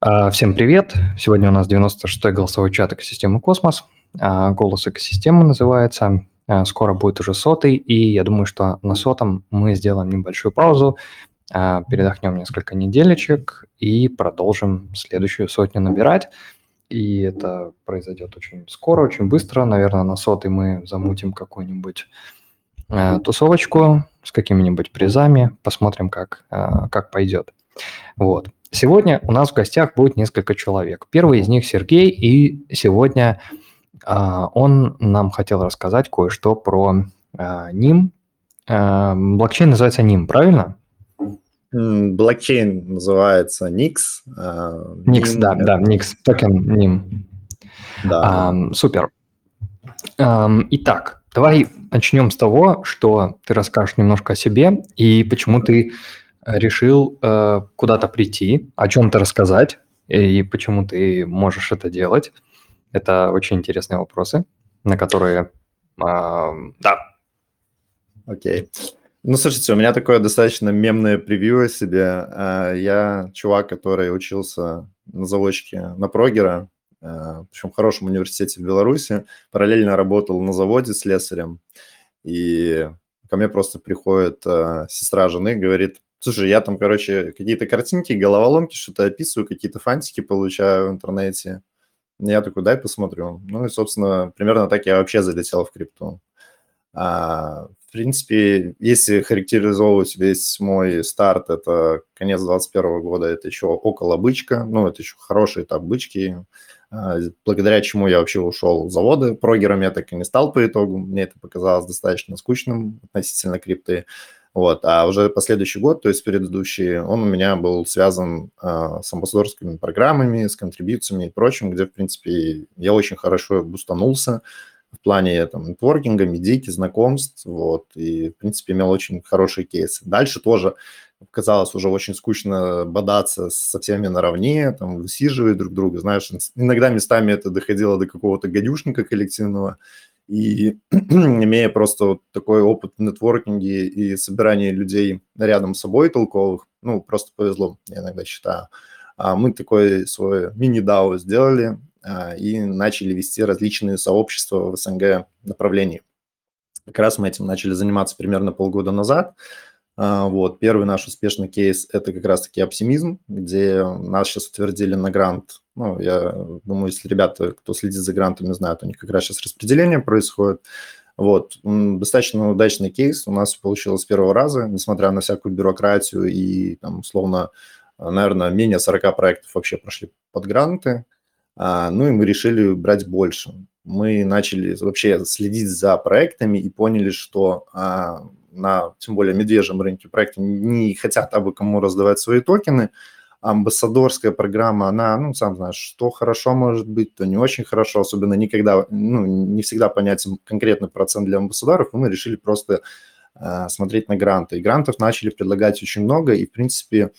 А, всем привет! Сегодня у нас 96-й голосовой чат экосистемы «Космос». А, голос экосистемы называется. А, скоро будет уже сотый, и я думаю, что на сотом мы сделаем небольшую паузу, передохнем несколько неделечек и продолжим следующую сотню набирать. И это произойдет очень скоро, очень быстро. Наверное, на сотый мы замутим какую-нибудь тусовочку с какими-нибудь призами, посмотрим, как, как пойдет. Вот. Сегодня у нас в гостях будет несколько человек. Первый из них Сергей, и сегодня а, он нам хотел рассказать кое-что про а, NIM. А, блокчейн называется NIM, правильно? Блокчейн называется NIX. NIX, да, это... да, NIX, токен NIM. Да. А, супер. Итак, давай начнем с того, что ты расскажешь немножко о себе и почему ты решил э, куда-то прийти, о чем-то рассказать и почему ты можешь это делать. Это очень интересные вопросы, на которые, э, да. Окей. Ну, слушайте, у меня такое достаточно мемное превью о себе. А, я чувак, который учился на заочке на прогера, причем в хорошем университете в Беларуси, параллельно работал на заводе с слесарем, и ко мне просто приходит сестра жены, говорит, Слушай, я там, короче, какие-то картинки, головоломки, что-то описываю, какие-то фантики получаю в интернете. Я такой, дай посмотрю. Ну и, собственно, примерно так я вообще залетел в крипту. А, в принципе, если характеризовывать весь мой старт, это конец 2021 года, это еще около бычка, ну, это еще хороший этап бычки, а, благодаря чему я вообще ушел с завода. Прогером я так и не стал по итогу, мне это показалось достаточно скучным относительно крипты. Вот. А уже последующий год, то есть предыдущий, он у меня был связан э, с амбассадорскими программами, с контрибьюциями и прочим, где, в принципе, я очень хорошо бустанулся в плане там, нетворкинга, медики, знакомств, вот, и, в принципе, имел очень хорошие кейсы. Дальше тоже казалось уже очень скучно бодаться со всеми наравне, там, высиживать друг друга, знаешь, иногда местами это доходило до какого-то гадюшника коллективного, и имея просто вот такой опыт в нетворкинге и собирании людей рядом с собой толковых, ну, просто повезло, я иногда считаю. А мы такой свой мини-дау сделали а, и начали вести различные сообщества в СНГ направлении. Как раз мы этим начали заниматься примерно полгода назад. А, вот. Первый наш успешный кейс – это как раз-таки оптимизм, где нас сейчас утвердили на грант. Ну, я думаю, если ребята, кто следит за грантами, знают, у них как раз сейчас распределение происходит. Вот. Достаточно удачный кейс у нас получилось с первого раза, несмотря на всякую бюрократию и, там, условно, наверное, менее 40 проектов вообще прошли под гранты. А, ну и мы решили брать больше. Мы начали вообще следить за проектами и поняли, что а, на, тем более, медвежьем рынке проекты не хотят абы кому раздавать свои токены. Амбассадорская программа, она, ну, сам знаешь, что хорошо может быть, то не очень хорошо, особенно никогда, ну, не всегда понятен конкретный процент для амбассадоров, мы решили просто э, смотреть на гранты. И грантов начали предлагать очень много, и, в принципе,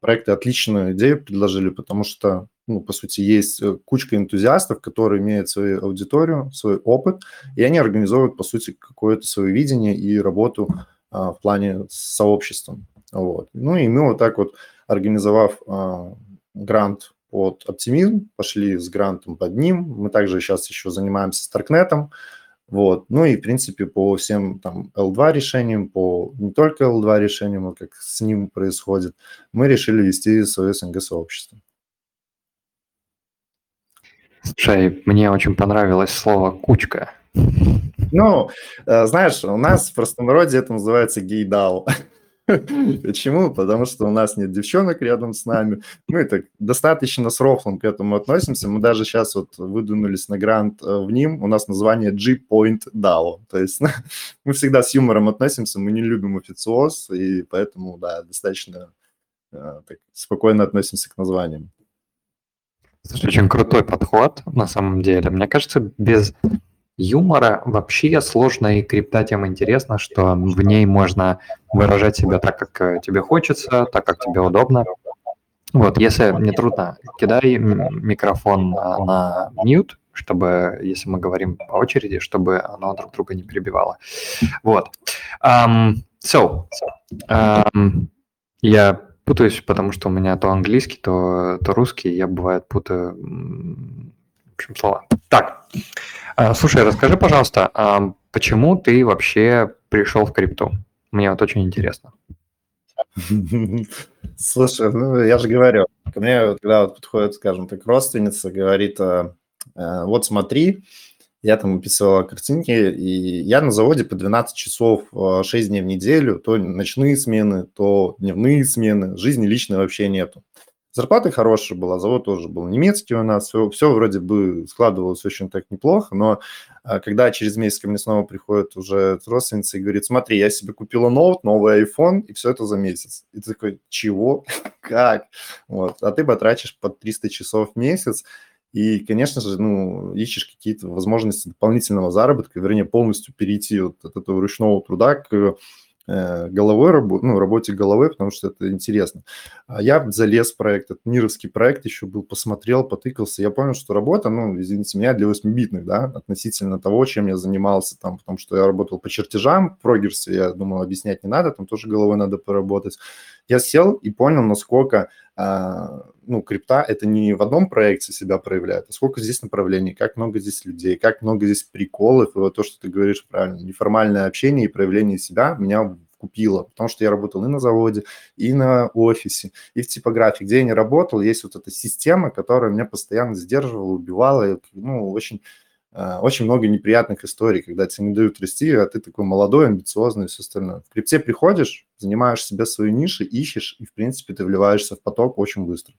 проекты отличную идею предложили, потому что ну, по сути, есть э, кучка энтузиастов, которые имеют свою аудиторию, свой опыт, и они организовывают, по сути, какое-то свое видение и работу а, в плане с сообществом. Вот. Ну и мы вот так вот, организовав а, грант под оптимизм, пошли с грантом под ним. Мы также сейчас еще занимаемся Старкнетом. Вот. Ну и, в принципе, по всем там L2 решениям, по не только L2 решениям, а как с ним происходит, мы решили вести свое СНГ-сообщество. Слушай, мне очень понравилось слово «кучка». Ну, э, знаешь, у нас в простонародье это называется гейдал. Почему? Потому что у нас нет девчонок рядом с нами. Мы так достаточно с рофлом к этому относимся. Мы даже сейчас вот выдвинулись на грант э, в ним. У нас название G-Point DAO. То есть мы всегда с юмором относимся, мы не любим официоз, и поэтому, да, достаточно э, так, спокойно относимся к названиям. Слушай, очень крутой подход на самом деле. Мне кажется, без юмора вообще сложно и крипта тем интересно, что в ней можно выражать себя так, как э, тебе хочется, так, как тебе удобно. Вот, если не трудно, кидай микрофон на mute, чтобы, если мы говорим по очереди, чтобы оно друг друга не перебивало. Вот. Um, so, um, я путаюсь, потому что у меня то английский, то, то русский, я бывает путаю в общем, слова. Так, а, слушай, расскажи, пожалуйста, а почему ты вообще пришел в крипту? Мне вот очень интересно. Слушай, ну я же говорю, ко мне, когда вот подходит, скажем так, родственница, говорит, «А, вот смотри, я там описывал картинки, и я на заводе по 12 часов 6 дней в неделю, то ночные смены, то дневные смены, жизни личной вообще нету. Зарплата хорошая была, завод тоже был немецкий у нас, все, все вроде бы складывалось очень так неплохо, но а, когда через месяц ко мне снова приходит уже родственница и говорит, смотри, я себе купила ноут, новый iPhone, и все это за месяц. И ты такой, чего? как? Вот. А ты потратишь по 300 часов в месяц, и, конечно же, ну, ищешь какие-то возможности дополнительного заработка, вернее, полностью перейти вот от этого ручного труда к Э, головой, ну, работе головы, потому что это интересно. А я залез в проект, это Нировский проект еще был, посмотрел, потыкался. Я понял, что работа, ну, извините меня, для 8-битных, да, относительно того, чем я занимался там, потому что я работал по чертежам, в прогерсе, я думал, объяснять не надо, там тоже головой надо поработать. Я сел и понял, насколько ну, крипта это не в одном проекте себя проявляет, а сколько здесь направлений, как много здесь людей, как много здесь приколов, и вот то, что ты говоришь правильно, неформальное общение и проявление себя меня купило, потому что я работал и на заводе, и на офисе, и в типографии. Где я не работал, есть вот эта система, которая меня постоянно сдерживала, убивала, и, ну, очень а, очень много неприятных историй, когда тебе не дают расти, а ты такой молодой, амбициозный и все остальное. В крипте приходишь, занимаешь себе свою нишу, ищешь, и, в принципе, ты вливаешься в поток очень быстро.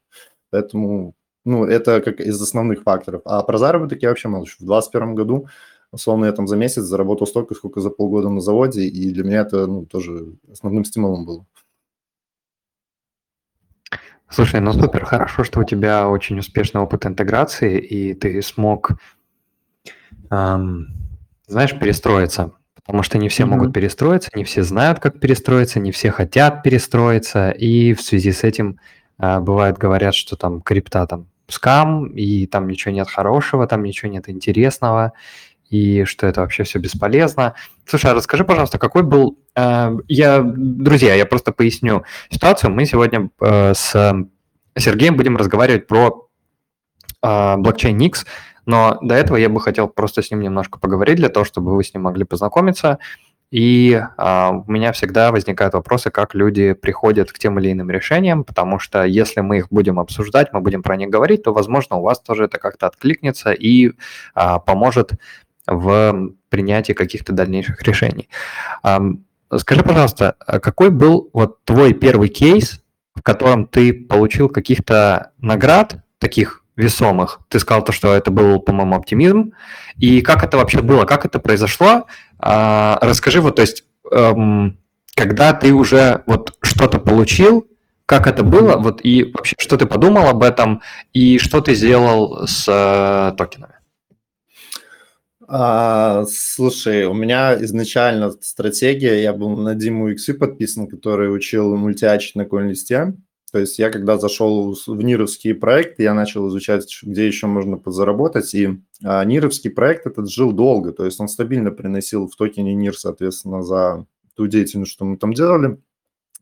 Поэтому, ну, это как из основных факторов. А про заработок я вообще молчу. В 2021 году, условно, я там за месяц заработал столько, сколько за полгода на заводе, и для меня это, ну, тоже основным стимулом было. Слушай, ну супер, хорошо, что у тебя очень успешный опыт интеграции, и ты смог знаешь, перестроиться. Потому что не все mm-hmm. могут перестроиться, не все знают, как перестроиться, не все хотят перестроиться, и в связи с этим а, бывает говорят, что там крипта там скам, и там ничего нет хорошего, там ничего нет интересного, и что это вообще все бесполезно. Слушай, а расскажи, пожалуйста, какой был... Э, я, друзья, я просто поясню ситуацию. Мы сегодня э, с Сергеем будем разговаривать про э, блокчейн Nix, но до этого я бы хотел просто с ним немножко поговорить для того, чтобы вы с ним могли познакомиться. И а, у меня всегда возникают вопросы, как люди приходят к тем или иным решениям, потому что если мы их будем обсуждать, мы будем про них говорить, то, возможно, у вас тоже это как-то откликнется и а, поможет в принятии каких-то дальнейших решений. А, скажи, пожалуйста, а какой был вот твой первый кейс, в котором ты получил каких-то наград, таких весомых. Ты сказал то, что это был, по-моему, оптимизм. И как это вообще было, как это произошло? А, расскажи, вот, то есть, эм, когда ты уже вот что-то получил, как это было, вот, и вообще, что ты подумал об этом, и что ты сделал с э, токенами? А, слушай, у меня изначально стратегия, я был на Диму Иксы подписан, который учил мультиачить на коин-листе. То есть я когда зашел в НИРовский проект, я начал изучать, где еще можно подзаработать, и а, НИРовский проект этот жил долго, то есть он стабильно приносил в токене НИР, соответственно, за ту деятельность, что мы там делали,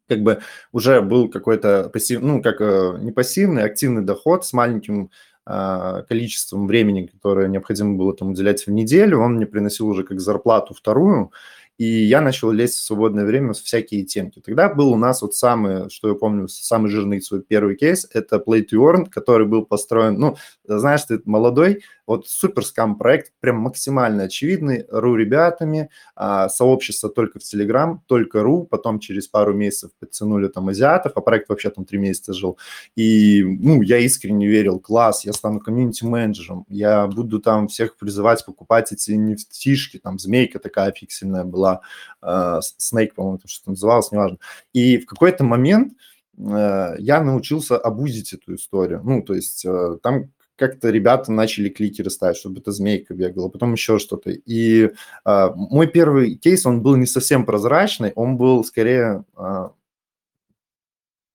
как бы уже был какой-то пассив, ну, как э, не пассивный, а активный доход с маленьким а, количеством времени, которое необходимо было там уделять в неделю, он мне приносил уже как зарплату вторую, и я начал лезть в свободное время в всякие темки. Тогда был у нас вот самый, что я помню, самый жирный свой первый кейс, это Play to Earn, который был построен, ну, знаешь, ты молодой, вот супер скам проект, прям максимально очевидный, ру ребятами, а, сообщество только в Telegram, только ру, потом через пару месяцев подтянули там азиатов, а проект вообще там три месяца жил. И, ну, я искренне верил, класс, я стану комьюнити-менеджером, я буду там всех призывать покупать эти нефтишки, там змейка такая фиксельная была, uh, Snake, по-моему, что называлось, неважно. И в какой-то момент э, я научился обузить эту историю. Ну, то есть э, там как-то ребята начали кликеры ставить, чтобы эта змейка бегала, потом еще что-то. И а, мой первый кейс, он был не совсем прозрачный, он был скорее... А...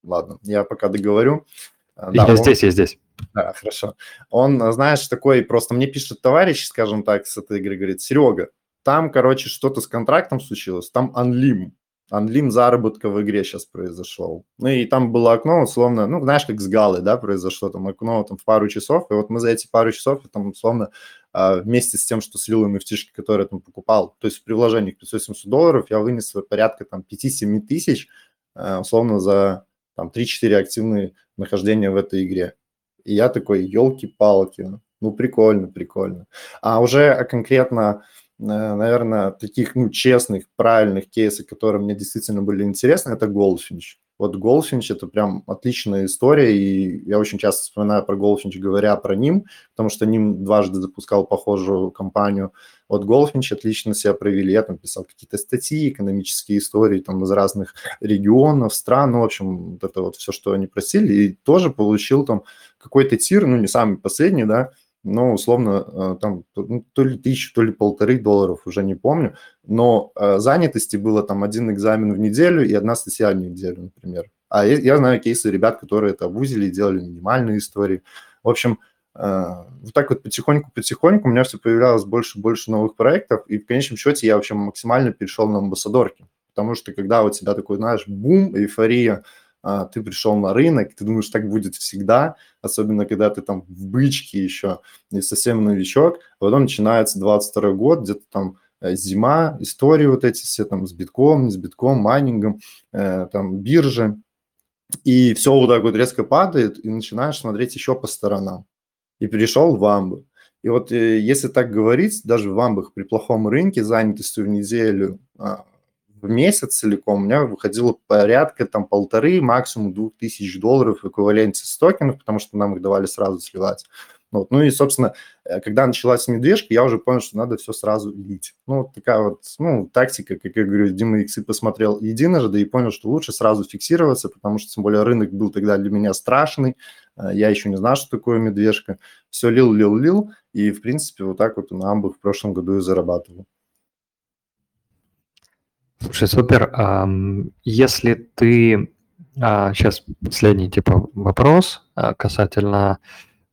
Ладно, я пока договорю. А, да, я он... здесь, я здесь. Да, хорошо. Он, знаешь, такой, просто мне пишет товарищ, скажем так, с этой игры, говорит, Серега, там, короче, что-то с контрактом случилось, там анлим, анлим заработка в игре сейчас произошел. Ну и там было окно, условно, ну знаешь, как с Галой, да, произошло там окно там в пару часов, и вот мы за эти пару часов там условно а, вместе с тем, что слил nft которые я там покупал, то есть при вложениях 500-700 долларов я вынес порядка там 5-7 тысяч, а, условно, за там 3-4 активные нахождения в этой игре. И я такой, елки-палки, ну прикольно, прикольно. А уже конкретно наверное, таких, ну, честных, правильных кейсов, которые мне действительно были интересны, это Goldfinch. Вот Goldfinch – это прям отличная история, и я очень часто вспоминаю про Goldfinch, говоря про ним, потому что ним дважды запускал похожую компанию. Вот Goldfinch отлично себя провели, я там писал какие-то статьи, экономические истории там из разных регионов, стран, ну, в общем, вот это вот все, что они просили, и тоже получил там какой-то тир, ну, не самый последний, да, ну, условно, э, там ну, то ли тысячу, то ли полторы долларов, уже не помню, но э, занятости было там один экзамен в неделю и одна статья в неделю, например. А я, знаю кейсы ребят, которые это вузили и делали минимальные истории. В общем, э, вот так вот потихоньку-потихоньку у меня все появлялось больше и больше новых проектов, и в конечном счете я, в общем, максимально перешел на амбассадорки, потому что когда у тебя такой, знаешь, бум, эйфория – ты пришел на рынок, ты думаешь, так будет всегда, особенно когда ты там в бычке еще, не совсем новичок, а потом начинается 22 год, где-то там э, зима, истории вот эти все там с битком, с битком, майнингом, э, там биржи, и все вот так вот резко падает, и начинаешь смотреть еще по сторонам. И перешел в амбы. И вот э, если так говорить, даже в амбах при плохом рынке занятостью в неделю а, в месяц целиком у меня выходило порядка там полторы, максимум двух тысяч долларов в эквиваленте с токенов, потому что нам их давали сразу сливать. Вот. Ну и, собственно, э, когда началась медвежка, я уже понял, что надо все сразу лить. Ну, такая вот, ну, тактика, как я говорю, Дима Иксы посмотрел единожды и понял, что лучше сразу фиксироваться, потому что, тем более, рынок был тогда для меня страшный, э, я еще не знал, что такое медвежка. Все лил, лил, лил, и, в принципе, вот так вот на амбах в прошлом году и зарабатывал. Слушай, супер. Если ты сейчас а, последний типа вопрос а, касательно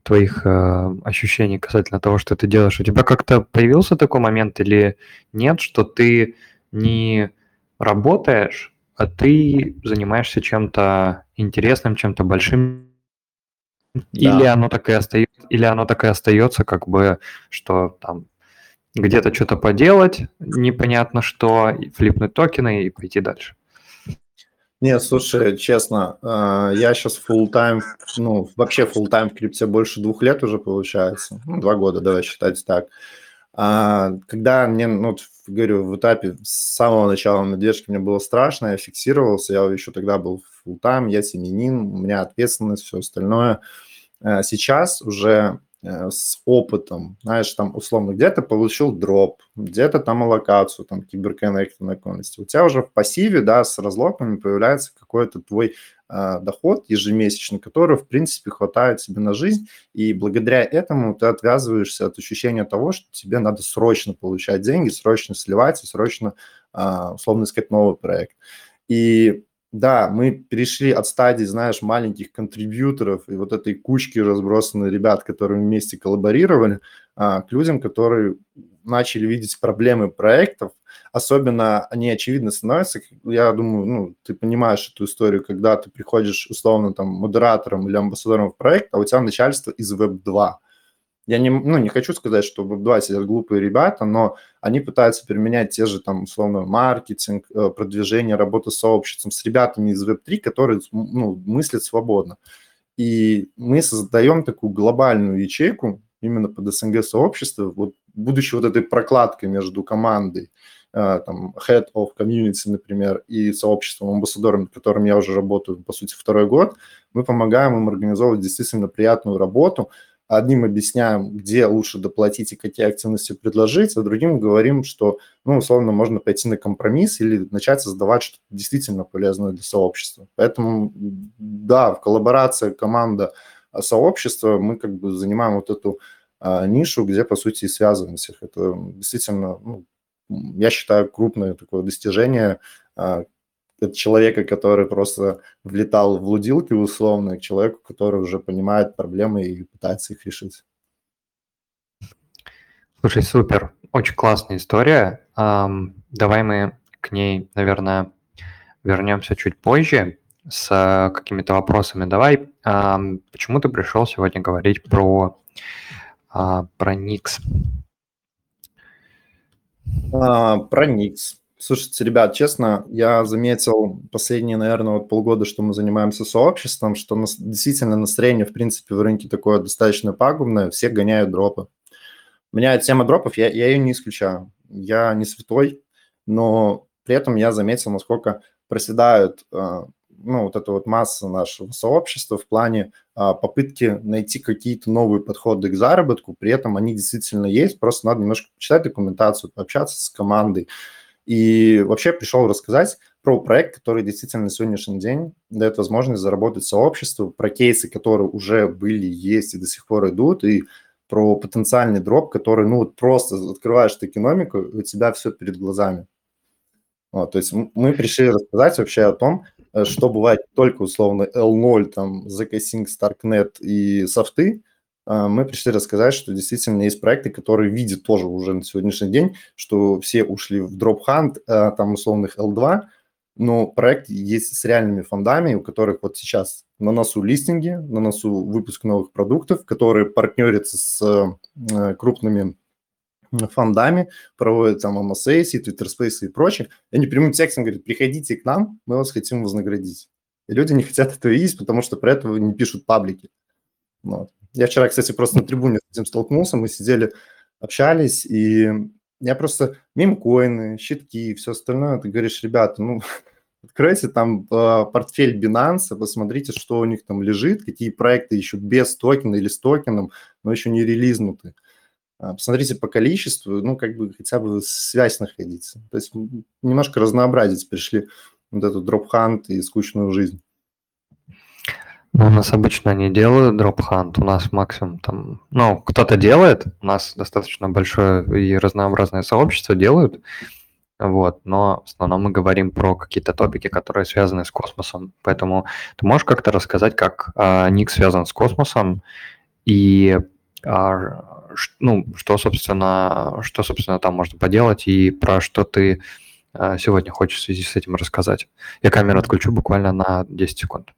твоих а, ощущений, касательно того, что ты делаешь, у тебя как-то появился такой момент или нет, что ты не работаешь, а ты занимаешься чем-то интересным, чем-то большим, да. или оно так и остается, или оно так и остается, как бы, что там где-то что-то поделать, непонятно что, флипнуть токены и пойти дальше. Нет, слушай, честно, э, я сейчас full time, ну, вообще full time в крипте больше двух лет уже получается, ну, два года, давай считать так. А, когда мне, ну, говорю, в этапе с самого начала надежки мне было страшно, я фиксировался, я еще тогда был full time, я семенин, у меня ответственность, все остальное. Э, сейчас уже с опытом, знаешь, там условно где-то получил дроп, где-то там аллокацию, там киберконнект наклонности. У тебя уже в пассиве, да, с разлоками появляется какой-то твой э, доход ежемесячный, который, в принципе, хватает себе на жизнь, и благодаря этому ты отвязываешься от ощущения того, что тебе надо срочно получать деньги, срочно сливать и срочно, э, условно искать новый проект. И да, мы перешли от стадии, знаешь, маленьких контрибьюторов и вот этой кучки разбросанных ребят, которые вместе коллаборировали, а, к людям, которые начали видеть проблемы проектов. Особенно они очевидно становятся, я думаю, ну, ты понимаешь эту историю, когда ты приходишь условно там модератором или амбассадором в проект, а у тебя начальство из Web2 – я не, ну, не хочу сказать, что в Web2 сидят глупые ребята, но они пытаются применять те же, там, условно, маркетинг, э, продвижение, работу с сообществом, с ребятами из Web3, которые ну, мыслят свободно. И мы создаем такую глобальную ячейку именно под СНГ-сообщество, вот, будучи вот этой прокладкой между командой, э, там, head of community, например, и сообществом, амбассадором, которым я уже работаю, по сути, второй год, мы помогаем им организовывать действительно приятную работу – Одним объясняем, где лучше доплатить и какие активности предложить, а другим говорим, что, ну, условно, можно пойти на компромисс или начать создавать что-то действительно полезное для сообщества. Поэтому, да, в коллаборации команда а, сообщества мы как бы занимаем вот эту а, нишу, где, по сути, и связываемся. Это действительно, ну, я считаю, крупное такое достижение, а, от человека, который просто влетал в лудилки условно, к человеку, который уже понимает проблемы и пытается их решить. Слушай, супер, очень классная история. Давай мы к ней, наверное, вернемся чуть позже с э, какими-то вопросами. Давай, почему ты пришел сегодня говорить про, а, про Nix? А, про Nix. Слушайте, ребят, честно, я заметил последние, наверное, вот полгода, что мы занимаемся сообществом, что нас, действительно настроение, в принципе, в рынке такое достаточно пагубное, все гоняют дропы. У меня тема дропов, я, я ее не исключаю. Я не святой, но при этом я заметил, насколько проседают а, ну, вот эта вот масса нашего сообщества в плане а, попытки найти какие-то новые подходы к заработку, при этом они действительно есть, просто надо немножко почитать документацию, пообщаться с командой. И вообще пришел рассказать про проект, который действительно на сегодняшний день дает возможность заработать сообществу, про кейсы, которые уже были, есть и до сих пор идут, и про потенциальный дроп, который, ну, вот просто открываешь ты экономику, у тебя все перед глазами. Вот, то есть мы пришли рассказать вообще о том, э, что бывает только условно L0, там, ZK-Sync, StarkNet и софты. А, мы пришли рассказать, что действительно есть проекты, которые видят тоже уже на сегодняшний день, что все ушли в Hunt, а, там условных L2, но проект есть с реальными фондами, у которых вот сейчас на носу листинги, на носу выпуск новых продуктов, которые партнерятся с э, крупными фондами, проводят там MSA, Twitter Space и прочее. И они прямым текстом говорят, приходите к нам, мы вас хотим вознаградить. И люди не хотят этого видеть, потому что про это не пишут паблики. Вот. Я вчера, кстати, просто на трибуне с этим столкнулся, мы сидели, общались, и я просто мемкоины, щитки и все остальное, ты говоришь, ребята, ну, откройте там э, портфель Binance, посмотрите, что у них там лежит, какие проекты еще без токена или с токеном, но еще не релизнуты. А, посмотрите по количеству, ну, как бы хотя бы связь находиться. То есть немножко разнообразить пришли вот эту дроп-хант и скучную жизнь. Ну, у нас обычно не делают дроп-хант, у нас максимум там, ну, кто-то делает, у нас достаточно большое и разнообразное сообщество делают, вот, но в основном мы говорим про какие-то топики, которые связаны с космосом. Поэтому ты можешь как-то рассказать, как а, ник связан с космосом и а, ну, что, собственно, что, собственно, там можно поделать и про что ты а, сегодня хочешь в связи с этим рассказать. Я камеру отключу буквально на 10 секунд.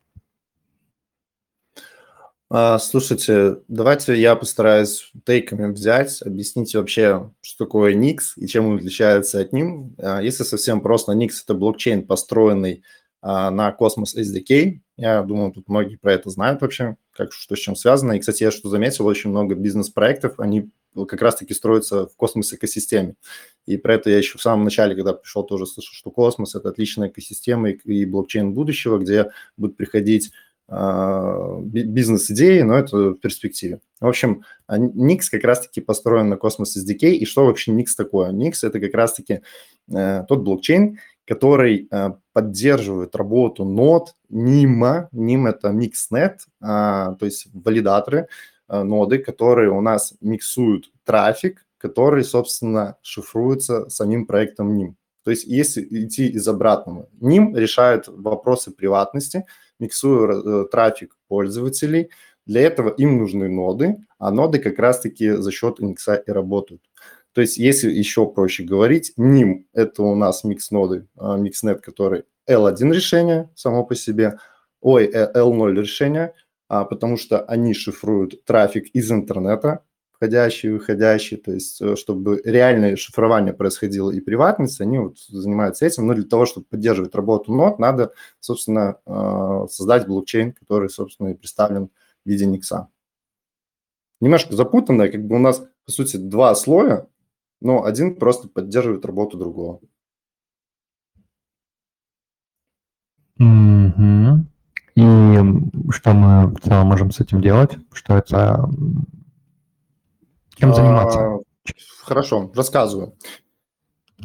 А, слушайте, давайте я постараюсь тейками взять, объяснить вообще, что такое Nix и чем он отличается от ним. А, если совсем просто, Nix – это блокчейн, построенный а, на Cosmos SDK. Я думаю, тут многие про это знают вообще, как, что с чем связано. И, кстати, я что заметил, очень много бизнес-проектов, они как раз-таки строятся в космос-экосистеме. И про это я еще в самом начале, когда пришел, тоже слышал, что космос – это отличная экосистема и блокчейн будущего, где будут приходить бизнес-идеи, но это в перспективе. В общем, Nix как раз-таки построен на Cosmos SDK. И что вообще Nix такое? Nix – это как раз-таки э, тот блокчейн, который э, поддерживает работу нод NIM. NIM – это MixNet, э, то есть валидаторы, э, ноды, которые у нас миксуют трафик, который, собственно, шифруется самим проектом NIM. То есть если идти из обратного, NIM решает вопросы приватности – миксую э, трафик пользователей. Для этого им нужны ноды, а ноды как раз-таки за счет индекса и работают. То есть, если еще проще говорить, NIM – это у нас микс-ноды, а, микс-нет, который L1 решение само по себе, ой, L0 э, решение, а, потому что они шифруют трафик из интернета, входящий, выходящий, то есть э, чтобы реальное шифрование происходило и приватность, они вот занимаются этим. Но для того, чтобы поддерживать работу нот, надо, собственно, э, создать блокчейн, который, собственно, и представлен в виде Никса. Немножко запутанное, как бы у нас, по сути, два слоя, но один просто поддерживает работу другого. Mm-hmm. И что мы в целом можем с этим делать? Что это чем заниматься? А, хорошо, рассказываю.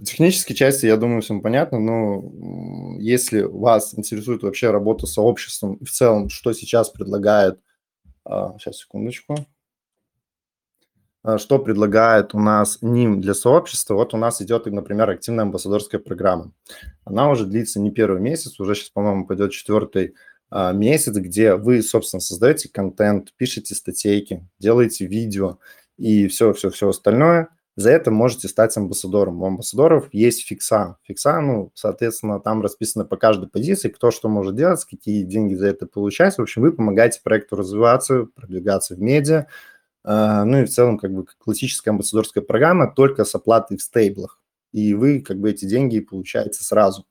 Технической части, я думаю, всем понятно, но если вас интересует вообще работа с сообществом в целом, что сейчас предлагает, сейчас, а, секундочку, а, что предлагает у нас НИМ для сообщества, вот у нас идет, например, активная амбассадорская программа. Она уже длится не первый месяц, уже сейчас, по-моему, пойдет четвертый месяц, где вы, собственно, создаете контент, пишете статейки, делаете видео, и все-все-все остальное За это можете стать амбассадором. У амбассадоров есть фикса. Фикса, ну, соответственно, там расписано по каждой позиции, кто что может делать, какие деньги за это получать. В общем, вы помогаете проекту развиваться, продвигаться в медиа. А, ну и в целом, как бы, классическая амбассадорская программа, только с оплатой в стейблах. И вы, как бы, эти деньги получаете сразу.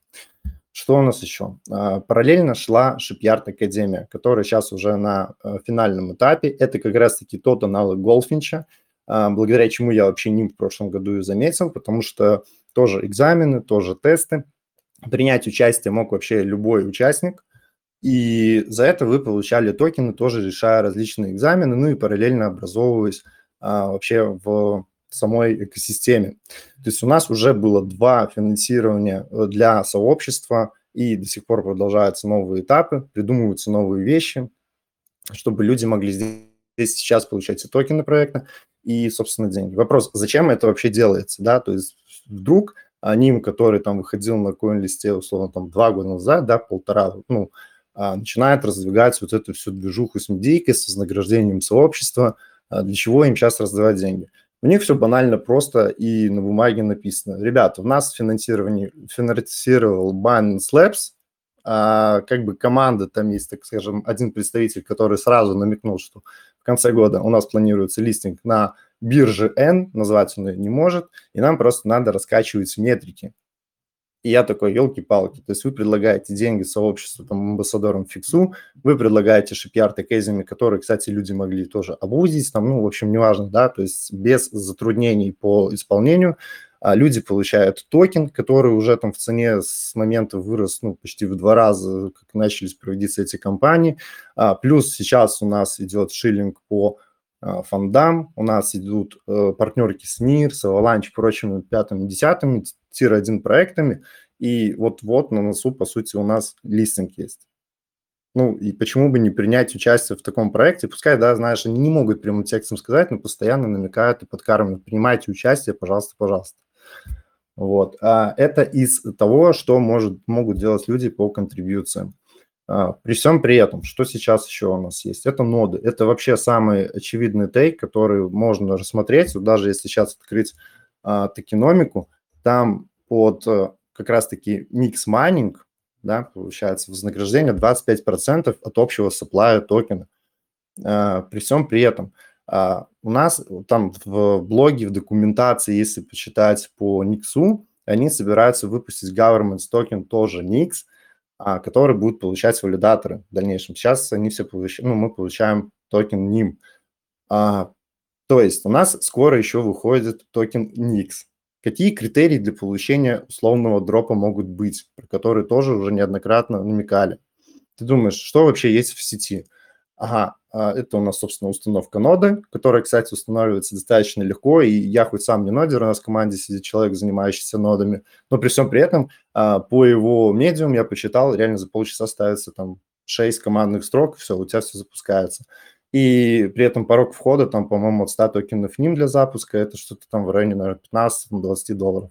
Что у нас еще? А, параллельно шла Shipyard Академия, которая сейчас уже на э, финальном этапе. Это как раз-таки тот аналог Голфинча, благодаря чему я вообще не в прошлом году и заметил, потому что тоже экзамены, тоже тесты. Принять участие мог вообще любой участник, и за это вы получали токены, тоже решая различные экзамены, ну и параллельно образовываясь а, вообще в самой экосистеме. То есть у нас уже было два финансирования э, для сообщества, и до сих пор продолжаются новые этапы, придумываются новые вещи, чтобы люди могли здесь сейчас получать и токены проекта, и, собственно, деньги. Вопрос, зачем это вообще делается, да, то есть вдруг ним, который там выходил на коин-листе, условно, там два года назад, да, полтора, ну, а, начинает раздвигать вот эту всю движуху с медийкой, с вознаграждением сообщества, а, для чего им сейчас раздавать деньги. У них все банально просто и на бумаге написано. Ребята, у нас финансирование финансировал Binance Labs, а, как бы команда, там есть, так скажем, один представитель, который сразу намекнул, что в конце года у нас планируется листинг на бирже N, назвать он ее не может, и нам просто надо раскачивать метрики. И я такой, елки-палки, то есть вы предлагаете деньги сообществу, там, амбассадорам фиксу, вы предлагаете шипьярд кейзами, которые, кстати, люди могли тоже обузить, там, ну, в общем, неважно, да, то есть без затруднений по исполнению, а люди получают токен, который уже там в цене с момента вырос ну, почти в два раза, как начались проводиться эти компании. А, плюс сейчас у нас идет шиллинг по фондам, у нас идут э, партнерки с НИР, с Avalanche, прочими пятыми, десятыми, тир-1 проектами, и вот-вот на носу, по сути, у нас листинг есть. Ну, и почему бы не принять участие в таком проекте? Пускай, да, знаешь, они не могут прямым текстом сказать, но постоянно намекают и подкармливают. Принимайте участие, пожалуйста, пожалуйста. Вот. А это из того, что может, могут делать люди по контрибьюциям. А, при всем при этом, что сейчас еще у нас есть? Это ноды. Это вообще самый очевидный тейк, который можно рассмотреть. Вот даже если сейчас открыть а, токеномику, там под э, как раз-таки mix mining, да, получается вознаграждение 25% от общего supply я токена. А, при всем при этом а, у нас там в блоге, в документации, если почитать по Nyx у, они собираются выпустить government токен тоже Nyx, а, который будет получать валидаторы в дальнейшем. Сейчас они все получают, ну, мы получаем токен NYM. То есть у нас скоро еще выходит токен Nix. Какие критерии для получения условного дропа могут быть, про которые тоже уже неоднократно намекали? Ты думаешь, что вообще есть в сети? Ага, а, это у нас, собственно, установка ноды, которая, кстати, устанавливается достаточно легко, и я хоть сам не нодер, у нас в команде сидит человек, занимающийся нодами, но при всем при этом а, по его медиум я посчитал, реально за полчаса ставится там 6 командных строк, все, у тебя все запускается и при этом порог входа, там, по-моему, от 100 токенов ним для запуска, это что-то там в районе, наверное, 15-20 долларов.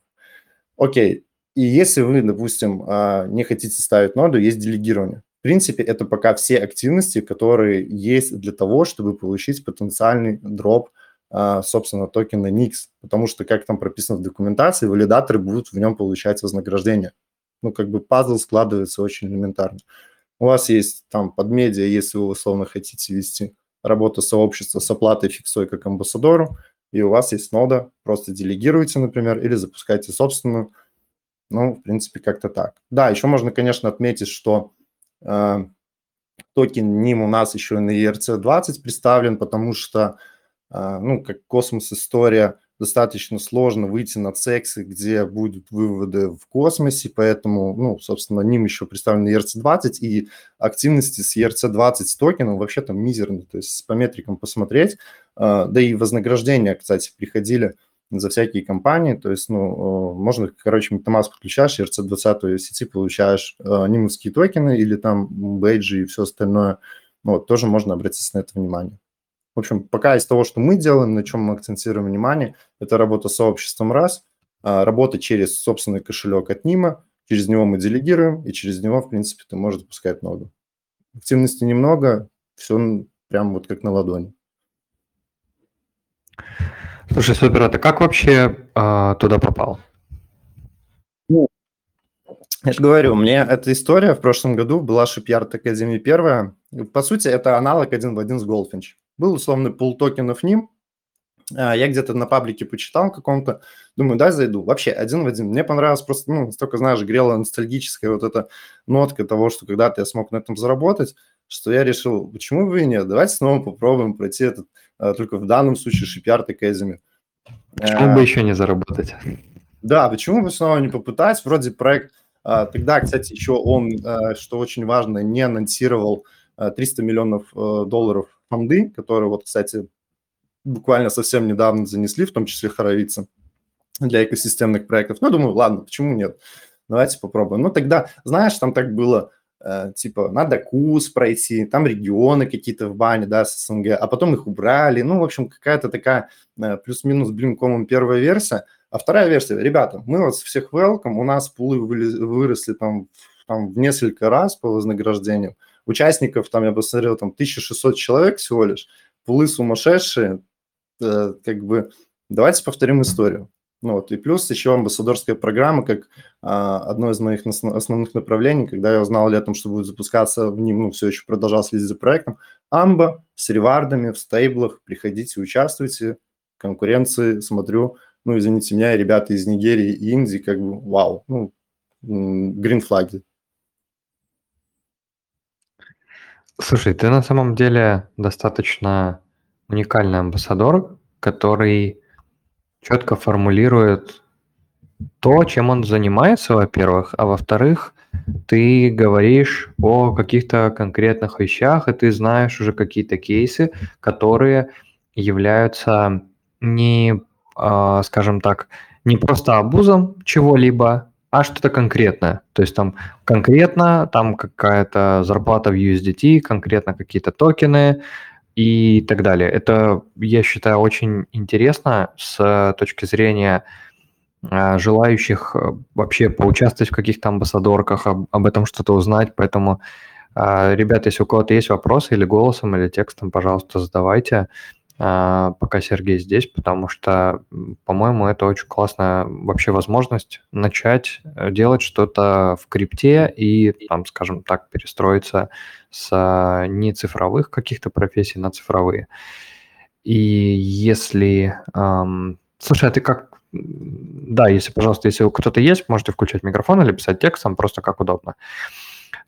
Окей, и если вы, допустим, а, не хотите ставить ноду, есть делегирование. Принципе, это пока все активности, которые есть для того, чтобы получить потенциальный дроп, а, собственно, токена NIX. Потому что, как там прописано в документации, валидаторы будут в нем получать вознаграждение. Ну, как бы пазл складывается очень элементарно. У вас есть там под медиа, если вы условно хотите вести работа сообщества с оплатой фиксой как амбассадору, и у вас есть нода, просто делегируйте, например, или запускайте собственную. Ну, в принципе, как-то так. Да, еще можно, конечно, отметить, что токен NIM у нас еще на ERC-20 представлен, потому что, э, ну, как космос-история, достаточно сложно выйти на сексы, где будут выводы в космосе, поэтому, ну, собственно, ним еще представлен ERC-20, и активности с ERC-20 токеном вообще там мизерны, то есть по метрикам посмотреть, а, да и вознаграждения, кстати, приходили за всякие компании, то есть, ну, можно, короче, MetaMask подключаешь, ERC-20 сети получаешь а, нимовские токены или там бейджи и все остальное, вот, тоже можно обратить на это внимание. В общем, пока из того, что мы делаем, на чем мы акцентируем внимание, это работа с сообществом раз, а, работа через собственный кошелек от Нима, через него мы делегируем, и через него, в принципе, ты можешь запускать ноду. Активности немного, все прям вот как на ладони. Слушай, супер, а ты как вообще э, туда попал? Ну, я же говорю, меня эта история в прошлом году была Shipyard Academy первая. По сути, это аналог один в один с Goldfinch. Был условный пул токенов ним, а, я где-то на паблике почитал каком-то, думаю, дай зайду. Вообще, один в один. Мне понравилось просто, ну, столько, знаешь, грела ностальгическая вот эта нотка того, что когда-то я смог на этом заработать, что я решил, почему бы и нет, давайте снова попробуем пройти этот, только в данном случае Shipyard Academy. Почему бы а, еще не заработать? Да, почему бы снова не попытать? Вроде проект, тогда, кстати, еще он, что очень важно, не анонсировал 300 миллионов э, долларов фонды, которые вот, кстати, буквально совсем недавно занесли, в том числе хоровицы, для экосистемных проектов. Ну, думаю, ладно, почему нет? Давайте попробуем. Ну, тогда, знаешь, там так было, э, типа, надо курс пройти, там регионы какие-то в бане, да, с СНГ, а потом их убрали. Ну, в общем, какая-то такая э, плюс-минус блинкомом первая версия. А вторая версия, ребята, мы вас всех welcome, у нас пулы выросли там, там в несколько раз по вознаграждению. Участников, там, я посмотрел, там 1600 человек всего лишь, пулы сумасшедшие, Э, как бы давайте повторим историю. Ну, вот. И плюс еще амбассадорская программа, как а, одно из моих основных направлений, когда я узнал летом, что будет запускаться в ним, ну, все еще продолжал следить за проектом. Амба с ревардами в стейблах, приходите, участвуйте, конкуренции, смотрю, ну, извините меня, ребята из Нигерии и Индии, как бы, вау, ну, гринфлаги. Слушай, ты на самом деле достаточно уникальный амбассадор, который четко формулирует то, чем он занимается, во-первых, а во-вторых, ты говоришь о каких-то конкретных вещах, и ты знаешь уже какие-то кейсы, которые являются не, а, скажем так, не просто абузом чего-либо, а что-то конкретное. То есть там конкретно там какая-то зарплата в USDT, конкретно какие-то токены, и так далее. Это, я считаю, очень интересно с точки зрения а, желающих э, вообще поучаствовать в каких-то амбассадорках, об, об этом что-то узнать. Поэтому, а, ребята, если у кого-то есть вопросы или голосом, или текстом, пожалуйста, задавайте. А, пока Сергей здесь, потому что, по-моему, это очень классная вообще возможность начать э, делать что-то в крипте и, там, скажем так, перестроиться с а, не цифровых каких-то профессий на цифровые. И если... Эм, слушай, а ты как... Да, если, пожалуйста, если кто-то есть, можете включать микрофон или писать текстом, просто как удобно.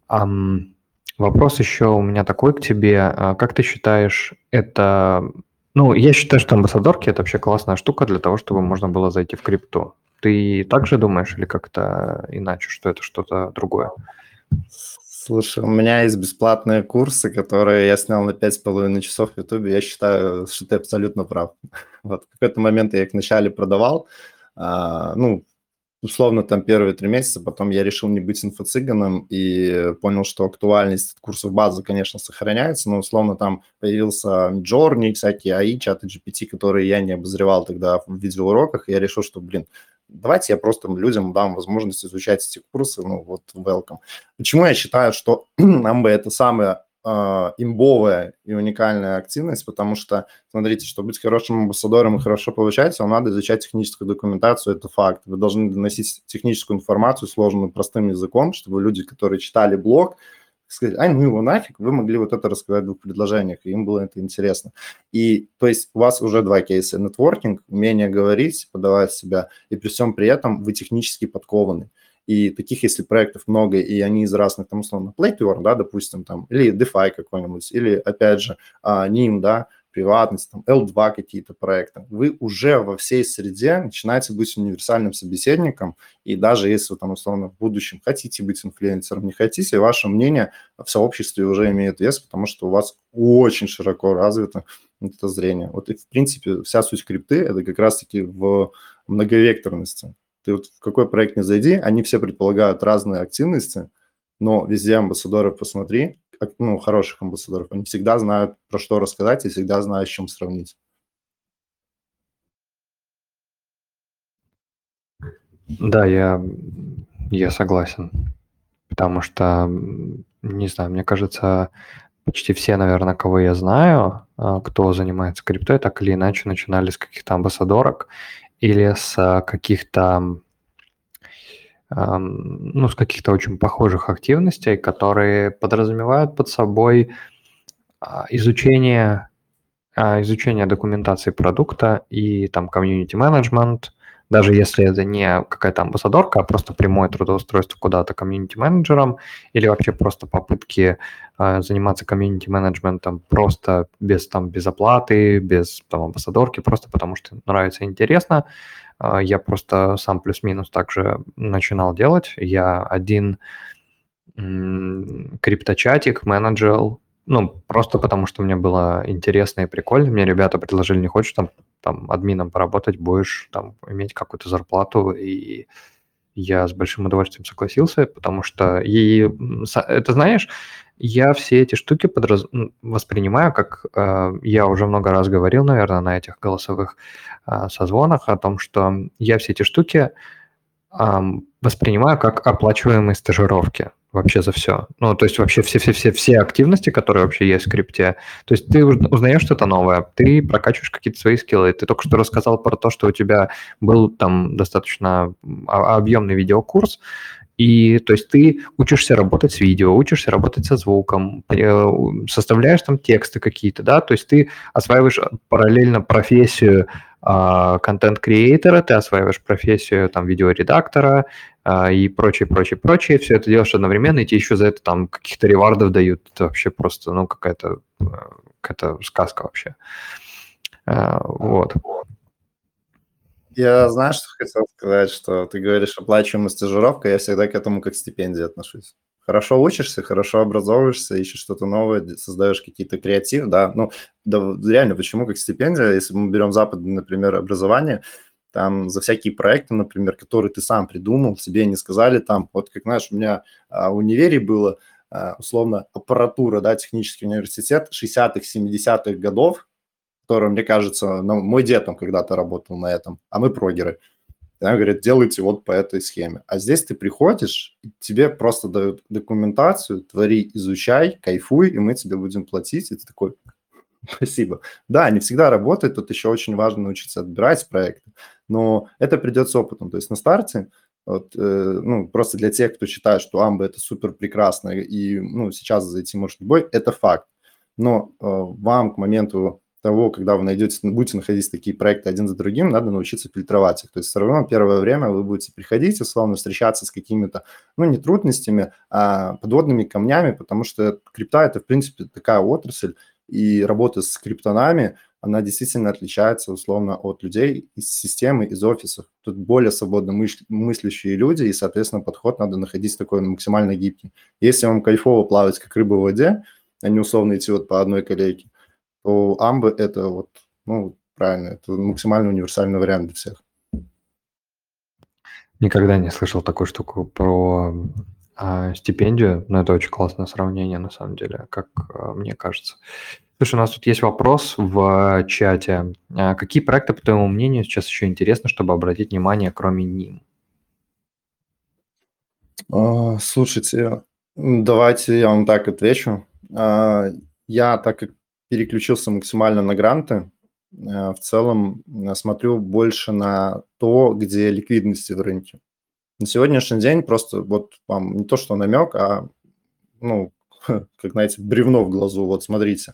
Эм, вопрос еще у меня такой к тебе. А как ты считаешь, это ну, я считаю, что амбассадорки – это вообще классная штука для того, чтобы можно было зайти в крипту. Ты так же думаешь или как-то иначе, что это что-то другое? Слушай, у меня есть бесплатные курсы, которые я снял на 5,5 часов в Ютубе. Я считаю, что ты абсолютно прав. Вот в какой-то момент я их вначале продавал. А, ну, условно там первые три месяца, потом я решил не быть инфо-цыганом и понял, что актуальность курсов базы, конечно, сохраняется, но условно там появился Journey, всякие AI, чаты GPT, которые я не обозревал тогда в видеоуроках, и я решил, что, блин, давайте я просто людям дам возможность изучать эти курсы, ну вот, welcome. Почему я считаю, что нам бы это самое э, имбовая и уникальная активность, потому что, смотрите, чтобы быть хорошим амбассадором и хорошо получается, вам надо изучать техническую документацию, это факт. Вы должны доносить техническую информацию сложную простым языком, чтобы люди, которые читали блог, сказать, ай, ну его нафиг, вы могли вот это рассказать в двух предложениях, и им было это интересно. И, то есть, у вас уже два кейса. Нетворкинг, умение говорить, подавать себя, и при всем при этом вы технически подкованы. И таких, если проектов много, и они из разных, там, условно, Play to Earn, да, допустим, там, или DeFi какой-нибудь, или, опять же, NIM, да, приватность, там, L2 какие-то проекты, вы уже во всей среде начинаете быть универсальным собеседником, и даже если вы там, условно, в будущем хотите быть инфлюенсером, не хотите, ваше мнение в сообществе уже имеет вес, потому что у вас очень широко развито это зрение. Вот и, в принципе, вся суть крипты – это как раз-таки в многовекторности. Ты вот в какой проект не зайди, они все предполагают разные активности, но везде амбассадоров посмотри, ну, хороших амбассадоров, они всегда знают, про что рассказать и всегда знают, с чем сравнить. Да, я, я согласен. Потому что, не знаю, мне кажется, почти все, наверное, кого я знаю, а, кто занимается криптой, так или иначе начинали с каких-то амбассадорок или с каких-то ну, с каких-то очень похожих активностей, которые подразумевают под собой а, изучение, а, изучение документации продукта и там комьюнити менеджмент, даже если это не какая-то амбассадорка, а просто прямое трудоустройство куда-то комьюнити-менеджером или вообще просто попытки э, заниматься комьюнити-менеджментом просто без, там, без оплаты, без там, амбассадорки, просто потому что нравится интересно. Э, я просто сам плюс-минус также начинал делать. Я один крипточатик менеджер ну, просто потому что мне было интересно и прикольно. Мне ребята предложили, не хочешь там, там админом поработать, будешь там иметь какую-то зарплату. И я с большим удовольствием согласился, потому что и это знаешь, я все эти штуки подраз... воспринимаю, как э, я уже много раз говорил, наверное, на этих голосовых э, созвонах о том, что я все эти штуки э, воспринимаю как оплачиваемые стажировки вообще за все. Ну, то есть вообще все-все-все-все активности, которые вообще есть в скрипте. То есть ты узнаешь что-то новое, ты прокачиваешь какие-то свои скиллы. Ты только что рассказал про то, что у тебя был там достаточно объемный видеокурс, и то есть ты учишься работать с видео, учишься работать со звуком, э, составляешь там тексты какие-то, да, то есть ты осваиваешь параллельно профессию контент-креатора, ты осваиваешь профессию там видеоредактора а, и прочее, прочее, прочее. Все это делаешь одновременно, и тебе еще за это там каких-то ревардов дают. Это вообще просто, ну, какая-то э, какая сказка вообще. А, вот. Я, знаешь, что хотел сказать, что ты говоришь оплачиваемая стажировка, я всегда к этому как стипендии отношусь хорошо учишься, хорошо образовываешься, ищешь что-то новое, создаешь какие-то креатив, да, ну, да, реально, почему как стипендия, если мы берем западное, например, образование, там за всякие проекты, например, которые ты сам придумал, тебе не сказали там, вот как, знаешь, у меня а, в универе было, а, условно, аппаратура, да, технический университет 60-х, 70-х годов, который, мне кажется, ну, мой дед там когда-то работал на этом, а мы прогеры – да, говорят, делайте вот по этой схеме. А здесь ты приходишь, тебе просто дают документацию, твори, изучай, кайфуй, и мы тебе будем платить. И ты такой, спасибо. Да, не всегда работает, тут еще очень важно научиться отбирать проекты, но это придет с опытом. То есть на старте вот, э, ну, просто для тех, кто считает, что Амба это супер прекрасно, и ну, сейчас зайти может любой, это факт. Но э, вам к моменту того, когда вы найдете, будете находить такие проекты один за другим, надо научиться фильтровать их. То есть все равно первое время вы будете приходить, условно, встречаться с какими-то, ну, не трудностями, а подводными камнями, потому что крипта – это, в принципе, такая отрасль, и работа с криптонами, она действительно отличается, условно, от людей из системы, из офисов. Тут более свободно мыслящие люди, и, соответственно, подход надо находить такой максимально гибкий. Если вам кайфово плавать, как рыба в воде, а не условно идти вот по одной колейке, то Амбы – это вот, ну, правильно, это максимально универсальный вариант для всех. Никогда не слышал такую штуку про а, стипендию, но это очень классное сравнение, на самом деле, как а, мне кажется. Слушай, у нас тут есть вопрос в чате. А какие проекты, по твоему мнению, сейчас еще интересно, чтобы обратить внимание, кроме ним? А, слушайте, давайте я вам так отвечу. А, я, так как переключился максимально на гранты. Э, в целом э, смотрю больше на то, где ликвидности в рынке. На сегодняшний день просто вот вам не то, что намек, а, ну, как, знаете, бревно в глазу. Вот смотрите,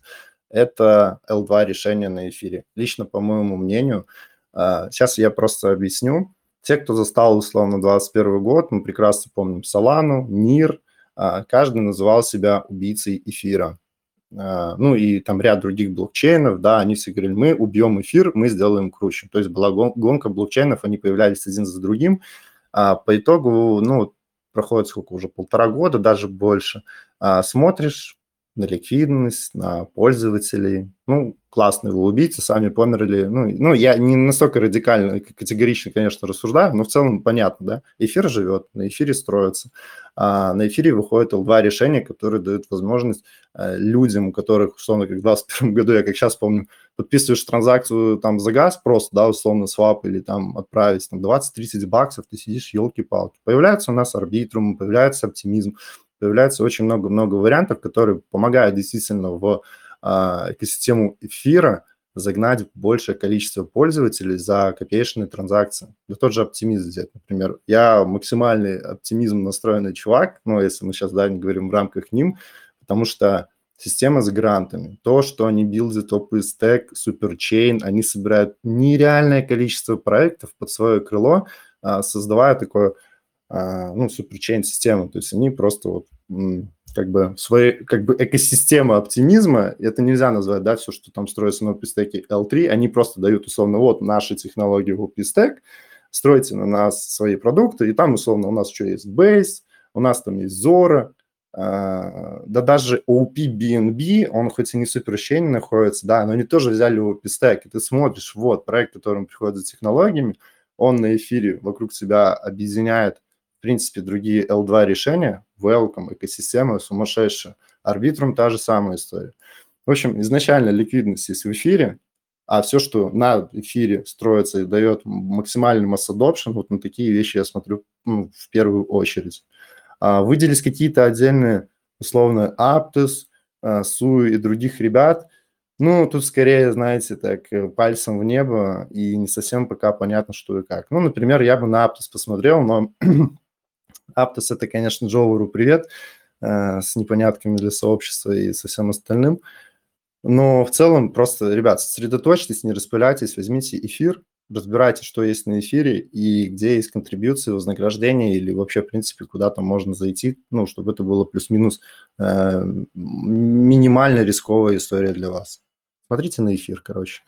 это L2 решение на эфире. Лично, по моему мнению, сейчас э, я просто объясню. Те, кто застал, условно, 21 год, мы прекрасно помним Солану, НИР, каждый называл себя убийцей эфира. А, ну и там ряд других блокчейнов, да, они все говорили, мы убьем эфир, мы сделаем круче. То есть была гонка блокчейнов, они появлялись один за другим. А по итогу, ну, проходит сколько уже, полтора года, даже больше. А смотришь на ликвидность, на пользователей, ну, классные вы убийцы, сами померли. Ну, ну, я не настолько радикально, категорично, конечно, рассуждаю, но в целом понятно, да. Эфир живет, на эфире строится. А на эфире выходит L2 решения, которые дают возможность э, людям, у которых, условно, как в 2021 году, я как сейчас помню, подписываешь транзакцию там за газ просто, да, условно, свап или там отправить там 20-30 баксов, ты сидишь, елки-палки. Появляется у нас арбитрум, появляется оптимизм, появляется очень много-много вариантов, которые помогают действительно в а, экосистему эфира загнать большее количество пользователей за копеечные транзакции. Да тот же оптимизм взять, например. Я максимальный оптимизм настроенный чувак, ну, если мы сейчас, да, не говорим в рамках ним, потому что система с грантами, то, что они билдят OpenStack, Superchain, они собирают нереальное количество проектов под свое крыло, а, создавая такое, ну, Superchain систему. То есть они просто вот как бы своей как бы экосистема оптимизма, это нельзя назвать, да, все, что там строится на OpenStack L3, они просто дают условно, вот наши технологии в OpenStack, стройте на нас свои продукты, и там условно у нас что есть Base, у нас там есть Zora, а, да даже OP BNB, он хоть и не супер находится, да, но они тоже взяли OpenStack, и ты смотришь, вот, проект, который приходит за технологиями, он на эфире вокруг себя объединяет принципе, другие L2 решения, welcome, экосистема сумасшедшая. Арбитрум та же самая история. В общем, изначально ликвидность есть в эфире, а все, что на эфире строится и дает максимальный масс adoption, вот на такие вещи я смотрю ну, в первую очередь. А, выделить какие-то отдельные, условно, Aptus, Су и других ребят, ну, тут скорее, знаете, так, э, пальцем в небо, и не совсем пока понятно, что и как. Ну, например, я бы на Aptus посмотрел, но Aptos – это, конечно, Джоуру привет э, с непонятками для сообщества и со всем остальным. Но в целом просто, ребят, сосредоточьтесь, не распыляйтесь, возьмите эфир, разбирайте, что есть на эфире и где есть контрибьюции, вознаграждения или вообще, в принципе, куда-то можно зайти, ну, чтобы это было плюс-минус э, минимально рисковая история для вас. Смотрите на эфир, короче.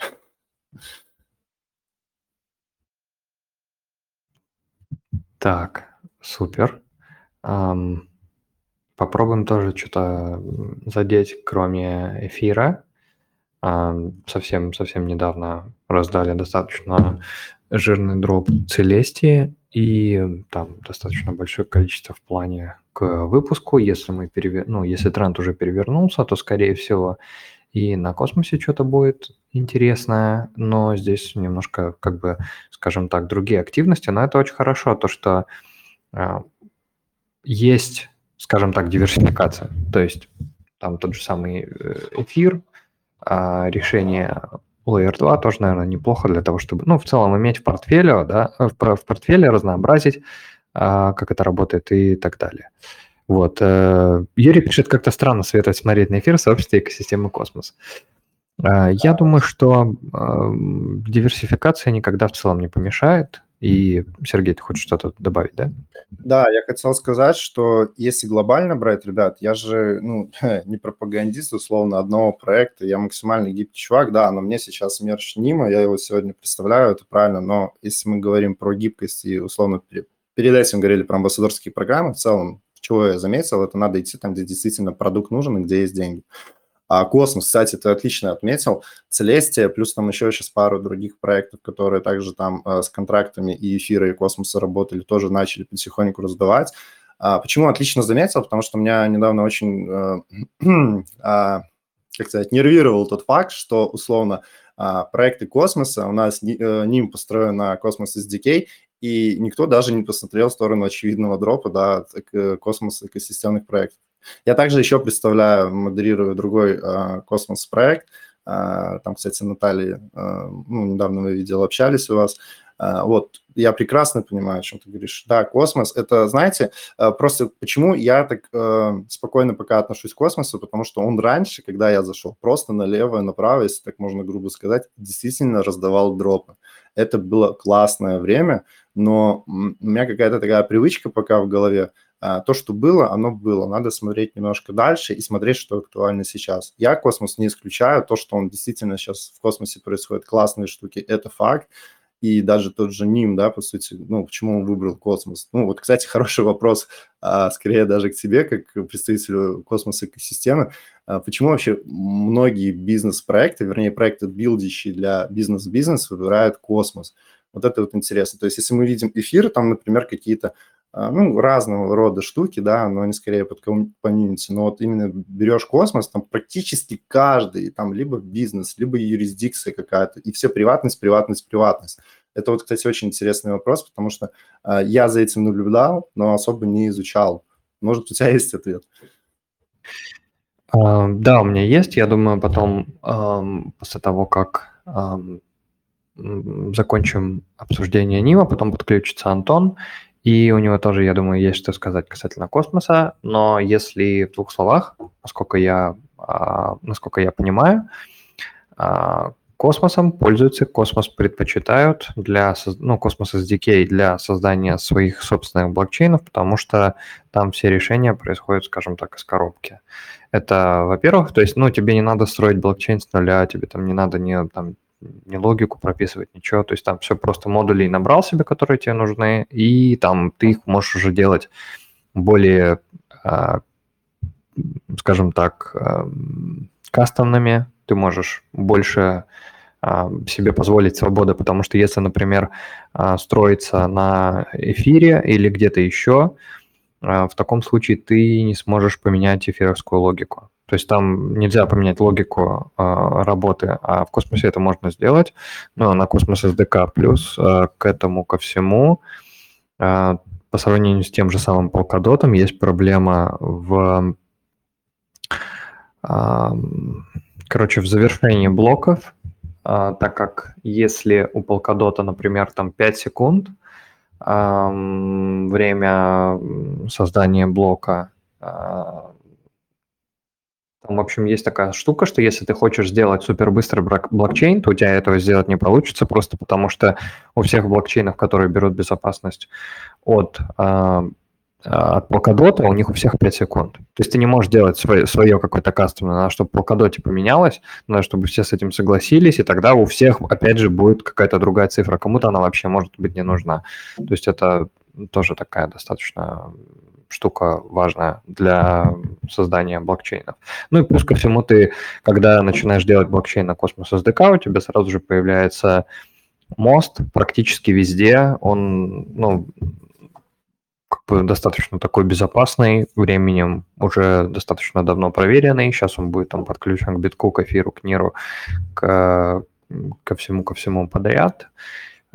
Так, Супер. Ам, попробуем тоже что-то задеть, кроме эфира. Ам, совсем, совсем недавно раздали достаточно жирный дроп Целестии, и там достаточно большое количество в плане к выпуску. Если мы перевер... ну, если тренд уже перевернулся, то, скорее всего, и на космосе что-то будет интересное, но здесь немножко, как бы, скажем так, другие активности, но это очень хорошо, то, что есть, скажем так, диверсификация. То есть там тот же самый э, эфир, а, решение Layer 2 тоже, наверное, неплохо для того, чтобы, ну, в целом иметь в портфеле, да, в, в портфеле разнообразить, а, как это работает и так далее. Вот. Э, Юрий пишет, как-то странно советовать смотреть на эфир в сообществе экосистемы Космос. Я думаю, что диверсификация никогда в целом не помешает. И, Сергей, ты хочешь что-то добавить, да? Да, я хотел сказать, что если глобально брать, ребят, я же ну, не пропагандист, условно, одного проекта, я максимально гибкий чувак, да, но мне сейчас мерч Нима, я его сегодня представляю, это правильно, но если мы говорим про гибкость и, условно, перед этим говорили про амбассадорские программы, в целом, чего я заметил, это надо идти там, где действительно продукт нужен и где есть деньги. А космос, кстати, ты отлично отметил. Целестия, плюс там еще сейчас пару других проектов, которые также там э, с контрактами и эфира, и космоса работали, тоже начали потихоньку раздавать. А, почему отлично заметил? Потому что меня недавно очень, э, э, как сказать, нервировал тот факт, что, условно, э, проекты космоса, у нас э, ним построен на Космос SDK, и никто даже не посмотрел в сторону очевидного дропа, да, э, космоса экосистемных проектов. Я также еще представляю, модерирую другой э, космос-проект. Э, там, кстати, Наталья, э, ну, недавно мы видел, общались у вас. Вот, я прекрасно понимаю, о чем ты говоришь. Да, космос, это, знаете, просто почему я так спокойно пока отношусь к космосу, потому что он раньше, когда я зашел, просто налево и направо, если так можно грубо сказать, действительно раздавал дропы. Это было классное время, но у меня какая-то такая привычка пока в голове – а, то, что было, оно было. Надо смотреть немножко дальше и смотреть, что актуально сейчас. Я космос не исключаю. То, что он действительно сейчас в космосе происходит, классные штуки, это факт. И даже тот же Ним, да, по сути, ну, почему он выбрал космос? Ну, вот, кстати, хороший вопрос, а, скорее даже к тебе, как представителю космоса экосистемы. А, почему вообще многие бизнес-проекты, вернее, проекты, билдящие для бизнес-бизнес, выбирают космос? Вот это вот интересно. То есть, если мы видим эфир, там, например, какие-то а, ну, разного рода штуки, да, но они скорее под комьюнити. Но вот именно берешь космос, там практически каждый, там либо бизнес, либо юрисдикция какая-то, и все приватность, приватность, приватность. Это вот, кстати, очень интересный вопрос, потому что э, я за этим наблюдал, но особо не изучал. Может, у тебя есть ответ? А, да, у меня есть. Я думаю, потом, после того, как закончим обсуждение Нима, потом подключится Антон, и у него тоже, я думаю, есть что сказать касательно космоса. Но если в двух словах, насколько я, а, насколько я понимаю, а, космосом пользуются, космос предпочитают для, ну, космос SDK для создания своих собственных блокчейнов, потому что там все решения происходят, скажем так, из коробки. Это, во-первых, то есть, ну, тебе не надо строить блокчейн с нуля, тебе там не надо ни, там, ни логику прописывать, ничего, то есть там все просто модулей набрал себе, которые тебе нужны, и там ты их можешь уже делать более, а, скажем так, кастомными, ты можешь больше а, себе позволить свободы, потому что если, например, а, строиться на эфире или где-то еще, в таком случае ты не сможешь поменять эфировскую логику. То есть там нельзя поменять логику работы, а в космосе это можно сделать. Но на космос SDK плюс к этому ко всему по сравнению с тем же самым Polkadot есть проблема в короче, в завершении блоков а, так как если у Polkadot, например, там 5 секунд время создания блока, а, там, в общем, есть такая штука, что если ты хочешь сделать супербыстрый блокчейн, то у тебя этого сделать не получится, просто потому что у всех блокчейнов, которые берут безопасность от а, а, от Polkadot у них у всех 5 секунд. То есть ты не можешь делать свое, свое какое-то кастомное, надо, чтобы Polkadot поменялось, надо, чтобы все с этим согласились, и тогда у всех, опять же, будет какая-то другая цифра. Кому-то она вообще может быть не нужна. То есть это тоже такая достаточно штука важная для создания блокчейнов. Ну и плюс ко всему ты, когда начинаешь делать блокчейн на Cosmos SDK, у тебя сразу же появляется мост практически везде. Он, ну, достаточно такой безопасный, временем уже достаточно давно проверенный. Сейчас он будет там подключен к битку, к эфиру, к ниру, к, ко всему, ко всему подряд.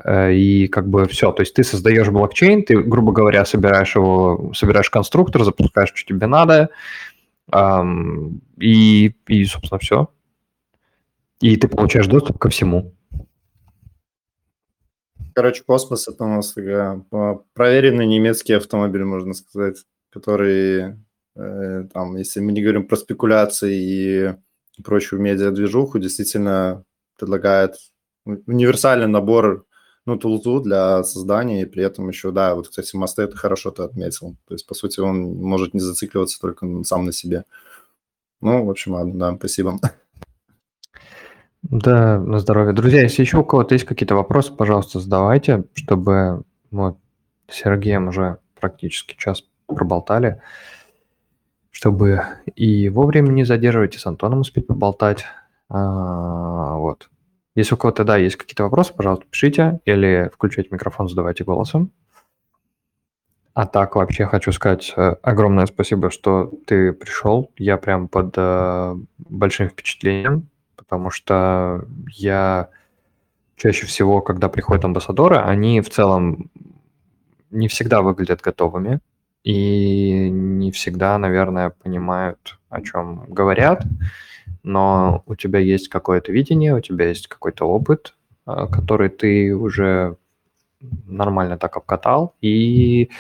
И как бы все, то есть ты создаешь блокчейн, ты, грубо говоря, собираешь его, собираешь конструктор, запускаешь, что тебе надо, и, и собственно, все. И ты получаешь доступ ко всему. Короче, космос это у нас проверенный немецкий автомобиль, можно сказать, который, э, там, если мы не говорим про спекуляции и прочую медиа-движуху, действительно предлагает универсальный набор ну, тулзу для создания, и при этом еще, да, вот, кстати, мосты это хорошо ты отметил. То есть, по сути, он может не зацикливаться только сам на себе. Ну, в общем, ладно, да, спасибо. Да, на здоровье. Друзья, если еще у кого-то есть какие-то вопросы, пожалуйста, задавайте, чтобы вот с Сергеем уже практически час проболтали, чтобы и вовремя не задерживать, и с Антоном успеть поболтать. А, вот. Если у кого-то, да, есть какие-то вопросы, пожалуйста, пишите или включайте микрофон, задавайте голосом. А так вообще хочу сказать э, огромное спасибо, что ты пришел. Я прям под э, большим впечатлением потому что я чаще всего, когда приходят амбассадоры, они в целом не всегда выглядят готовыми и не всегда, наверное, понимают, о чем говорят, но у тебя есть какое-то видение, у тебя есть какой-то опыт, а, который ты уже нормально так обкатал, и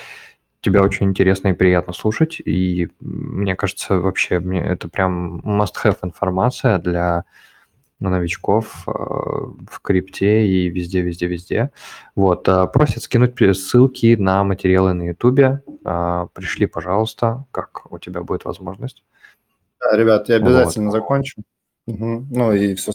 тебя очень интересно и приятно слушать, и мне кажется, вообще мне это прям must-have информация для на новичков э, в крипте и везде, везде, везде. Вот, э, просят скинуть ссылки на материалы на Ютубе. Э, пришли, пожалуйста, как у тебя будет возможность. Да, ребят, я обязательно вот. закончу. Угу. Ну и все.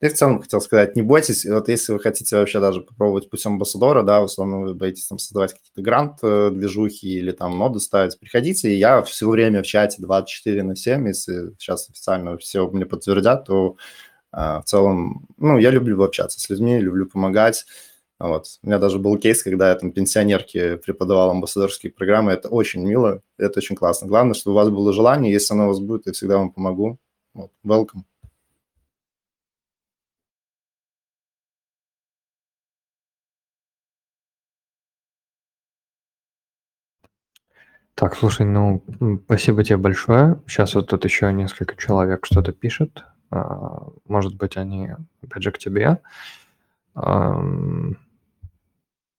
Я в целом хотел сказать, не бойтесь, вот если вы хотите вообще даже попробовать путь амбассадора, да, в основном вы боитесь там создавать какие-то грант-движухи или там ноды ставить, приходите, и я все время в чате 24 на 7, если сейчас официально все мне подтвердят, то э, в целом, ну, я люблю общаться с людьми, люблю помогать, вот. У меня даже был кейс, когда я там пенсионерке преподавал амбассадорские программы. Это очень мило, это очень классно. Главное, чтобы у вас было желание. Если оно у вас будет, я всегда вам помогу. Вот. Welcome. Так, слушай, ну, спасибо тебе большое. Сейчас вот тут еще несколько человек что-то пишет. А, Может быть, они, опять же, к тебе.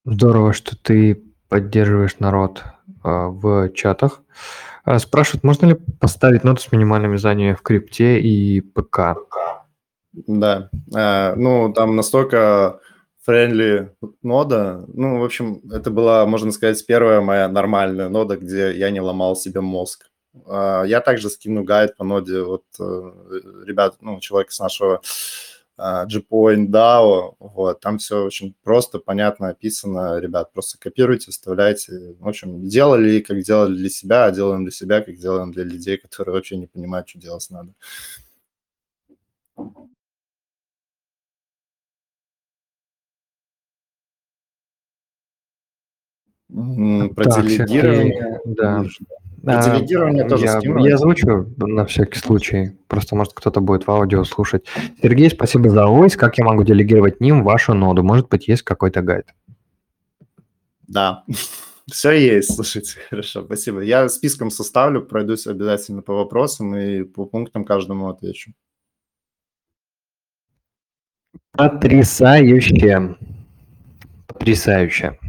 Здорово, что ты поддерживаешь народ а, в чатах. А, Спрашивают, можно ли поставить ноду с минимальными знаниями в крипте и ПК? Да, э, ну, там настолько friendly нода. Ну, в общем, это была, можно сказать, первая моя нормальная нода, где я не ломал себе мозг. А, Я также скину гайд по ноде вот э, ребят, ну, человека с нашего G-Point DAO, вот, там все очень просто, понятно описано, ребят, просто копируйте, вставляйте, в общем, делали, как делали для себя, а делаем для себя, как делаем для людей, которые вообще не понимают, что делать надо. Про Так, делегирование. Да. А, делегирование тоже я, скину. я озвучу на всякий случай. Просто, может, кто-то будет в аудио слушать. Сергей, спасибо за voice. Как я могу делегировать ним вашу ноду? Может быть, есть какой-то гайд? Да, все есть, слушайте, хорошо, спасибо. Я списком составлю, пройдусь обязательно по вопросам и по пунктам каждому отвечу. Потрясающе. Потрясающе.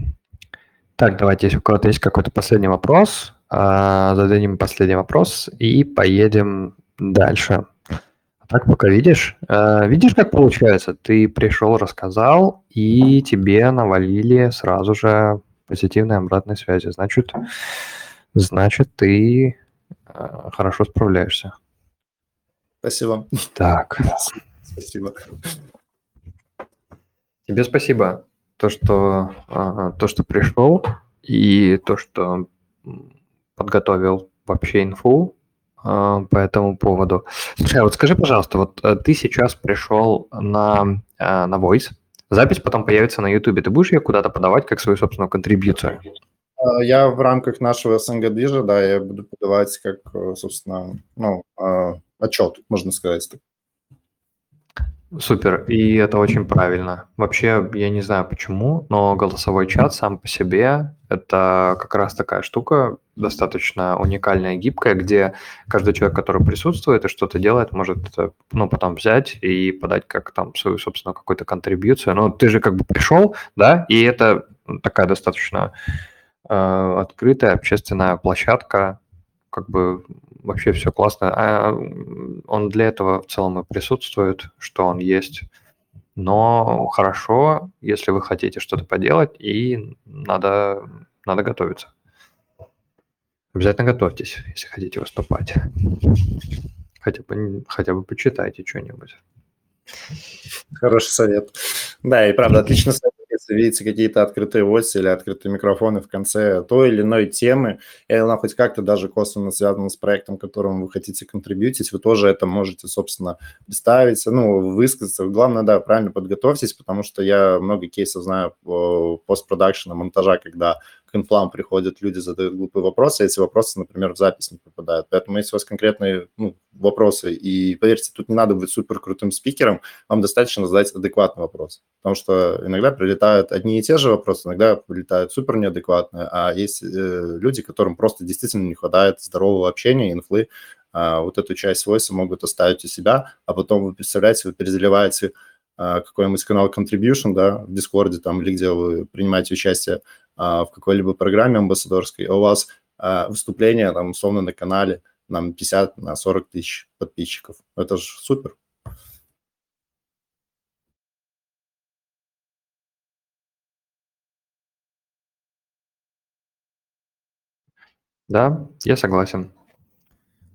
Так, давайте, если у кого-то есть какой-то последний вопрос, зададим последний вопрос и поедем дальше. А Так, пока видишь, а, видишь, как получается? Ты пришел, рассказал, и тебе навалили сразу же позитивной обратной связи. Значит, значит, ты а, хорошо справляешься. Спасибо. Так, Спасибо. тебе спасибо. То, что, а, то, что пришел, и то, что подготовил вообще инфу а, по этому поводу. Слушай, а вот скажи, пожалуйста, вот э, ты сейчас пришел на, а, на Voice, запись потом появится на YouTube, ты будешь ее куда-то подавать как свою собственную контрибьюцию? А, Я в рамках нашего СНГ движа, да, я буду подавать как, э, собственно, ну, отчет, можно сказать. Супер, и это очень правильно. Вообще, я не знаю почему, но голосовой чат сам по себе это как раз такая штука, достаточно уникальная гибкая, где каждый человек, который присутствует и что-то делает, может это, ну, потом взять и подать как там свою, собственно, какую-то контрибьюцию. Но ты же как бы пришел, да, и это такая достаточно э, открытая общественная площадка, как бы вообще все классно. А он для этого в целом и присутствует, что он есть. Но хорошо, если вы хотите что-то поделать, и надо, надо готовиться. Обязательно готовьтесь, если хотите выступать. Хотя бы, хотя бы почитайте что-нибудь. Хороший совет. Да, и правда, отлично совет, если видите какие-то открытые voice или открытые микрофоны в конце той или иной темы, или она хоть как-то даже косвенно связана с проектом, которому вы хотите контрибьютить, вы тоже это можете, собственно, представить, ну, высказаться. Главное, да, правильно подготовьтесь, потому что я много кейсов знаю по постпродакшена, монтажа, когда к инфлам приходят люди, задают глупые вопросы, и эти вопросы, например, в запись не попадают. Поэтому если у вас конкретные ну, вопросы, и поверьте, тут не надо быть супер крутым спикером, вам достаточно задать адекватный вопрос. Потому что иногда прилетают одни и те же вопросы, иногда прилетают супер неадекватные, а есть э, люди, которым просто действительно не хватает здорового общения, инфлы, а, вот эту часть свойства могут оставить у себя, а потом вы представляете, вы перезаливаете а, какой-нибудь канал Contribution, да, в Дискорде там, или где вы принимаете участие а, в какой-либо программе амбассадорской, а у вас а, выступление там условно на канале нам 50 на 40 тысяч подписчиков. Это же супер. Да, я согласен.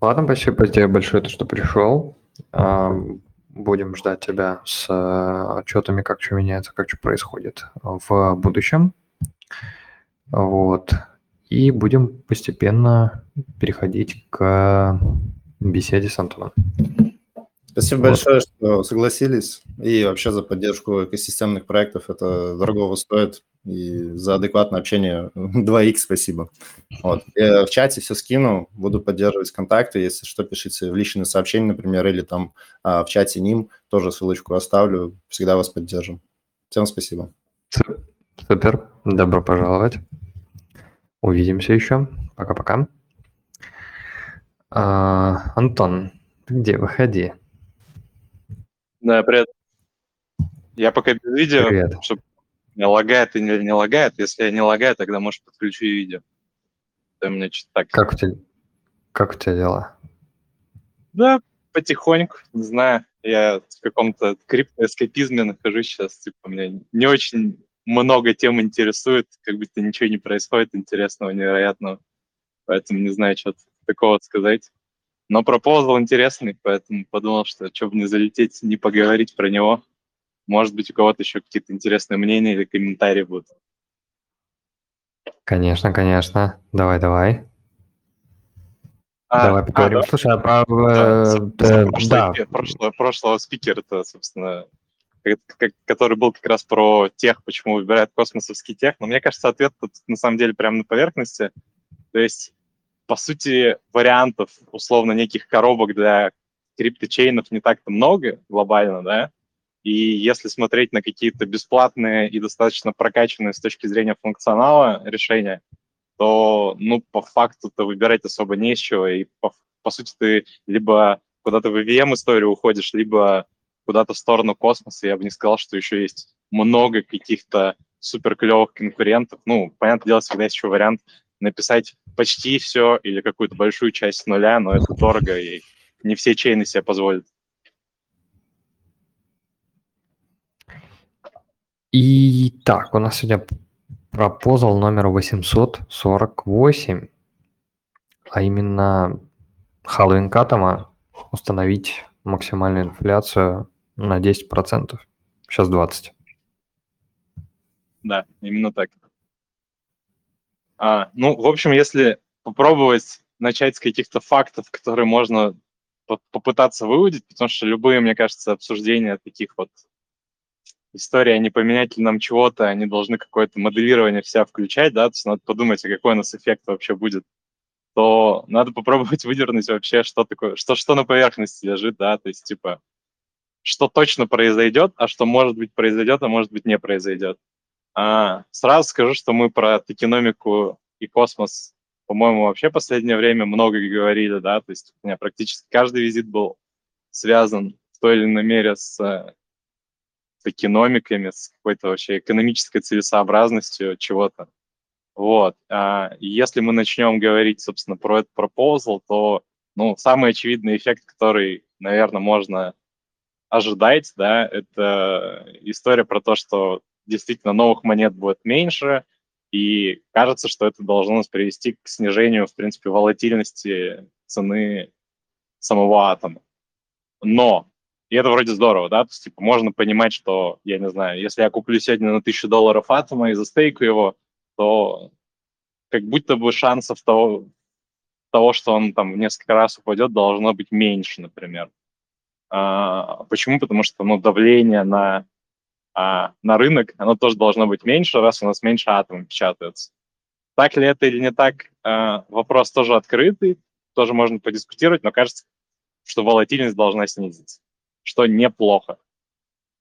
Ладно, спасибо тебе большое, то, что пришел. А, Будем ждать тебя с отчетами, как что меняется, как что происходит в будущем. Вот. И будем постепенно переходить к беседе с Антоном. Спасибо Вот. большое, что согласились. И вообще за поддержку экосистемных проектов. Это дорогого стоит. И за адекватное общение 2х спасибо. Вот. Я в чате все скину, буду поддерживать контакты. Если что, пишите в личные сообщения, например, или там а, в чате ним. Тоже ссылочку оставлю. Всегда вас поддержим. Всем спасибо. Су- Супер, добро пожаловать. Увидимся еще. Пока-пока. А, Антон, ты где? Выходи. Да, привет. Я пока без видео, Привет. чтобы не лагает или не лагает. Если я не лагаю, тогда, может, подключу и видео. То мне что-то так... Как у тебя, как у тебя дела? Да, потихоньку, не знаю. Я в каком-то криптоэскапизме нахожусь сейчас. Типа, меня не очень много тем интересует, как будто ничего не происходит интересного, невероятного. Поэтому не знаю, что такого сказать. Но пропозал интересный, поэтому подумал, что что бы не залететь, не поговорить про него. Может быть, у кого-то еще какие-то интересные мнения или комментарии будут. Конечно, конечно. Давай, давай. А, давай поговорим. а, да. Слушай, а про... Да, э, э, да, прошлого, прошлого спикера-то, собственно, который был как раз про тех, почему выбирают космосовский тех. Но мне кажется, ответ тут на самом деле прямо на поверхности. То есть, по сути, вариантов, условно, неких коробок для крипточейнов не так-то много глобально, да, и если смотреть на какие-то бесплатные и достаточно прокачанные с точки зрения функционала решения, то, ну, по факту-то выбирать особо не из чего, и по, по сути ты либо куда-то в EVM-историю уходишь, либо куда-то в сторону космоса. Я бы не сказал, что еще есть много каких-то супер клевых конкурентов. Ну, понятное дело, всегда есть еще вариант написать почти все или какую-то большую часть нуля, но это дорого, и не все чейны себе позволят. И так, у нас сегодня пропозал номер 848, а именно халвинг атома установить максимальную инфляцию на 10%. Сейчас 20. Да, именно так. А, ну, в общем, если попробовать начать с каких-то фактов, которые можно по- попытаться выудить, потому что любые, мне кажется, обсуждения таких вот историй, они поменять ли нам чего-то, они должны какое-то моделирование вся включать, да, то есть надо подумать, а какой у нас эффект вообще будет, то надо попробовать выдернуть вообще, что такое, что, что на поверхности лежит, да, то есть, типа, что точно произойдет, а что, может быть, произойдет, а может быть, не произойдет. А, сразу скажу, что мы про токеномику и космос, по-моему, вообще в последнее время много говорили, да, то есть у меня практически каждый визит был связан в той или иной мере с э, токеномиками, с какой-то вообще экономической целесообразностью чего-то. Вот. А если мы начнем говорить, собственно, про этот пропозал, то, ну, самый очевидный эффект, который, наверное, можно ожидать, да, это история про то, что действительно новых монет будет меньше, и кажется, что это должно нас привести к снижению, в принципе, волатильности цены самого атома. Но, и это вроде здорово, да, то есть, типа, можно понимать, что, я не знаю, если я куплю сегодня на тысячу долларов атома и застейку его, то как будто бы шансов того, того, что он там в несколько раз упадет, должно быть меньше, например. А, почему? Потому что ну, давление на, а, на рынок, оно тоже должно быть меньше, раз у нас меньше атомов печатаются. Так ли это или не так, а, вопрос тоже открытый, тоже можно подискутировать, но кажется, что волатильность должна снизиться, что неплохо.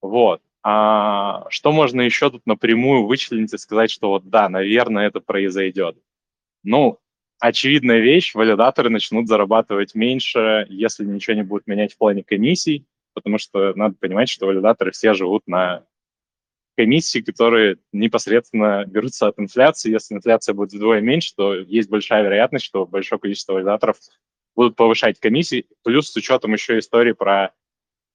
Вот. А что можно еще тут напрямую вычленить и сказать, что вот да, наверное, это произойдет? Ну, очевидная вещь, валидаторы начнут зарабатывать меньше, если ничего не будут менять в плане комиссий, потому что надо понимать, что валидаторы все живут на комиссии, которые непосредственно берутся от инфляции. Если инфляция будет вдвое меньше, то есть большая вероятность, что большое количество валидаторов будут повышать комиссии, плюс с учетом еще истории про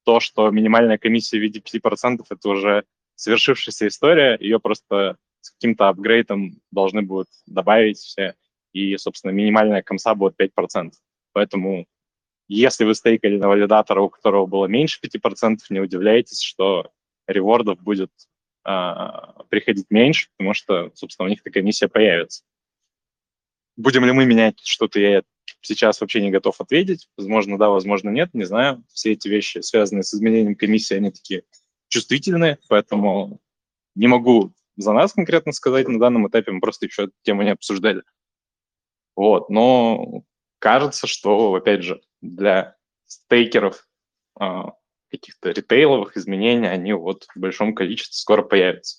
то, что минимальная комиссия в виде 5% это уже свершившаяся история, ее просто с каким-то апгрейдом должны будут добавить все, и, собственно, минимальная комса будет 5%. Поэтому если вы стейкали на валидатора, у которого было меньше 5%, не удивляйтесь, что ревордов будет а, приходить меньше, потому что, собственно, у них эта комиссия появится. Будем ли мы менять что-то, я сейчас вообще не готов ответить. Возможно, да, возможно, нет, не знаю. Все эти вещи, связанные с изменением комиссии, они такие чувствительные, поэтому не могу за нас конкретно сказать на данном этапе, мы просто еще эту тему не обсуждали. Вот, но кажется, что, опять же, для стейкеров а, каких-то ритейловых изменений, они вот в большом количестве скоро появятся.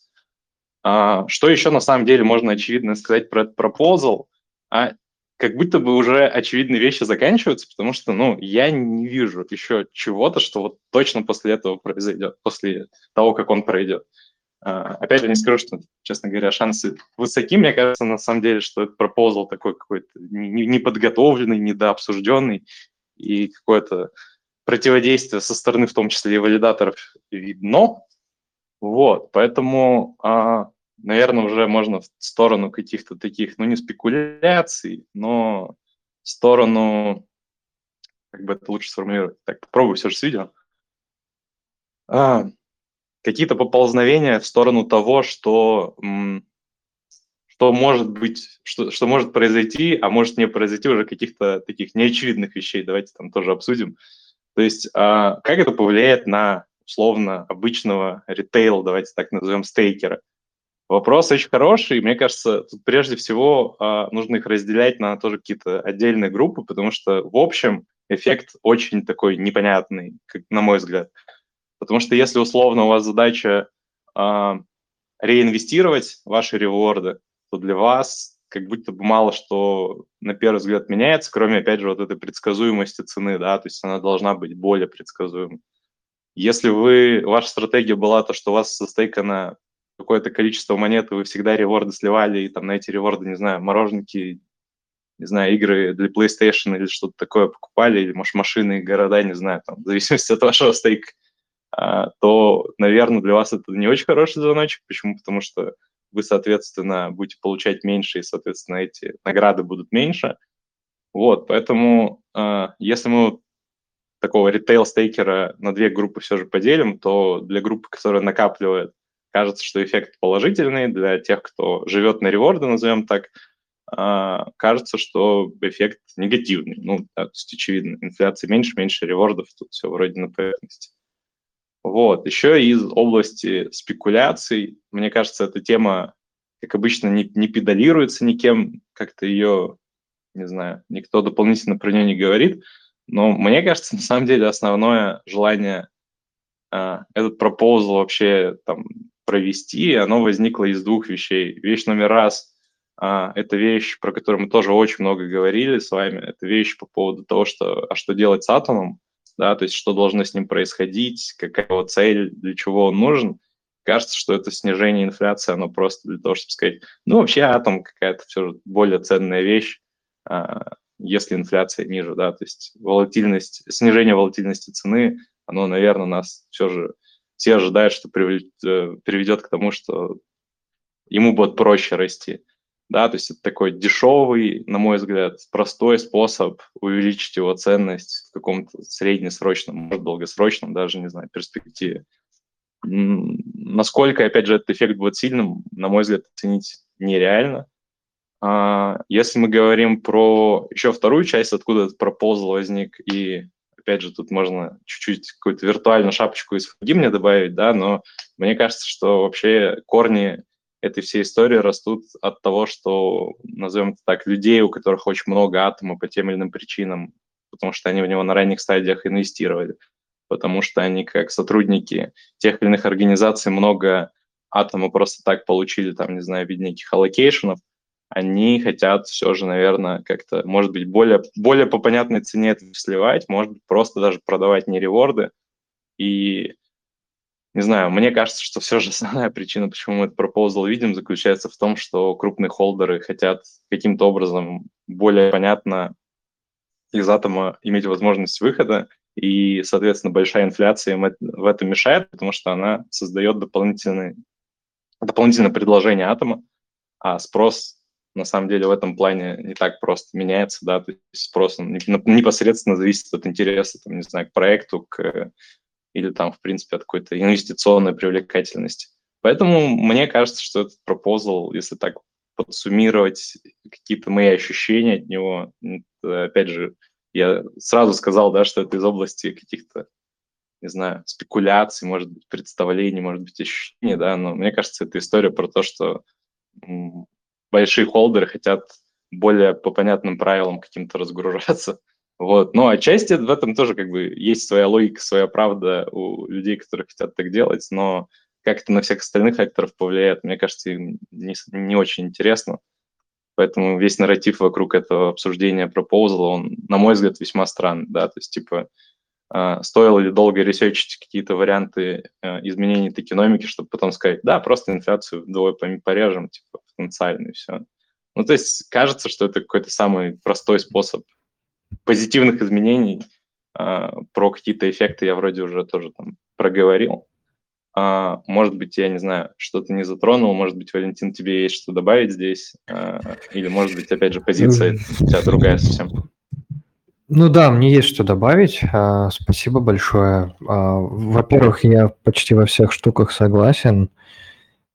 А, что еще на самом деле можно очевидно сказать про этот пропозал? А как будто бы уже очевидные вещи заканчиваются, потому что, ну, я не вижу еще чего-то, что вот точно после этого произойдет, после того, как он пройдет. А, опять же, не скажу, что, честно говоря, шансы высоки. Мне кажется, на самом деле, что этот пропозал такой какой-то неподготовленный, недообсужденный, и какое-то противодействие со стороны, в том числе и валидаторов, видно. Вот, поэтому а, наверное, уже можно в сторону каких-то таких, ну, не спекуляций, но в сторону, как бы это лучше сформулировать. Так, попробую все же с видео. А, какие-то поползновения в сторону того, что, что может быть, что, что может произойти, а может не произойти уже каких-то таких неочевидных вещей. Давайте там тоже обсудим. То есть, а, как это повлияет на условно обычного ритейл, давайте так назовем, стейкера. Вопрос очень хороший. Мне кажется, тут прежде всего э, нужно их разделять на тоже какие-то отдельные группы, потому что в общем эффект очень такой непонятный, как, на мой взгляд. Потому что если условно у вас задача э, реинвестировать ваши реворды, то для вас как будто бы мало что на первый взгляд меняется, кроме, опять же, вот этой предсказуемости цены, да, то есть она должна быть более предсказуемой. Если вы, ваша стратегия была то, что у вас застейкана какое-то количество монет, и вы всегда реворды сливали, и там на эти реворды, не знаю, мороженки, не знаю, игры для PlayStation или что-то такое покупали, или, может, машины, города, не знаю, там, в зависимости от вашего стейка, то, наверное, для вас это не очень хороший звоночек. Почему? Потому что вы, соответственно, будете получать меньше, и, соответственно, эти награды будут меньше. Вот, поэтому э, если мы такого ритейл-стейкера на две группы все же поделим, то для группы, которая накапливает кажется, что эффект положительный для тех, кто живет на реворды, назовем так, а, кажется, что эффект негативный. Ну, да, то есть очевидно, инфляции меньше, меньше ревордов, тут все вроде на поверхности. Вот, еще из области спекуляций, мне кажется, эта тема, как обычно, не, не педалируется никем, как-то ее, не знаю, никто дополнительно про нее не говорит, но мне кажется, на самом деле основное желание э, этот пропозал вообще там провести, оно возникло из двух вещей. Вещь номер раз а, – это вещь, про которую мы тоже очень много говорили с вами. Это вещь по поводу того, что, а что делать с атомом, да, то есть что должно с ним происходить, какая его цель, для чего он нужен. Кажется, что это снижение инфляции, оно просто для того, чтобы сказать, ну, вообще атом какая-то все же более ценная вещь, а, если инфляция ниже, да, то есть волатильность, снижение волатильности цены, оно, наверное, нас все же все ожидают, что э, приведет к тому, что ему будет проще расти. Да, то есть это такой дешевый, на мой взгляд, простой способ увеличить его ценность в каком-то среднесрочном, может, долгосрочном, даже, не знаю, перспективе. Насколько, опять же, этот эффект будет сильным, на мой взгляд, оценить нереально. А, если мы говорим про еще вторую часть, откуда этот пропозал возник и опять же, тут можно чуть-чуть какую-то виртуальную шапочку из фуги мне добавить, да, но мне кажется, что вообще корни этой всей истории растут от того, что, назовем это так, людей, у которых очень много атома по тем или иным причинам, потому что они в него на ранних стадиях инвестировали, потому что они как сотрудники тех или иных организаций много атома просто так получили, там, не знаю, в виде неких аллокейшенов, они хотят все же, наверное, как-то, может быть, более, более по понятной цене это сливать, может быть, просто даже продавать не реворды. И, не знаю, мне кажется, что все же основная причина, почему мы этот пропозал видим, заключается в том, что крупные холдеры хотят каким-то образом более понятно из атома иметь возможность выхода, и, соответственно, большая инфляция им в этом мешает, потому что она создает дополнительное, дополнительное предложение атома, а спрос на самом деле в этом плане не так просто меняется, да, то есть спрос непосредственно зависит от интереса, там, не знаю, к проекту, к, или там, в принципе, от какой-то инвестиционной привлекательности. Поэтому мне кажется, что этот пропозал, если так подсуммировать какие-то мои ощущения от него, опять же, я сразу сказал, да, что это из области каких-то, не знаю, спекуляций, может быть, представлений, может быть, ощущений, да, но мне кажется, это история про то, что большие холдеры хотят более по понятным правилам каким-то разгружаться. Вот. Но отчасти в этом тоже как бы есть своя логика, своя правда у людей, которые хотят так делать, но как это на всех остальных акторов повлияет, мне кажется, им не, не очень интересно. Поэтому весь нарратив вокруг этого обсуждения пропозала, он, на мой взгляд, весьма странный, да, то есть, типа, э, стоило ли долго ресерчить какие-то варианты э, изменений токеномики, чтобы потом сказать, да, просто инфляцию вдвое порежем, типа, потенциально, и все. Ну, то есть, кажется, что это какой-то самый простой способ позитивных изменений. Э, про какие-то эффекты я вроде уже тоже там проговорил. А, может быть, я не знаю, что-то не затронул, может быть, Валентин, тебе есть что добавить здесь, а, или, может быть, опять же, позиция у тебя другая совсем. Ну да, мне есть что добавить. А, спасибо большое. А, во-первых, я почти во всех штуках согласен.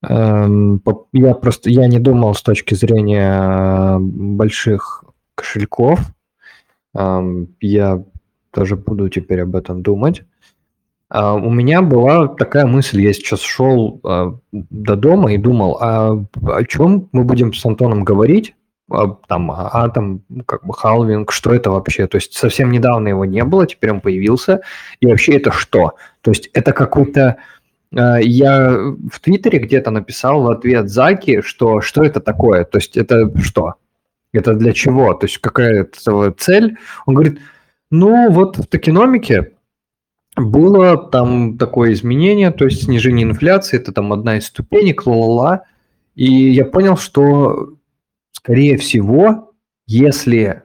Эм, я просто я не думал с точки зрения больших кошельков. Я тоже буду теперь об этом думать. А, у меня была такая мысль, я сейчас шел а, до дома и думал, а о чем мы будем с Антоном говорить? А, там как бы халвинг, что это вообще? То есть совсем недавно его не было, теперь он появился. И вообще это что? То есть это какой-то... Я в Твиттере где-то написал в ответ Заки, что что это такое? То есть это что? Это для чего? То есть какая цель? Он говорит, ну вот в токеномике было там такое изменение, то есть снижение инфляции, это там одна из ступенек, ла-ла-ла. И я понял, что, скорее всего, если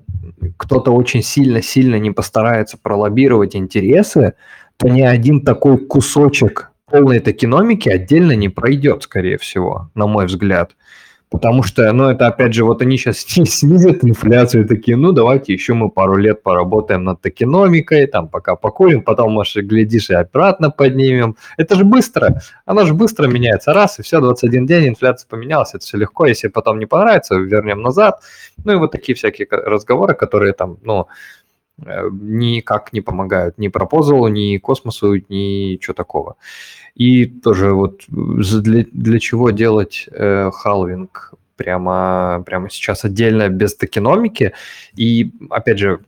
кто-то очень сильно-сильно не постарается пролоббировать интересы, то ни один такой кусочек полной токеномики отдельно не пройдет, скорее всего, на мой взгляд. Потому что, ну, это опять же, вот они сейчас снизят инфляцию, такие, ну, давайте еще мы пару лет поработаем над токеномикой, там, пока покурим, потом, может, глядишь, и обратно поднимем. Это же быстро, она же быстро меняется. Раз, и все, 21 день, инфляция поменялась, это все легко. Если потом не понравится, вернем назад. Ну, и вот такие всякие разговоры, которые там, ну, никак не помогают ни пропозалу, ни космосу, ни чего такого. И тоже вот для, для чего делать э, халвинг прямо, прямо сейчас отдельно без токеномики? И, опять же,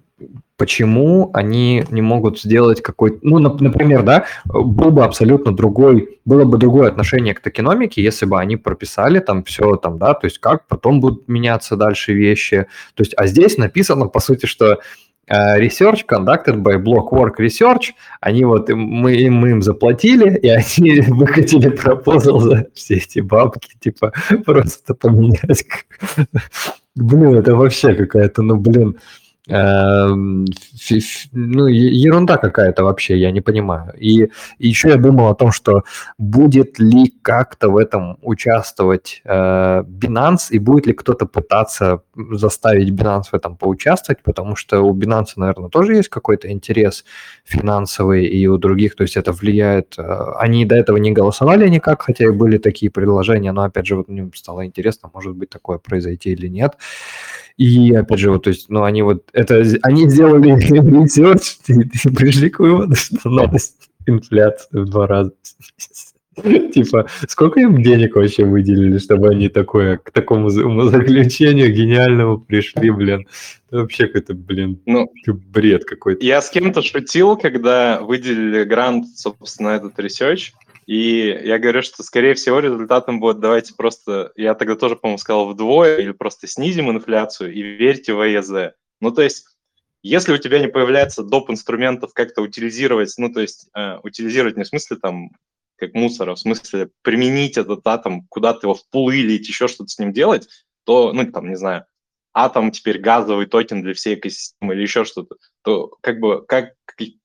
почему они не могут сделать какой-то... Ну, например, да, был бы абсолютно другой, было бы другое отношение к токеномике, если бы они прописали там все там, да, то есть как потом будут меняться дальше вещи. То есть, а здесь написано, по сути, что Э, research conducted by Blockwork Research. Они вот, мы, мы им заплатили, и они выкатили пропозал за все эти бабки, типа, просто поменять. Блин, это вообще какая-то, ну, блин, ну, ерунда какая-то вообще, я не понимаю. И, еще я думал о том, что будет ли как-то в этом участвовать э, Binance, и будет ли кто-то пытаться заставить Binance в этом поучаствовать, потому что у Binance, наверное, тоже есть какой-то интерес финансовый, и у других, то есть это влияет... Э, они до этого не голосовали никак, хотя и были такие предложения, но, опять же, вот мне стало интересно, может быть такое произойти или нет. И опять же, вот, то есть, ну, они вот это, они сделали ресерч и пришли к выводу, что надо инфляцию в два раза. Типа, сколько им денег вообще выделили, чтобы они такое, к такому заключению гениальному пришли, блин. Это вообще какой-то, блин, ну, бред какой-то. Я с кем-то шутил, когда выделили грант, собственно, этот ресерч, и я говорю, что, скорее всего, результатом будет, давайте просто, я тогда тоже, по-моему, сказал вдвое, или просто снизим инфляцию и верьте в ES. Ну, то есть, если у тебя не появляется доп. инструментов как-то утилизировать, ну, то есть, э, утилизировать не в смысле там, как мусора, в смысле применить этот атом, куда-то его впулить, еще что-то с ним делать, то, ну, там, не знаю, атом теперь газовый токен для всей экосистемы или еще что-то, то как бы, как,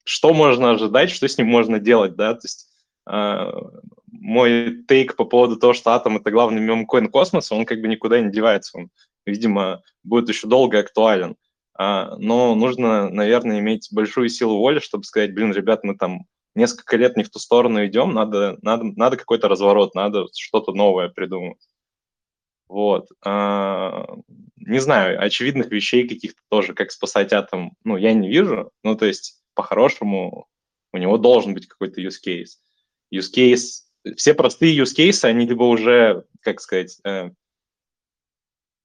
что можно ожидать, что с ним можно делать, да, то есть а, мой тейк по поводу того, что атом — это главный мемкоин космоса, он как бы никуда не девается. Он, видимо, будет еще долго актуален. А, но нужно, наверное, иметь большую силу воли, чтобы сказать, блин, ребят, мы там несколько лет не в ту сторону идем, надо, надо, надо какой-то разворот, надо что-то новое придумать. Вот. А, не знаю, очевидных вещей каких-то тоже, как спасать атом, ну, я не вижу. Ну, то есть, по-хорошему, у него должен быть какой-то use case use case, все простые use cases, они либо уже, как сказать, э,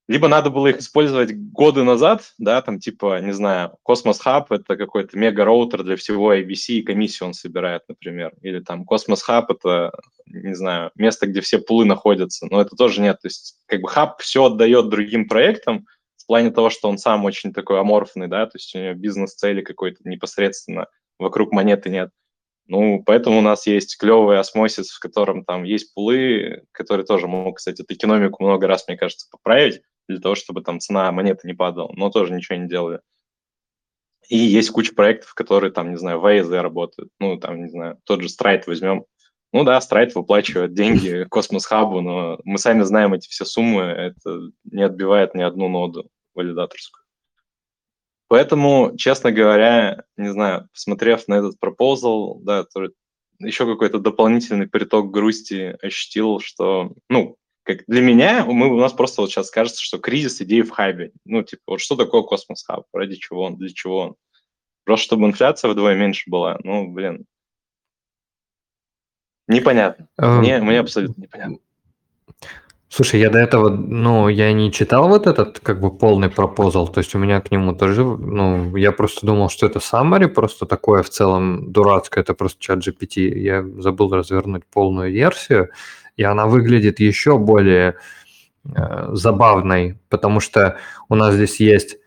либо надо было их использовать годы назад, да, там типа, не знаю, Cosmos Hub — это какой-то мега-роутер для всего IBC, и комиссию он собирает, например. Или там Cosmos Hub — это, не знаю, место, где все пулы находятся, но это тоже нет. То есть как бы хаб все отдает другим проектам в плане того, что он сам очень такой аморфный, да, то есть у него бизнес-цели какой-то непосредственно вокруг монеты нет. Ну, поэтому у нас есть клевый осмосис, в котором там есть пулы, которые тоже могут, кстати, эту экономику много раз, мне кажется, поправить для того, чтобы там цена монеты не падала, но тоже ничего не делали. И есть куча проектов, которые там, не знаю, в AZ работают. Ну, там, не знаю, тот же Stride возьмем. Ну да, Stride выплачивает деньги Cosmos Hub у, но мы сами знаем эти все суммы, это не отбивает ни одну ноду валидаторскую. Поэтому, честно говоря, не знаю, посмотрев на этот пропозал, да, еще какой-то дополнительный приток грусти ощутил, что, ну, как для меня, мы, у нас просто вот сейчас кажется, что кризис идей в хабе. Ну, типа, вот что такое Cosmos Hub, ради чего он, для чего он? Просто чтобы инфляция вдвое меньше была. Ну, блин, непонятно. Мне, мне абсолютно непонятно. Слушай, я до этого, ну, я не читал вот этот, как бы, полный пропозал, то есть у меня к нему тоже, ну, я просто думал, что это summary, просто такое в целом дурацкое, это просто чат GPT, я забыл развернуть полную версию, и она выглядит еще более э, забавной, потому что у нас здесь есть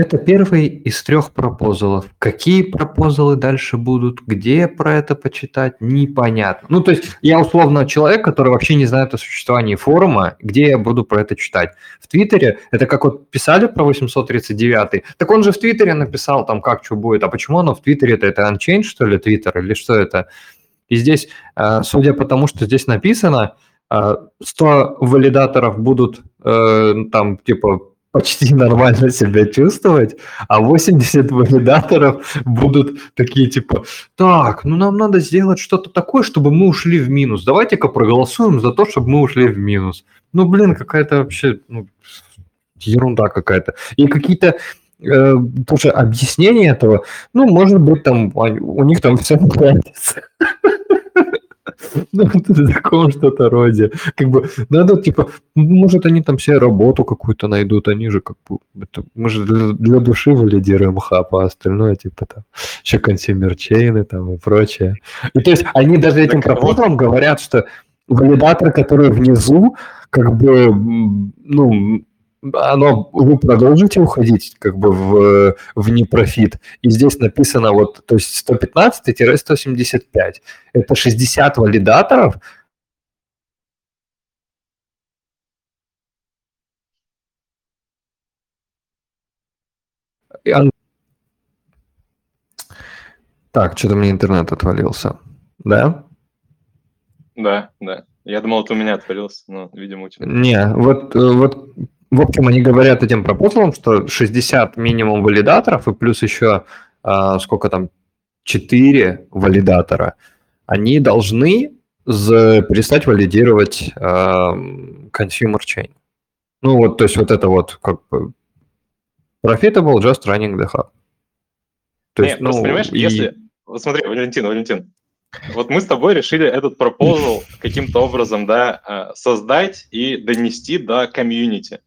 это первый из трех пропозалов. Какие пропозалы дальше будут, где про это почитать, непонятно. Ну, то есть я условно человек, который вообще не знает о существовании форума, где я буду про это читать. В Твиттере, это как вот писали про 839, так он же в Твиттере написал там, как что будет. А почему оно в Твиттере, это, это Unchained, что ли, Твиттер, или что это? И здесь, э, судя по тому, что здесь написано, 100 э, валидаторов будут э, там типа почти нормально себя чувствовать, а 80 валидаторов будут такие типа, так, ну нам надо сделать что-то такое, чтобы мы ушли в минус. Давайте-ка проголосуем за то, чтобы мы ушли в минус. Ну, блин, какая-то вообще ну, ерунда какая-то. И какие-то э, тоже объяснения этого, ну, может быть, там у них там все нравится. Ну, в таком что-то роде. Как бы, надо, типа, может, они там себе работу какую-то найдут, они же как бы, это, мы же для, для души валидируем хаб, а остальное, типа, там, еще consumer chain ы там и прочее. И то есть они даже этим пропозалом говорят, что валидатор, который внизу, как бы, ну, оно, вы продолжите уходить как бы в, в непрофит. И здесь написано вот, то есть 115-175. Это 60 валидаторов, Так, что-то мне интернет отвалился. Да? Да, да. Я думал, это у меня отвалился, но, видимо, у тебя. Не, вот, э, вот в общем, они говорят этим пропозалам, что 60 минимум валидаторов и плюс еще а, сколько там, 4 валидатора, они должны за, перестать валидировать а, consumer chain. Ну вот, то есть вот это вот как бы profitable just running the hub. То Нет, есть, ну, понимаешь, и... если... Вот смотри, Валентин, Валентин, вот мы с тобой решили этот пропозал каким-то образом, да, а, создать и донести до комьюнити.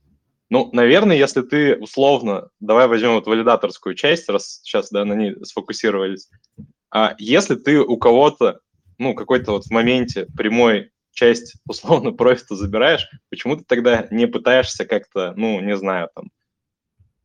Ну, наверное, если ты условно, давай возьмем вот валидаторскую часть, раз сейчас да, на ней сфокусировались. А если ты у кого-то, ну, какой-то вот в моменте прямой часть условно профита забираешь, почему ты тогда не пытаешься как-то, ну, не знаю, там,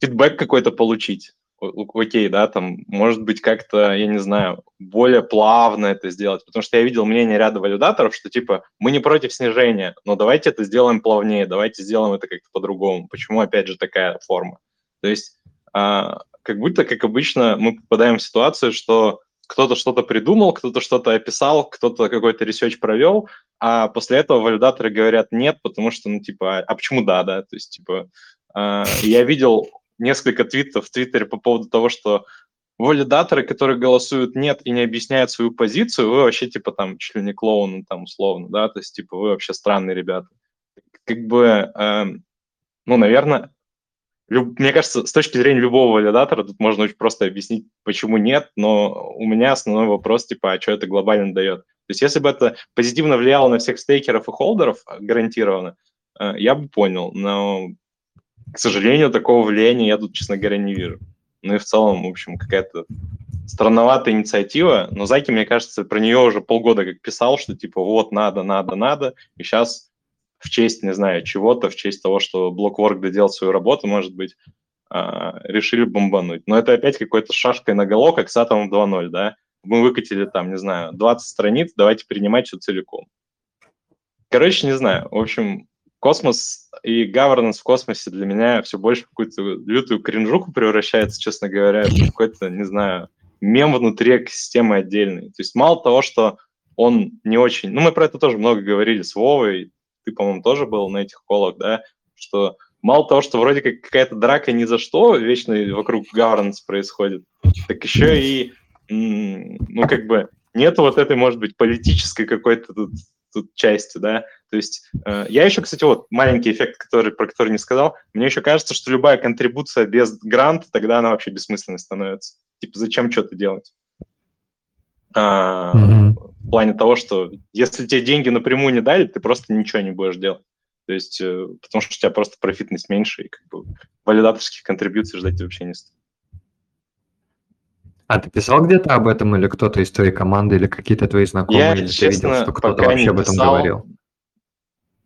фидбэк какой-то получить? Окей, да, там, может быть, как-то, я не знаю, более плавно это сделать, потому что я видел мнение ряда валидаторов, что, типа, мы не против снижения, но давайте это сделаем плавнее, давайте сделаем это как-то по-другому. Почему, опять же, такая форма? То есть, а, как будто, как обычно, мы попадаем в ситуацию, что кто-то что-то придумал, кто-то что-то описал, кто-то какой-то ресерч провел, а после этого валидаторы говорят нет, потому что, ну, типа, а почему да, да? То есть, типа, э, я видел несколько твитов в Твиттере по поводу того, что валидаторы, которые голосуют нет и не объясняют свою позицию, вы вообще типа там чуть ли не клоуны там условно, да, то есть типа вы вообще странные ребята. Как бы, э, ну, наверное, люб, мне кажется, с точки зрения любого валидатора тут можно очень просто объяснить, почему нет, но у меня основной вопрос типа, а что это глобально дает? То есть если бы это позитивно влияло на всех стейкеров и холдеров гарантированно, э, я бы понял, но к сожалению, такого влияния я тут, честно говоря, не вижу. Ну и в целом, в общем, какая-то странноватая инициатива, но Заки, мне кажется, про нее уже полгода как писал, что типа вот надо, надо, надо, и сейчас в честь, не знаю, чего-то, в честь того, что Blockwork доделал свою работу, может быть, а, решили бомбануть. Но это опять какой-то шашкой на голо, как с Атомом 2.0, да? Мы выкатили там, не знаю, 20 страниц, давайте принимать все целиком. Короче, не знаю. В общем, космос и governance в космосе для меня все больше в какую-то лютую кринжуку превращается, честно говоря, в какой-то, не знаю, мем внутри экосистемы отдельный. То есть мало того, что он не очень... Ну, мы про это тоже много говорили с Вовой, ты, по-моему, тоже был на этих колах, да, что мало того, что вроде как какая-то драка ни за что вечно вокруг governance происходит, так еще и, ну, как бы, нет вот этой, может быть, политической какой-то тут, тут части, да, то есть э, я еще, кстати, вот маленький эффект, который, про который не сказал, мне еще кажется, что любая контрибуция без гранта, тогда она вообще бессмысленной становится. Типа, зачем что-то делать? А, mm-hmm. В плане того, что если тебе деньги напрямую не дали, ты просто ничего не будешь делать. То есть, э, потому что у тебя просто профитность меньше, и как бы валидаторских контрибьюций ждать вообще не стоит. А ты писал где-то об этом, или кто-то из твоей команды, или какие-то твои знакомые, я, или честно, ты видел, что кто-то вообще об этом говорил?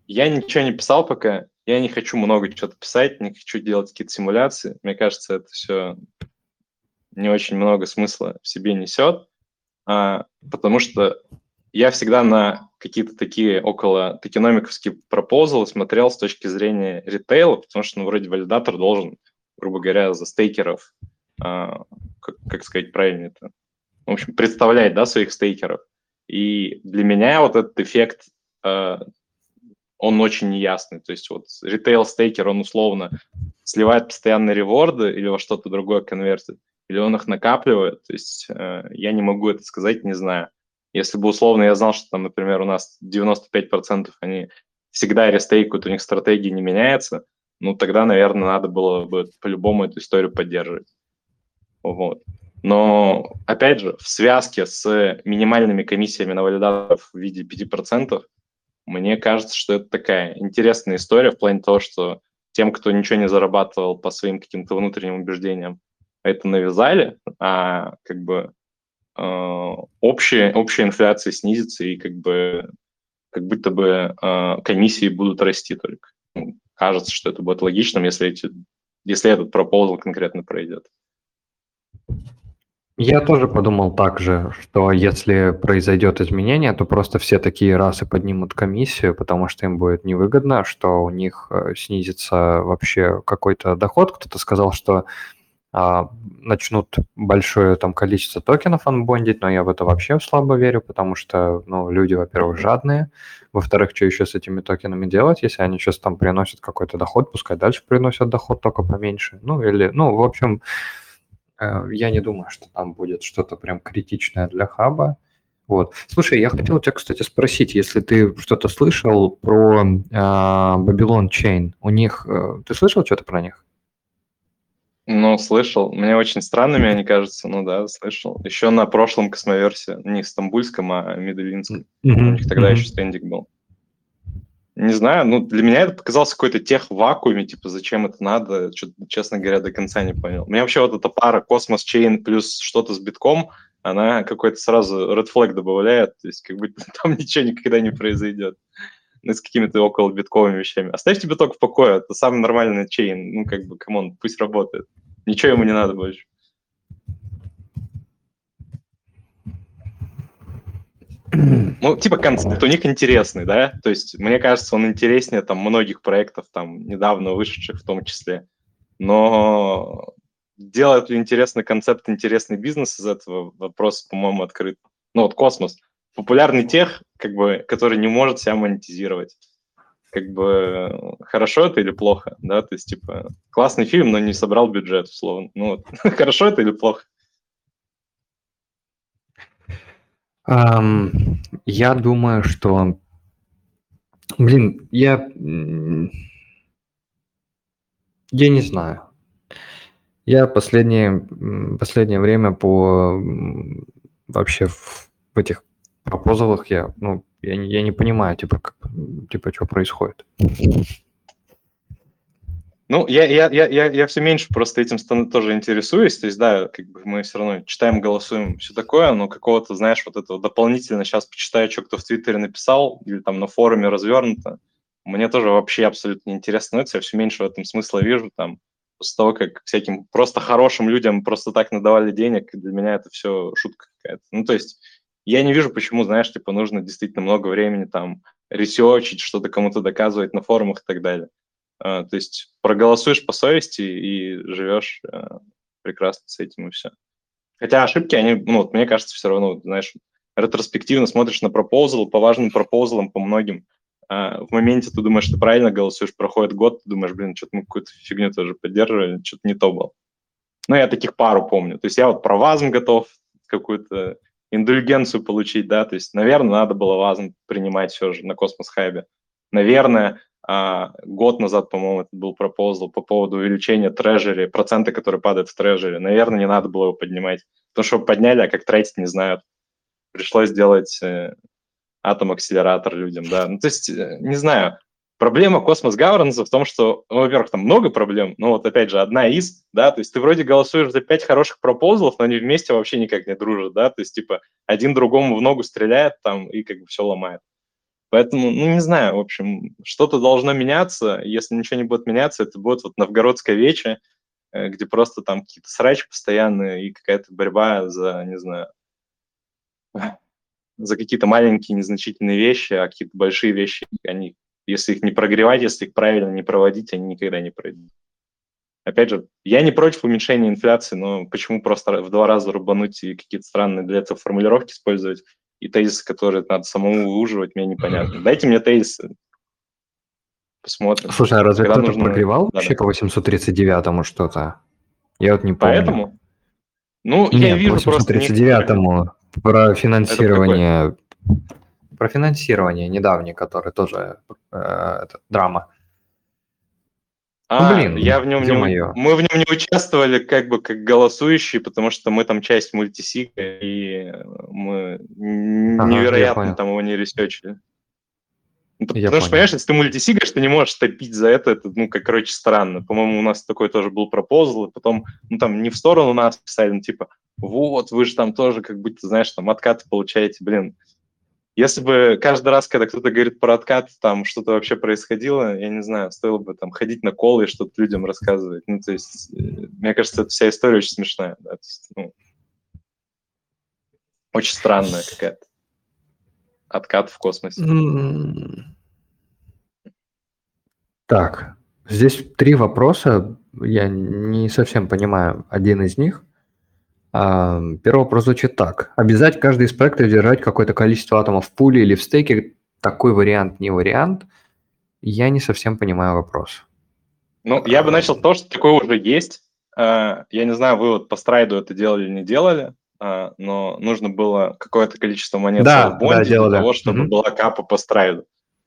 Я ничего не писал пока. Я не хочу много чего-то писать, не хочу делать какие-то симуляции. Мне кажется, это все не очень много смысла в себе несет, а, потому что я всегда на какие-то такие около tokenomic овские пропозалы смотрел с точки зрения ритейла, потому что, ну, вроде валидатор должен, грубо говоря, за стейкеров, как, как сказать правильно это, в общем, представлять, да, своих стейкеров. И для меня вот этот эффект, а, он очень неясный. То есть вот ритейл-стейкер, он условно сливает постоянные реворды или во что-то другое конвертит, или он их накапливает. То есть э, я не могу это сказать, не знаю. Если бы условно я знал, что там, например, у нас 95% они всегда рестейкают, у них стратегия не меняется, ну тогда, наверное, надо было бы по-любому эту историю поддерживать. Вот. Но, опять же, в связке с минимальными комиссиями на валидаторов в виде 5%, мне кажется, что это такая интересная история в плане того, что тем, кто ничего не зарабатывал по своим каким-то внутренним убеждениям, это навязали, а как бы э, общая, общая инфляция снизится, и как бы как будто бы э, комиссии будут расти только. Кажется, что это будет логичным, если, эти, если этот пропозал конкретно пройдет. Я тоже подумал так же, что если произойдет изменение, то просто все такие расы поднимут комиссию, потому что им будет невыгодно, что у них э, снизится вообще какой-то доход. Кто-то сказал, что а, начнут большое там количество токенов анбондить, но я в это вообще слабо верю, потому что, ну, люди, во-первых, жадные, во-вторых, что еще с этими токенами делать, если они сейчас там приносят какой-то доход, пускай дальше приносят доход, только поменьше, ну, или, ну, в общем, я не думаю, что там будет что-то прям критичное для хаба, вот. Слушай, я хотел тебя, кстати, спросить, если ты что-то слышал про э, Babylon Chain, у них, э, ты слышал что-то про них? Ну, слышал. Мне очень странными они кажутся. Ну да, слышал. Еще на прошлом космоверсе, не стамбульском, а медельинском. Mm-hmm. У них тогда mm-hmm. еще стендик был. Не знаю, ну для меня это показалось какой-то вещью в вакууме, типа зачем это надо, что честно говоря, до конца не понял. У меня вообще вот эта пара Cosmos chain плюс что-то с битком, она какой-то сразу red flag добавляет, то есть как будто там ничего никогда не произойдет ну, с какими-то около битковыми вещами. Оставьте биток в покое, это самый нормальный chain, ну, как бы, come on, пусть работает. Ничего ему не надо больше. Ну, типа концепт у них интересный, да? То есть, мне кажется, он интереснее там многих проектов, там, недавно вышедших в том числе. Но делает ли интересный концепт, интересный бизнес из этого, вопрос, по-моему, открыт. Ну, вот космос – популярный тех, как бы, который не может себя монетизировать. Как бы хорошо это или плохо, да, то есть, типа, классный фильм, но не собрал бюджет, условно. Ну, вот. хорошо это или плохо? Um, я думаю, что... Блин, я... Я не знаю. Я последнее, последнее время по вообще в, в этих пропозалах я, ну, я, я не понимаю, типа, как, типа, что происходит. Ну, я, я, я, я, я все меньше просто этим тоже интересуюсь. То есть, да, как бы мы все равно читаем, голосуем, все такое, но какого-то, знаешь, вот этого дополнительно сейчас почитаю, что кто в Твиттере написал или там на форуме развернуто. Мне тоже вообще абсолютно не интересно это, я все меньше в этом смысла вижу, там, после того, как всяким просто хорошим людям просто так надавали денег, для меня это все шутка какая-то. Ну, то есть я не вижу, почему, знаешь, типа нужно действительно много времени там ресерчить, что-то кому-то доказывать на форумах и так далее. А, то есть проголосуешь по совести и живешь а, прекрасно с этим и все. Хотя ошибки, они, ну, вот мне кажется, все равно, знаешь, ретроспективно смотришь на пропозал, по важным пропозалам, по многим. А в моменте ты думаешь, что правильно голосуешь, проходит год, ты думаешь, блин, что-то мы какую-то фигню тоже поддерживали, что-то не то было. Ну, я таких пару помню. То есть я вот про ВАЗм готов какую-то индульгенцию получить, да, то есть, наверное, надо было ВАЗм принимать все же на Космос Хайбе. Наверное, а, год назад, по-моему, это был пропозал по поводу увеличения трежери, процента, которые падают в трежери. Наверное, не надо было его поднимать. Потому что подняли, а как тратить не знают. Пришлось сделать э, атом-акселератор людям, да. Ну, то есть, э, не знаю, проблема космос governance в том, что, ну, во-первых, там много проблем, но вот опять же, одна из, да, то есть ты вроде голосуешь за пять хороших пропозалов, но они вместе вообще никак не дружат, да, то есть, типа, один другому в ногу стреляет там и как бы все ломает. Поэтому, ну, не знаю, в общем, что-то должно меняться. Если ничего не будет меняться, это будет вот Новгородская вече, э, где просто там какие-то срачи постоянные и какая-то борьба за, не знаю, за какие-то маленькие незначительные вещи, а какие-то большие вещи, они, если их не прогревать, если их правильно не проводить, они никогда не пройдут. Опять же, я не против уменьшения инфляции, но почему просто в два раза рубануть и какие-то странные для этого формулировки использовать, и тезисы, которые надо самому выуживать, мне непонятно. Дайте мне тезисы. Посмотрим. Слушай, а разве кто-то нужно... прогревал да, вообще да. по 839-му что-то? Я вот не помню. Поэтому? Ну, Нет, я вижу 839-му про финансирование... Про финансирование недавнее, которое тоже э, это, драма. А, ну, блин, я в нем не, мое. мы в нем не участвовали как бы как голосующие, потому что мы там часть мультисига, и мы ага, невероятно там его не ресечили. Ну, потому понял. что, понимаешь, если ты мультисигаешь, ты не можешь топить за это, это, ну, как, короче, странно. По-моему, у нас такой тоже был пропозал, и потом, ну, там, не в сторону нас писали, ну, типа, вот, вы же там тоже, как будто, знаешь, там, откаты получаете, блин, если бы каждый раз, когда кто-то говорит про откат, там что-то вообще происходило, я не знаю, стоило бы там ходить на колы и что-то людям рассказывать. Ну, то есть, э, мне кажется, эта вся история очень смешная. Да? То есть, ну, очень странная какая-то. Откат в космосе. Так, здесь три вопроса. Я не совсем понимаю один из них. Первый вопрос звучит так. Обязать каждый из проектов держать какое-то количество атомов в пуле или в стейке. Такой вариант не вариант. Я не совсем понимаю вопрос. Ну, я бы начал то, что такое уже есть. А, я не знаю, вы вот по страйду это делали или не делали, а, но нужно было какое-то количество монет да, в бонде да, для того, чтобы mm-hmm. была капа по страйду.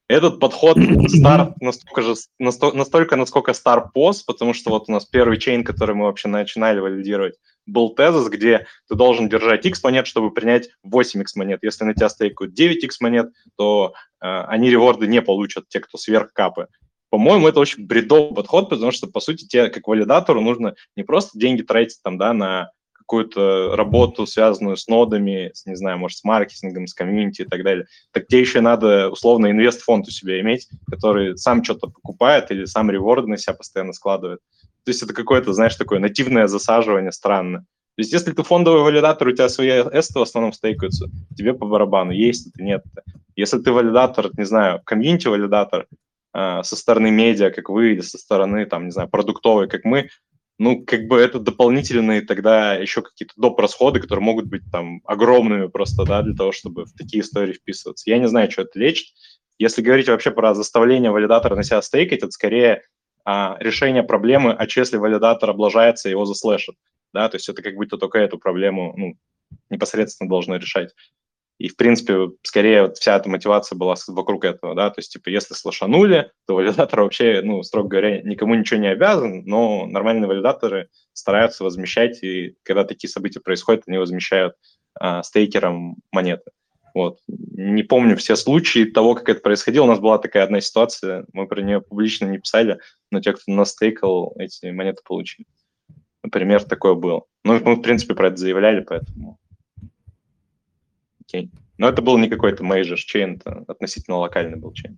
Этот подход стар настолько же, настолько, насколько стар пост, потому что вот у нас первый чейн, который мы вообще начинали валидировать, был тезис, где ты должен держать X монет, чтобы принять 8X монет. Если на тебя стейкают 9X монет, то э, они реворды не получат, те, кто сверх капы. По-моему, это очень бредовый подход, потому что, по сути, тебе, как валидатору, нужно не просто деньги тратить там, да, на какую-то работу, связанную с нодами, с, не знаю, может, с маркетингом, с комьюнити и так далее, так тебе еще надо, условно, инвест-фонд у себя иметь, который сам что-то покупает или сам реворды на себя постоянно складывает. То есть это какое-то, знаешь, такое нативное засаживание странное. То есть если ты фондовый валидатор, у тебя свои эсты в основном стейкаются, тебе по барабану, есть это, нет это. Если ты валидатор, не знаю, комьюнити-валидатор э, со стороны медиа, как вы, или со стороны, там, не знаю, продуктовой, как мы, ну, как бы это дополнительные тогда еще какие-то доп. расходы, которые могут быть там огромными просто, да, для того, чтобы в такие истории вписываться. Я не знаю, что это лечит. Если говорить вообще про заставление валидатора на себя стейкать, это скорее а, решение проблемы, а если валидатор облажается, его заслэшат, да, то есть это как будто только эту проблему ну, непосредственно должно решать. И, в принципе, скорее вот вся эта мотивация была вокруг этого, да, то есть, типа, если слышанули, то валидатор вообще, ну, строго говоря, никому ничего не обязан, но нормальные валидаторы стараются возмещать, и когда такие события происходят, они возмещают а, стейкерам монеты. Вот. Не помню все случаи того, как это происходило. У нас была такая одна ситуация, мы про нее публично не писали, но те, кто настейкал, эти монеты получили. Например, такое было. Ну, мы, в принципе, про это заявляли, поэтому... Окей. Но это был не какой-то major чейн, это относительно локальный был чейн.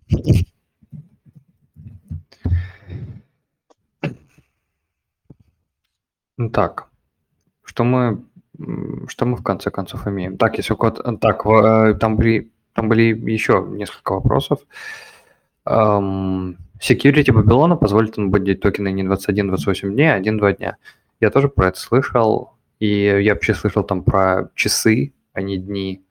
Так, что мы, что мы в конце концов имеем? Так, если код, так, э, там были, там были еще несколько вопросов. Um, security Babylon позволит быть токены не 21-28 дней, а 1-2 дня. Я тоже про это слышал, и я вообще слышал там про часы, а не дни.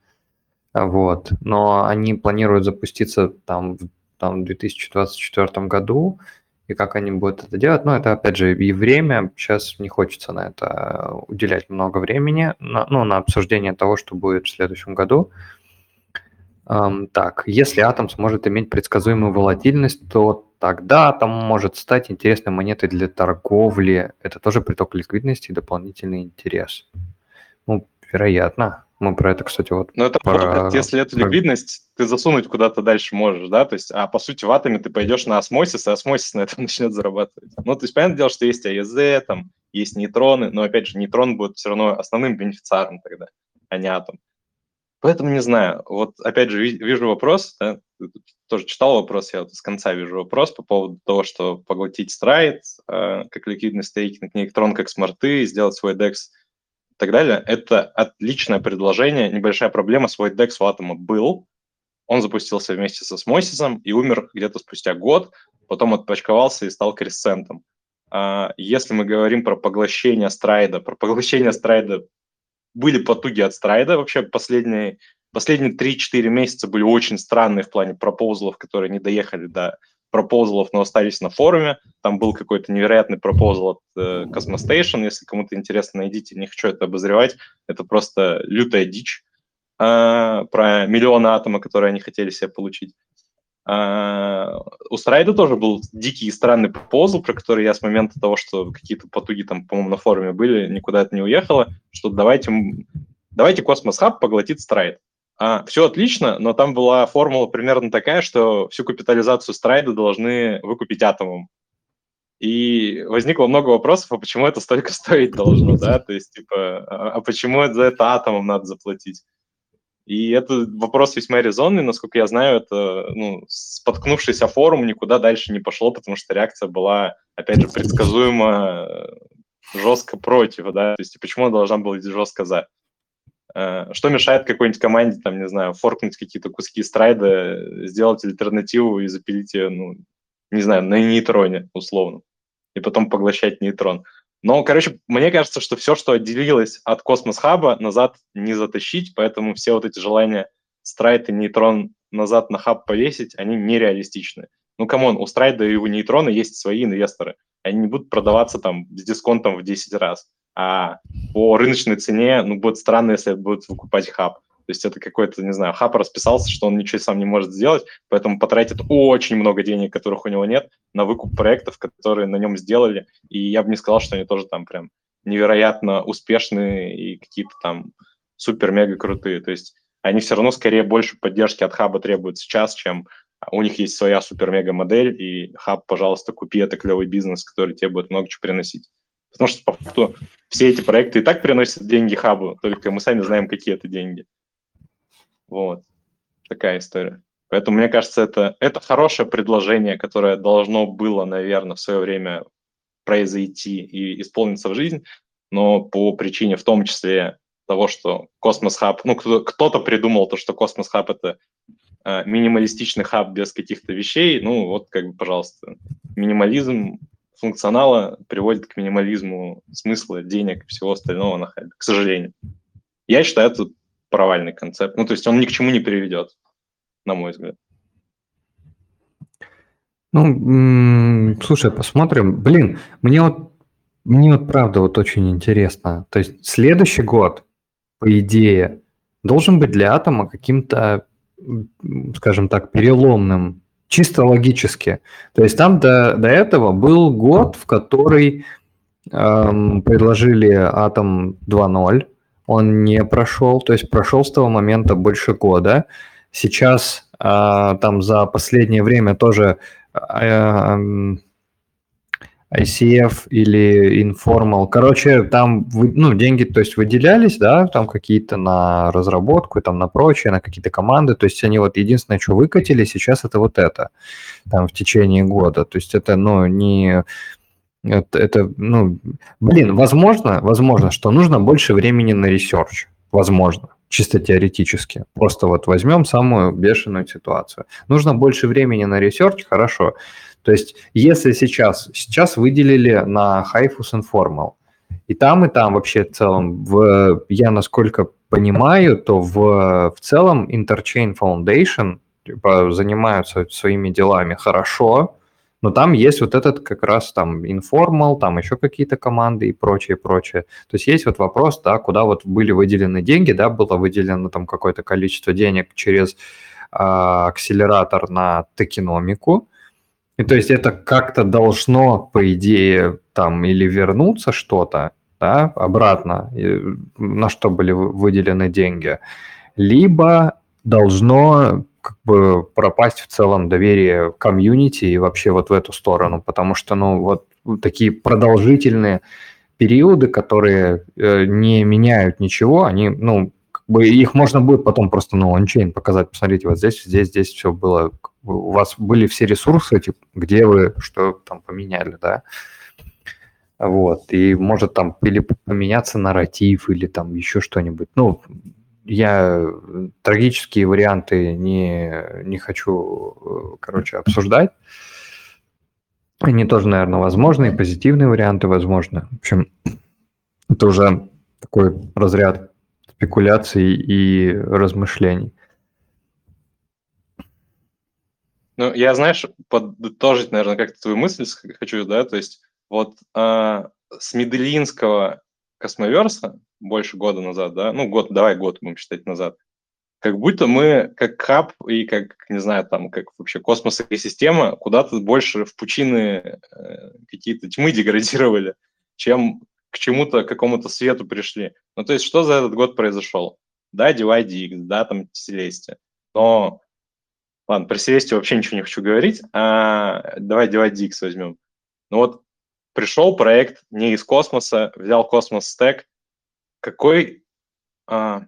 Вот. Но они планируют запуститься там, там в 2024 году, и как они будут это делать. Но это, опять же, и время. Сейчас не хочется на это уделять много времени, на, ну, на обсуждение того, что будет в следующем году. Um, так, если атом сможет иметь предсказуемую волатильность, то тогда атом может стать интересной монетой для торговли. Это тоже приток ликвидности и дополнительный интерес. Ну, вероятно. Мы про это, кстати, вот... Ну, это про... если эту ликвидность ты засунуть куда-то дальше можешь, да, то есть, а по сути в атоме ты пойдешь на осмосис, и осмосис на этом начнет зарабатывать. Ну, то есть, понятное дело, что есть АЕЗ, там, есть нейтроны, но, опять же, нейтрон будет все равно основным бенефициаром тогда, а не атом. Поэтому не знаю. Вот, опять же, вижу вопрос, да, тоже читал вопрос, я вот с конца вижу вопрос по поводу того, что поглотить страйт, э, как ликвидный стейкинг, нейтрон как смарты, сделать свой DEX – так далее. Это отличное предложение, небольшая проблема. Свой DEX у Атома был, он запустился вместе со Смосисом и умер где-то спустя год, потом отпочковался и стал кресцентом. А если мы говорим про поглощение страйда, про поглощение страйда были потуги от страйда вообще последние, последние 3-4 месяца были очень странные в плане пропозалов, которые не доехали до пропозалов, но остались на форуме. Там был какой-то невероятный пропозал от э, Cosmostation. Если кому-то интересно, найдите, не хочу это обозревать. Это просто лютая дичь э, про миллионы атома, которые они хотели себе получить. Uh, у Stride а тоже был дикий и странный пропозал, про который я с момента того, что какие-то потуги там, по-моему, на форуме были, никуда это не уехало, что давайте, давайте Cosmos Hub поглотит Stride. А, все отлично, но там была формула примерно такая, что всю капитализацию Stride а должны выкупить атомом. И возникло много вопросов, а почему это столько стоить должно, да, то есть, типа, а, а почему за это атомом надо заплатить? И это вопрос весьма резонный, насколько я знаю, это, ну, споткнувшийся форум никуда дальше не пошло, потому что реакция была, опять же, предсказуемо э, жестко против, да, то есть, почему она должна была быть жестко за? Э, что мешает какой-нибудь команде, там, не знаю, форкнуть какие-то куски страйда, сделать альтернативу и запилить ее, ну, не знаю, на нейтроне, условно, и потом поглощать нейтрон. Но, короче, мне кажется, что все, что отделилось от Космос Хаба, назад не затащить, поэтому все вот эти желания Stride и нейтрон назад на хаб повесить, они нереалистичны. Ну, come on, у Stride а и у нейтрона есть свои инвесторы. Они не будут продаваться там с дисконтом в 10 раз а по рыночной цене, ну, будет странно, если будут выкупать хаб. То есть это какой-то, не знаю, хаб расписался, что он ничего сам не может сделать, поэтому потратит очень много денег, которых у него нет, на выкуп проектов, которые на нем сделали. И я бы не сказал, что они тоже там прям невероятно успешные и какие-то там супер-мега крутые. То есть они все равно скорее больше поддержки от хаба требуют сейчас, чем у них есть своя супер-мега модель, и хаб, пожалуйста, купи, это клевый бизнес, который тебе будет много чего приносить. Потому что, по факту, все эти проекты и так приносят деньги хабу, только мы сами знаем, какие это деньги. Вот. Такая история. Поэтому, мне кажется, это, это хорошее предложение, которое должно было, наверное, в свое время произойти и исполниться в жизнь, но по причине в том числе того, что Cosmos Hub, ну, кто-то придумал то, что Cosmos Hub – это э, минималистичный хаб без каких-то вещей, ну, вот, как бы, пожалуйста, минимализм функционала приводит к минимализму смысла, денег и всего остального на хайпе, к сожалению. Я считаю, это провальный концепт. Ну, то есть он ни к чему не приведет, на мой взгляд. Ну, слушай, посмотрим. Блин, мне вот, мне вот правда вот очень интересно. То есть следующий год, по идее, должен быть для атома каким-то, скажем так, переломным чисто логически. То есть там до, до этого был год, в который эм, предложили Атом 2.0, он не прошел, то есть прошел с того момента больше года. Сейчас а, там за последнее время тоже а, ICF или Informal. Короче, там ну, деньги то есть выделялись, да, там какие-то на разработку, там на прочее, на какие-то команды. То есть они вот единственное, что выкатили сейчас, это вот это там в течение года. То есть это, ну, не... Это, это, ну, блин, возможно, возможно, что нужно больше времени на ресерч. Возможно чисто теоретически. Просто вот возьмем самую бешеную ситуацию. Нужно больше времени на ресерч, хорошо. То есть если сейчас, сейчас выделили на Hyphus Informal, и там, и там вообще в целом, в, я насколько понимаю, то в, в целом Interchain Foundation типа, занимаются своими делами хорошо, но там есть вот этот как раз там Informal, там еще какие-то команды и прочее, прочее. То есть есть вот вопрос, да, куда вот были выделены деньги, да, было выделено там какое-то количество денег через э, акселератор на токеномику, и то есть это как-то должно, по идее, там или вернуться что-то, да, обратно, на что были выделены деньги, либо должно как бы пропасть в целом доверие комьюнити и вообще вот в эту сторону, потому что, ну, вот такие продолжительные периоды, которые э, не меняют ничего, они, ну, как бы их можно будет потом просто, ну, ончейн показать, посмотрите, вот здесь, здесь, здесь все было у вас были все ресурсы, типа, где вы что там поменяли, да, вот, и может там или поменяться нарратив, или там еще что-нибудь. Ну, я трагические варианты не, не хочу, короче, обсуждать. Они тоже, наверное, возможны, и позитивные варианты возможны. В общем, это уже такой разряд спекуляций и размышлений. Ну, я, знаешь, подытожить, наверное, как-то твою мысль хочу, да, то есть вот э, с Медellинского космоверса больше года назад, да, ну, год, давай год будем считать назад, как будто мы, как хаб и как, не знаю, там, как вообще космос и система, куда-то больше в пучины э, какие-то тьмы деградировали, чем к чему-то, к какому-то свету пришли. Ну, то есть, что за этот год произошел? Да, DYDX, да, там, Celestia. Но Ладно, про Celestia вообще ничего не хочу говорить. А, давай девать Dix возьмем. Ну вот пришел проект не из космоса, взял космос стек. Какой, а,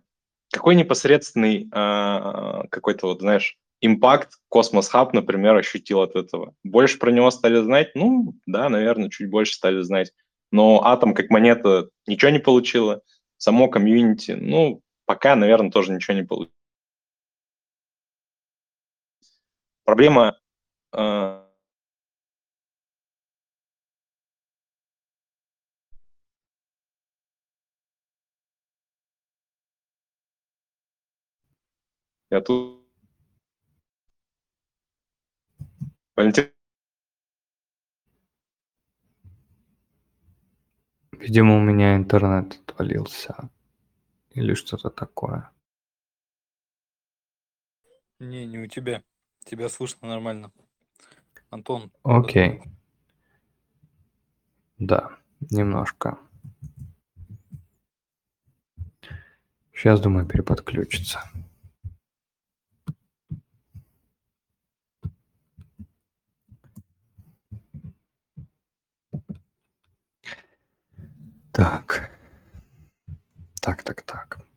какой непосредственный а, какой-то вот, знаешь, impact Cosmos Hub, например, ощутил от этого? Больше про него стали знать? Ну, да, наверное, чуть больше стали знать. Но Атом как монета ничего не получила. Само комьюнити, ну, пока, наверное, тоже ничего не получило. Проблема э, Я тут... Валентин... Видимо, у меня интернет отвалился. Или что-то такое. Не, не у тебя. Тебя слышно нормально. Антон. Окей. Да, немножко. Сейчас, думаю, переподключится. Так. Так, так, так.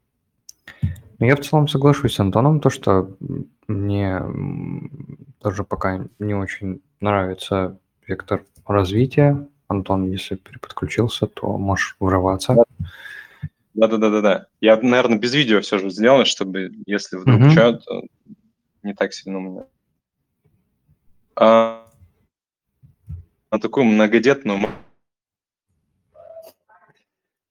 Ну, я в целом соглашусь с Антоном, то, что мне тоже пока не очень нравится вектор развития. Антон, если переподключился, то можешь врываться. Да-да-да-да-да. Я, наверное, без видео все же сделал, чтобы, если вдруг угу. что, то не так сильно у меня. А, на такую многодетную...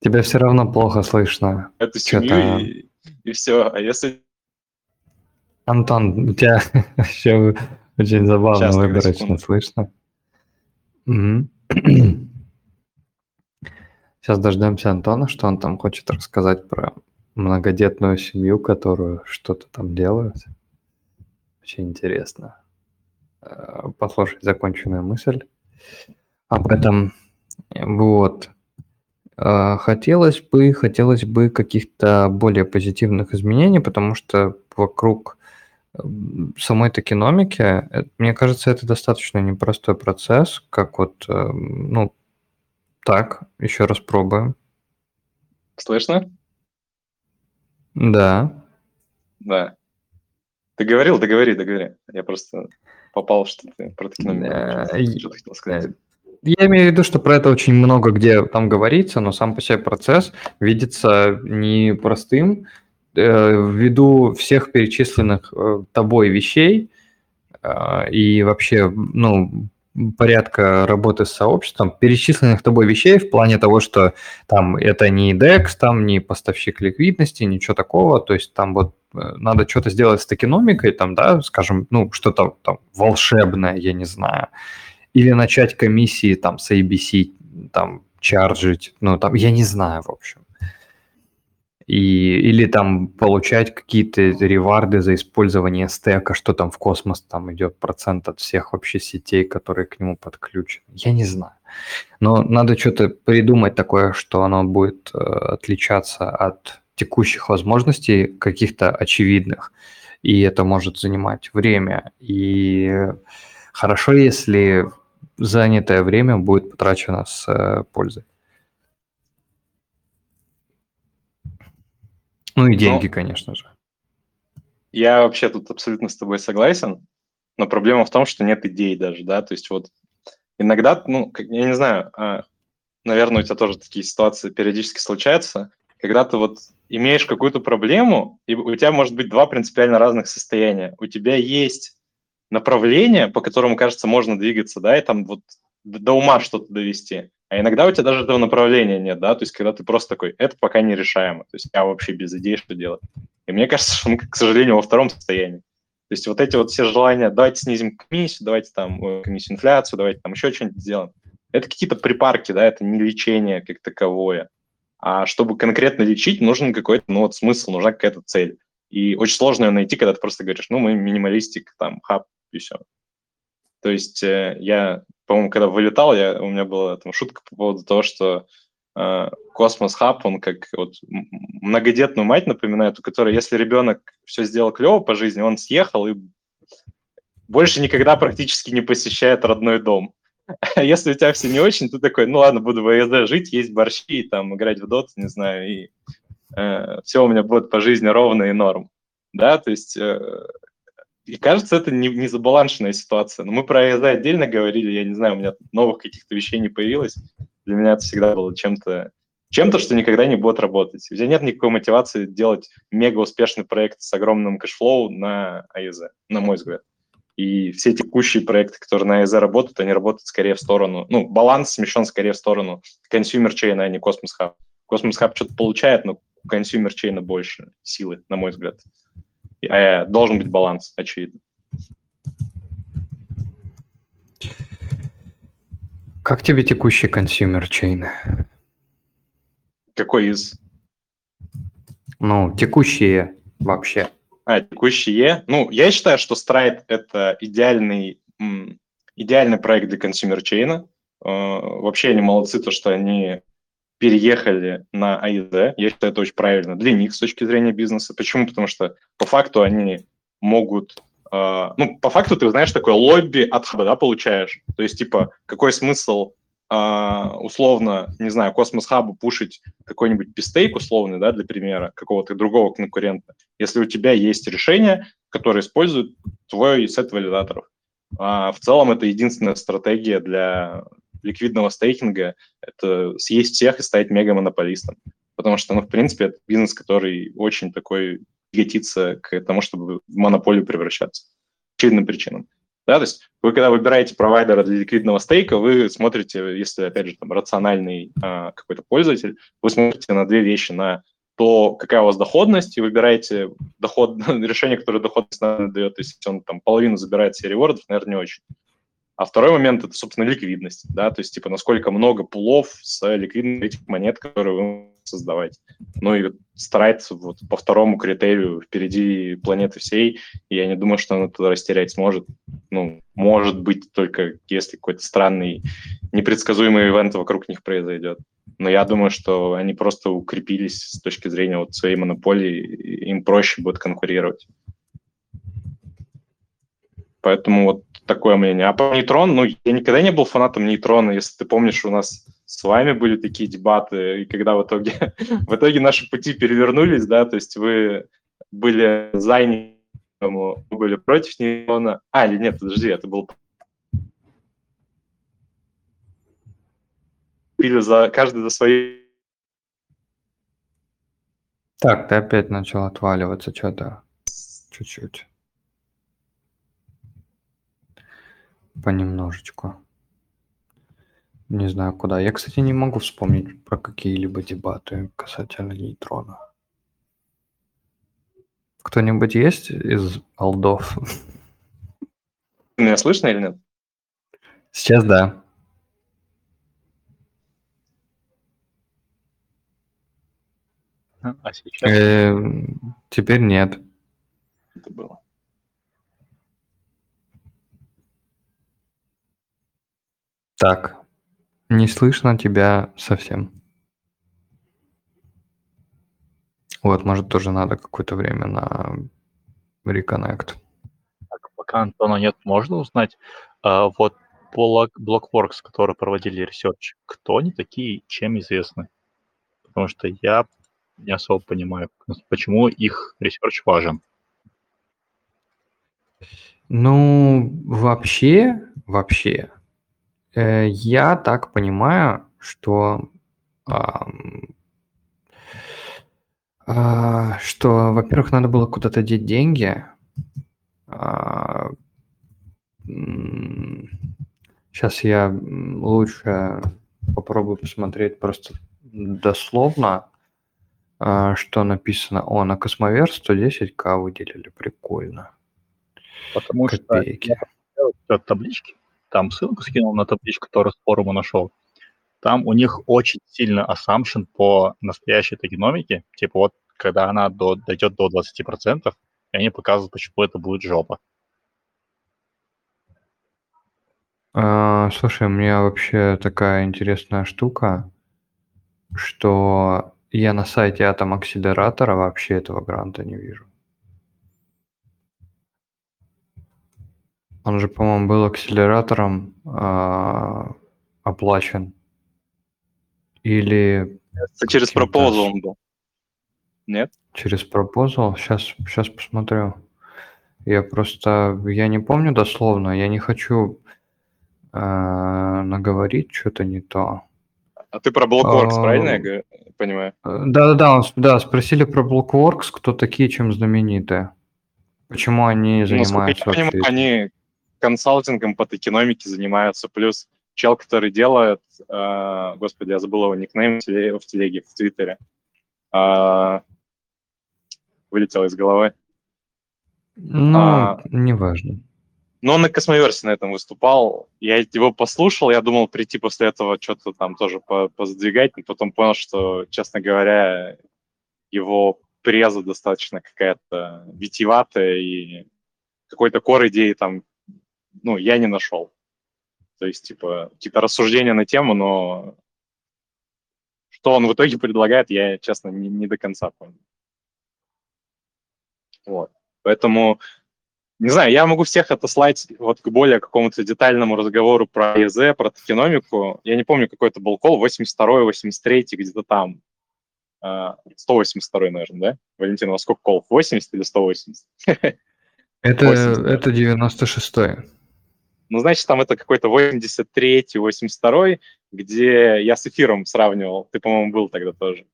Тебя все равно плохо слышно. Эту семью и, и все. А если Антон, у тебя еще очень забавно Сейчас, выборочно слышно. Угу. Сейчас дождемся Антона, что он там хочет рассказать про многодетную семью, которую что-то там делают. Очень интересно э, послушать законченную мысль об этом. Вот. А, хотелось бы хотелось бы каких-то более позитивных изменений, потому что вокруг, самой токеномики, э, мне кажется, это достаточно непростой процесс, как вот, эм, ну Так, еще раз пробуем. Слышно? Да. Да. Ты говорил, договори, договори. Я просто попал, что ты про токеномику Э, что-то хотел сказать. Я имею в виду, что про это очень много где там говорится, но сам по себе процесс видится непростым. Э, ввиду всех перечисленных э, тобой вещей э, и вообще, ну, порядка работы с сообществом, перечисленных тобой вещей в плане того, что там это не DEX, там не поставщик ликвидности, ничего такого, то есть там вот надо что-то сделать с токеномикой, там, да, скажем, ну, что-то там волшебное, я не знаю, или начать комиссии там с ABC, там, чарджить, ну, там, я не знаю, в общем. И, или там получать какие-то реварды за использование стека, что там в космос там идет процент от всех вообще сетей, которые к нему подключены. Я не знаю. Но надо что-то придумать такое, что оно будет э, отличаться от текущих возможностей каких-то очевидных. И это может занимать время. И хорошо, если занятое время будет потрачено с э, пользой. Ну и деньги, Ну, конечно же. Я вообще тут абсолютно с тобой согласен, но проблема в том, что нет идей даже, да, то есть вот иногда, ну, я не знаю, а, наверное, у тебя тоже такие ситуации периодически случаются, когда ты вот имеешь какую-то проблему, и у тебя может быть два принципиально разных состояния. У тебя есть направление, по которому, кажется, можно двигаться, да, и там вот до ума что-то довести. А иногда у тебя даже этого направления нет, да, то есть когда ты просто такой, это пока нерешаемо, то есть я вообще без идей, что делать. И мне кажется, что он, к сожалению, во втором состоянии. То есть вот эти вот все желания, давайте снизим комиссию, давайте там э, комиссию инфляцию, давайте там еще что-нибудь сделаем. Это какие-то припарки, да, это не лечение как таковое. А чтобы конкретно лечить, нужен какой-то, ну вот смысл, нужна какая-то цель. И очень сложно ее найти, когда ты просто говоришь, ну мы минималистик, там, хаб, и все. То есть э, я, по-моему, когда вылетал, я, у меня была там шутка по поводу того, что э, Cosmos Hub, он как вот многодетную мать напоминает, у которой, если ребенок все сделал клево по жизни, он съехал и больше никогда практически не посещает родной дом. А если у тебя все не очень, ты такой, ну ладно, буду в AEZ жить, есть борщи, там, играть в Доту, не знаю, и все у меня будет по жизни ровно и норм. Да, то есть, э, и кажется, это не, не забаланшенная ситуация. Но мы про AEZ отдельно говорили, я не знаю, у меня новых каких-то вещей не появилось. Для меня это всегда было чем-то, чем-то, что никогда не будет работать. У тебя нет никакой мотивации делать мега успешный проект с огромным cash flow на AEZ, на мой взгляд. И все текущие проекты, которые на AEZ работают, они работают скорее в сторону, ну, баланс смещен скорее в сторону consumer chain, а не Cosmos Hub. Cosmos Hub что-то получает, но consumer chain больше силы, на мой взгляд. Э, должен быть баланс, очевидно. Как тебе текущий consumer chain? Какой из? Ну, текущие вообще. А, текущие. Ну, я считаю, что Stride — это идеальный, идеальный проект для consumer chain а. Э, вообще они молодцы, то, что они переехали на AEZ. Я считаю, это очень правильно для них с точки зрения бизнеса. Почему? Потому что по факту они могут... э, ну, по факту ты, знаешь, такое лобби от хаба, да, получаешь. То есть, типа, какой смысл э, условно, не знаю, Cosmos Hub у пушить какой-нибудь pSTAKE условный, да, для примера, какого-то другого конкурента, если у тебя есть решение, которое использует твой сет валидаторов. А в целом это единственная стратегия для ликвидного стейкинга – это съесть всех и стать мега-монополистом. Потому что, ну, в принципе, это бизнес, который очень такой тяготится к тому, чтобы в монополию превращаться. Очевидным причинам. Да, то есть вы, когда выбираете провайдера для ликвидного стейка, вы смотрите, если, опять же, там, рациональный а, какой-то пользователь, вы смотрите на две вещи, на то, какая у вас доходность, и выбираете доход, решение, которое доходность дает. То есть если он там половину забирает себе ревордов, наверное, не очень. А второй момент – это, собственно, ликвидность, да, то есть, типа, насколько много пулов с ликвидных этих монет, которые вы создавать. Ну и старается вот по второму критерию впереди планеты всей, и я не думаю, что она туда растерять сможет. Ну, может быть, только если какой-то странный, непредсказуемый ивент вокруг них произойдет. Но я думаю, что они просто укрепились с точки зрения вот своей монополии, им проще будет конкурировать. Поэтому вот такое мнение. А по нейтрон, ну, я никогда не был фанатом нейтрона. Если ты помнишь, у нас с вами были такие дебаты, и когда в итоге, в итоге наши пути перевернулись, да, то есть вы были за нейтрона, вы были против нейтрона. А, или нет, подожди, это был пили за каждый за свои. Так, ты опять начал отваливаться что-то. Чуть-чуть. Понемножечку. Не знаю куда. Я, кстати, не могу вспомнить про какие-либо дебаты касательно нейтрона. Кто-нибудь есть из алдов? Меня слышно или нет? Сейчас да. А сейчас? Э, теперь нет. Это было. Так, не слышно тебя совсем. Вот, может, тоже надо какое-то время на reconnect. Так, пока Антона нет, можно узнать, а, вот Block, Blockworks, которые проводили research, кто они такие, чем известны? Потому что я не особо понимаю, почему их research важен. Ну, вообще, вообще, я так понимаю, что а, что, во-первых, надо было куда-то деть деньги. Сейчас я м, лучше попробую посмотреть просто дословно, а, что написано. О, на Cosmoverse 110к выделили. Прикольно. Потому что Копейки. я посмотрел эти таблички, там ссылку скинул на табличку, которую с форума нашел. Там у них очень сильно assumption по настоящей токеномике. Типа вот, когда она до, дойдет до 20%, и они показывают, почему это будет жопа. А, слушай, у меня вообще такая интересная штука, что я на сайте Атом Акселератора вообще этого гранта не вижу. Он же, по-моему, был акселератором а, оплачен. Или Это через пропозал он был. Нет? через пропозал. Сейчас, сейчас посмотрю. Я просто, я не помню дословно, я не хочу а, наговорить что-то не то. А ты про Blockworks, А, правильно я понимаю? Э, Да-да-да, с- да, спросили про Blockworks, кто такие, чем знаменитые. Почему они Ну, насколько занимаются я понимаю, они консалтингом по токеномике занимаются, плюс чел, который делает, э, господи, я забыл его никнейм в теле- в телеге, в Твиттере, А, вылетел из головы. Ну, а- неважно. Но он на Космоверсе на этом выступал. Я его послушал, я думал прийти после этого что-то там тоже по- позадвигать, но потом понял, что, честно говоря, его преза достаточно какая-то витиеватая, и какой-то кор идеи там, ну, я не нашел. То есть, типа, какие-то рассуждения на тему, но что он в итоге предлагает, я, честно, не, не до конца понял. Вот. Поэтому не знаю, я могу всех отослать вот к более какому-то детальному разговору про ЕЗ, про токеномику. Я не помню, какой это был кол, 82-й, 83-й, где-то там. А, 182-й, наверное, да? Валентин, у вас сколько колов? 80 или 180? Это, 80, да. это 96-й. Ну, значит, там это какой-то 83-й, 82-й, где я с эфиром сравнивал. Ты, по-моему, был тогда тоже.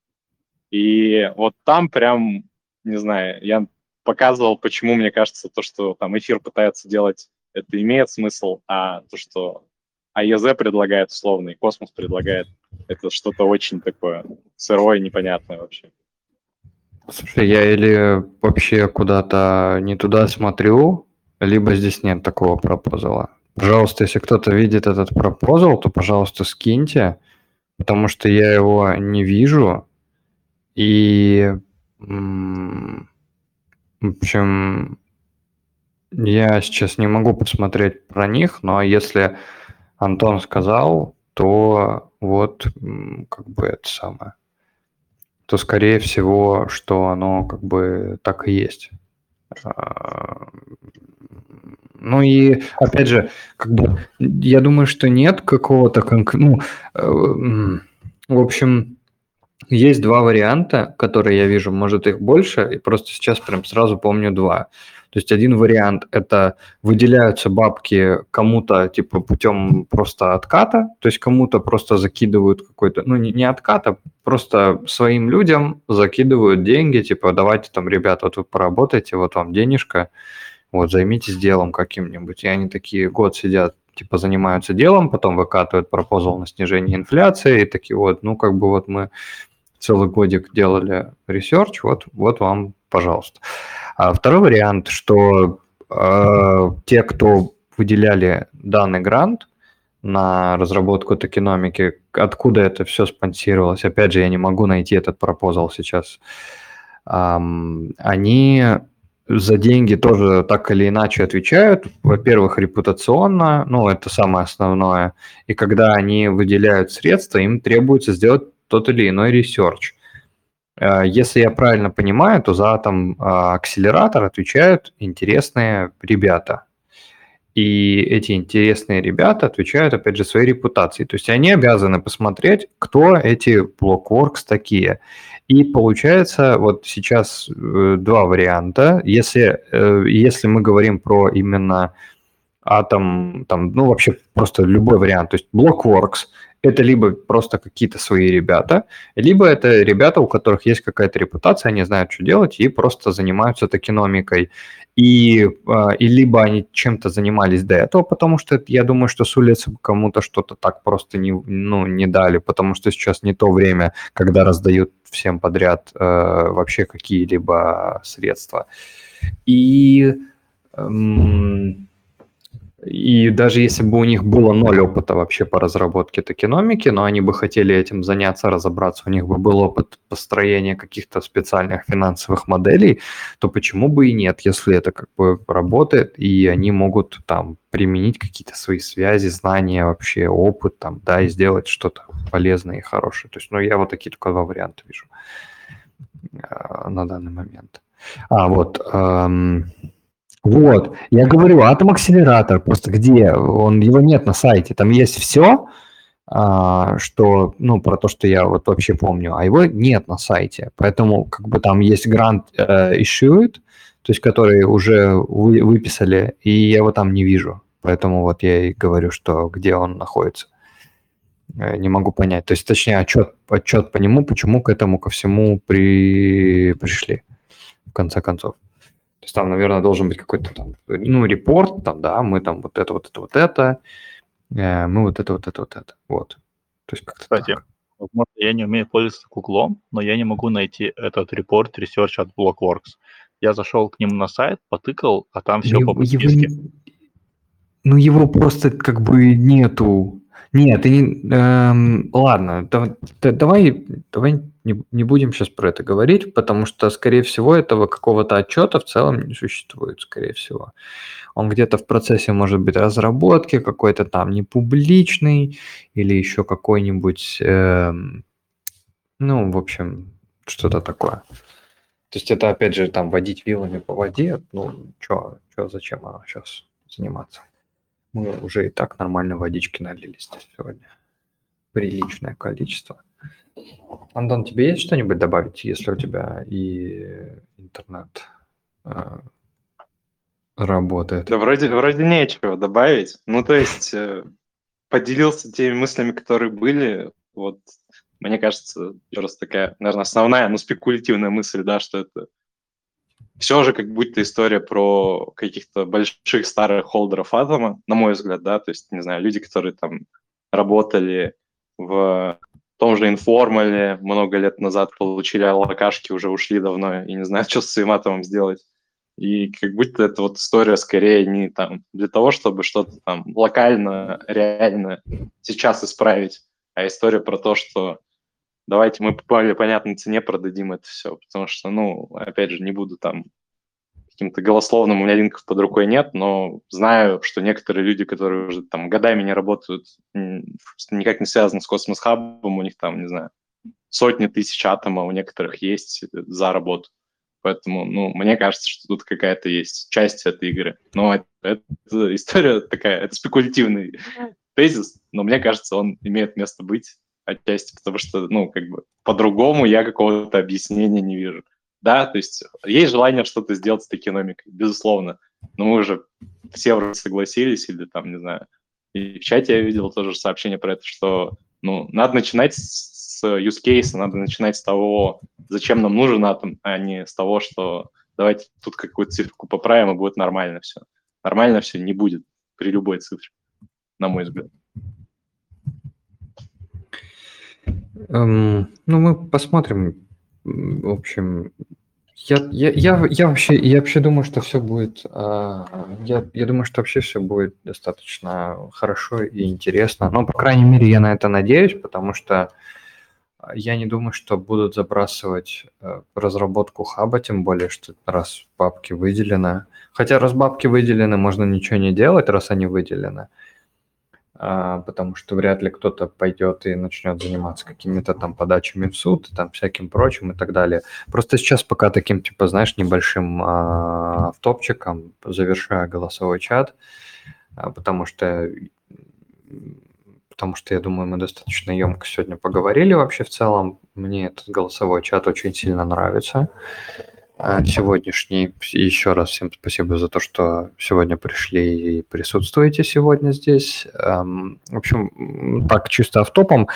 И вот там прям, не знаю, я показывал, почему мне кажется, то, что там эфир пытается делать, это имеет смысл, а то, что АЕЗ предлагает условно, и Космос предлагает, это что-то очень такое сырое, непонятное вообще. Слушай, я или вообще куда-то не туда смотрю, либо здесь нет такого пропозала. Пожалуйста, если кто-то видит этот пропозал, то, пожалуйста, скиньте, потому что я его не вижу. И, в общем, я сейчас не могу посмотреть про них, но если Антон сказал, то вот как бы это самое, то скорее всего, что оно как бы так и есть. Ну и опять же, как бы я думаю, что нет какого-то ну, э, в общем, есть два варианта, которые я вижу, может их больше, и просто сейчас прям сразу помню два. То есть один вариант – это выделяются бабки кому-то типа путем просто отката, то есть кому-то просто закидывают какой-то, ну не, не отката, просто своим людям закидывают деньги, типа давайте там, ребята, вот вы поработайте, вот вам денежка, вот займитесь делом каким-нибудь. И они такие год сидят, типа занимаются делом, потом выкатывают proposal на снижение инфляции, и такие вот, ну как бы вот мы целый годик делали research, вот, вот вам, пожалуйста. А второй вариант, что э, те, кто выделяли данный грант на разработку токеномики, откуда это все спонсировалось, опять же, я не могу найти этот proposal сейчас, эм, они за деньги тоже так или иначе отвечают. Во-первых, репутационно, ну, это самое основное. И когда они выделяют средства, им требуется сделать тот или иной research. Э, если я правильно понимаю, то за там а, акселератор отвечают интересные ребята. И эти интересные ребята отвечают, опять же, своей репутацией. То есть они обязаны посмотреть, кто эти Blockworks такие. И получается вот сейчас э, два варианта. Если, э, если мы говорим про именно атом, там, ну вообще просто любой вариант, то есть Blockworks – это либо просто какие-то свои ребята, либо это ребята, у которых есть какая-то репутация, они знают, что делать, и просто занимаются токеномикой. И, а, и либо они чем-то занимались до этого, потому что я думаю, что с улицы кому-то что-то так просто не, ну, не дали, потому что сейчас не то время, когда раздают всем подряд э, вообще какие-либо средства. И эм, и даже если бы у них было ноль опыта вообще по разработке токеномики, но они бы хотели этим заняться, разобраться, у них бы был опыт построения каких-то специальных финансовых моделей, то почему бы и нет, если это как бы работает, и они могут там применить какие-то свои связи, знания, вообще опыт там, да, и сделать что-то полезное и хорошее. То есть, ну, я вот такие только два варианта вижу э, на данный момент. А, вот... Эм, вот, я говорю, атом акселератор, просто где? Он, его нет на сайте, там есть все, а, что, ну, про то, что я вот вообще помню, а его нет на сайте, поэтому как бы там есть грант э, issued, то есть который уже вы, выписали, и я его там не вижу, поэтому вот я и говорю, что где он находится. Э, не могу понять, то есть точнее отчет, отчет по нему, почему к этому ко всему при, пришли, в конце концов есть там, наверное, должен быть какой-то там, ну, репорт, там, да, мы там вот это, вот это, вот это, э, мы вот это, вот это, вот это, вот. То есть как-то Кстати, так. возможно, я не умею пользоваться Гуглом, но я не могу найти этот репорт Research от Blockworks. Я зашел к нему на сайт, потыкал, а там все его, по подписке. Его, ну, его просто как бы нету. Нет, ты не... Эм, ладно, да, да, давай, давай не, не будем сейчас про это говорить, потому что, скорее всего, этого какого-то отчета в целом не существует, скорее всего. Он где-то в процессе, может быть, разработки, какой-то там непубличный или еще какой-нибудь, э, ну, в общем, что-то такое. То есть это, опять же, там водить вилами по воде, ну, что, зачем оно сейчас заниматься? Мы уже и так нормально водички налили здесь сегодня. Приличное количество. Антон, тебе есть что-нибудь добавить, если у тебя и интернет э, работает? Да вроде, вроде нечего добавить. Ну, то есть э, поделился теми мыслями, которые были. Вот, мне кажется, просто такая, наверное, основная, ну, спекулятивная мысль, да, что это все же как будто история про каких-то больших старых холдеров атома, на мой взгляд, да, то есть, не знаю, люди, которые там работали в том же информале много лет назад получили аллокашки, уже ушли давно и не знают, что с своим атомом сделать. И как будто это вот история скорее не там для того, чтобы что-то там локально, реально сейчас исправить, а история про то, что давайте мы по понятной цене продадим это все, потому что, ну, опять же, не буду там каким-то голословным, у меня линков под рукой нет, но знаю, что некоторые люди, которые уже там годами не работают, никак не связаны с Космос Хабом, у них там, не знаю, сотни тысяч атомов у некоторых есть за работу. Поэтому, ну, мне кажется, что тут какая-то есть часть этой игры. Но это, это история такая, это спекулятивный тезис, но мне кажется, он имеет место быть отчасти, потому что, ну, как бы по-другому я какого-то объяснения не вижу. Да, то есть есть желание что-то сделать с экономикой, безусловно. Но мы уже все вроде согласились, или там, не знаю. И в чате я видел тоже сообщение про это, что ну, надо начинать с use case, надо начинать с того, зачем нам нужен атом, а не с того, что давайте тут какую-то циферку поправим, и будет нормально все. Нормально все не будет при любой цифре, на мой взгляд. Эм, ну, мы посмотрим. В общем, я, я, я, я, вообще, я вообще думаю, что все будет... Э, я, я думаю, что вообще все будет достаточно хорошо и интересно. Ну, по крайней мере, я на это надеюсь, потому что я не думаю, что будут забрасывать э, разработку хаба, тем более, что раз бабки выделены. Хотя раз бабки выделены, можно ничего не делать, раз они выделены. Потому что вряд ли кто-то пойдет и начнет заниматься какими-то там подачами в суд, там всяким прочим и так далее. Просто сейчас пока таким, типа, знаешь, небольшим а, автопчиком завершаю голосовой чат, а, потому что потому что, я думаю, мы достаточно емко сегодня поговорили вообще в целом. Мне этот голосовой чат очень сильно нравится. А, сегодняшний. еще раз всем спасибо за то, что сегодня пришли и присутствуете сегодня здесь. В общем, так, чисто автопом.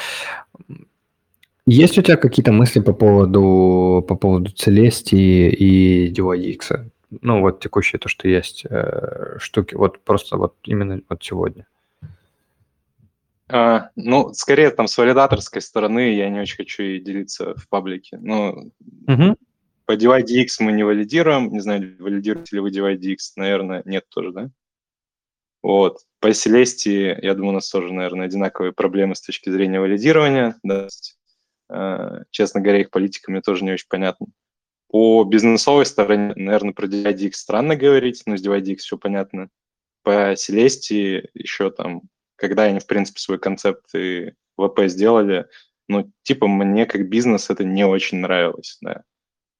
Есть у тебя какие-то мысли по поводу, по поводу Целестии и DYX? Ну, вот текущие то, что есть э, штуки, вот просто вот именно вот сегодня. А, ну, скорее там с валидаторской стороны я не очень хочу и делиться в паблике. Ну, угу. По DYDX мы не валидируем. Не знаю, валидируете ли вы DYDX? Наверное, нет тоже, да? Вот. По Celeste, я думаю, у нас тоже, наверное, одинаковые проблемы с точки зрения валидирования. Да. Э, честно говоря, их политика мне тоже не очень понятна. По бизнесовой стороне, наверное, про DYDX странно говорить, но с DYDX все понятно. По Celeste еще там, когда они, в принципе, свой концепт и ВП сделали, ну, типа, мне как бизнес это не очень нравилось, да.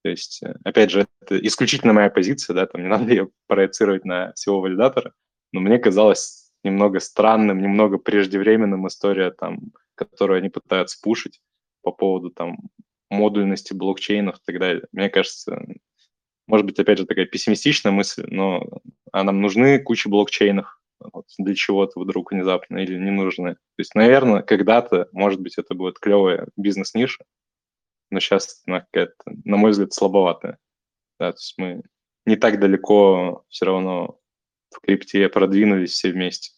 То есть, э, опять же, это исключительно моя позиция, да, там не надо ее проецировать на всего валидатора, но мне казалось немного странным, немного преждевременным история, там, которую они пытаются пушить по поводу там модульности блокчейнов и так далее. Мне кажется, может быть, опять же, такая пессимистичная мысль, но а нам нужны куча блокчейнов вот, для чего-то вдруг внезапно или не нужны. То есть, наверное, когда-то, может быть, это будет клевая бизнес-ниша, но сейчас она какая-то, на мой взгляд, слабоватая. Да, то есть мы не так далеко все равно в крипте продвинулись все вместе.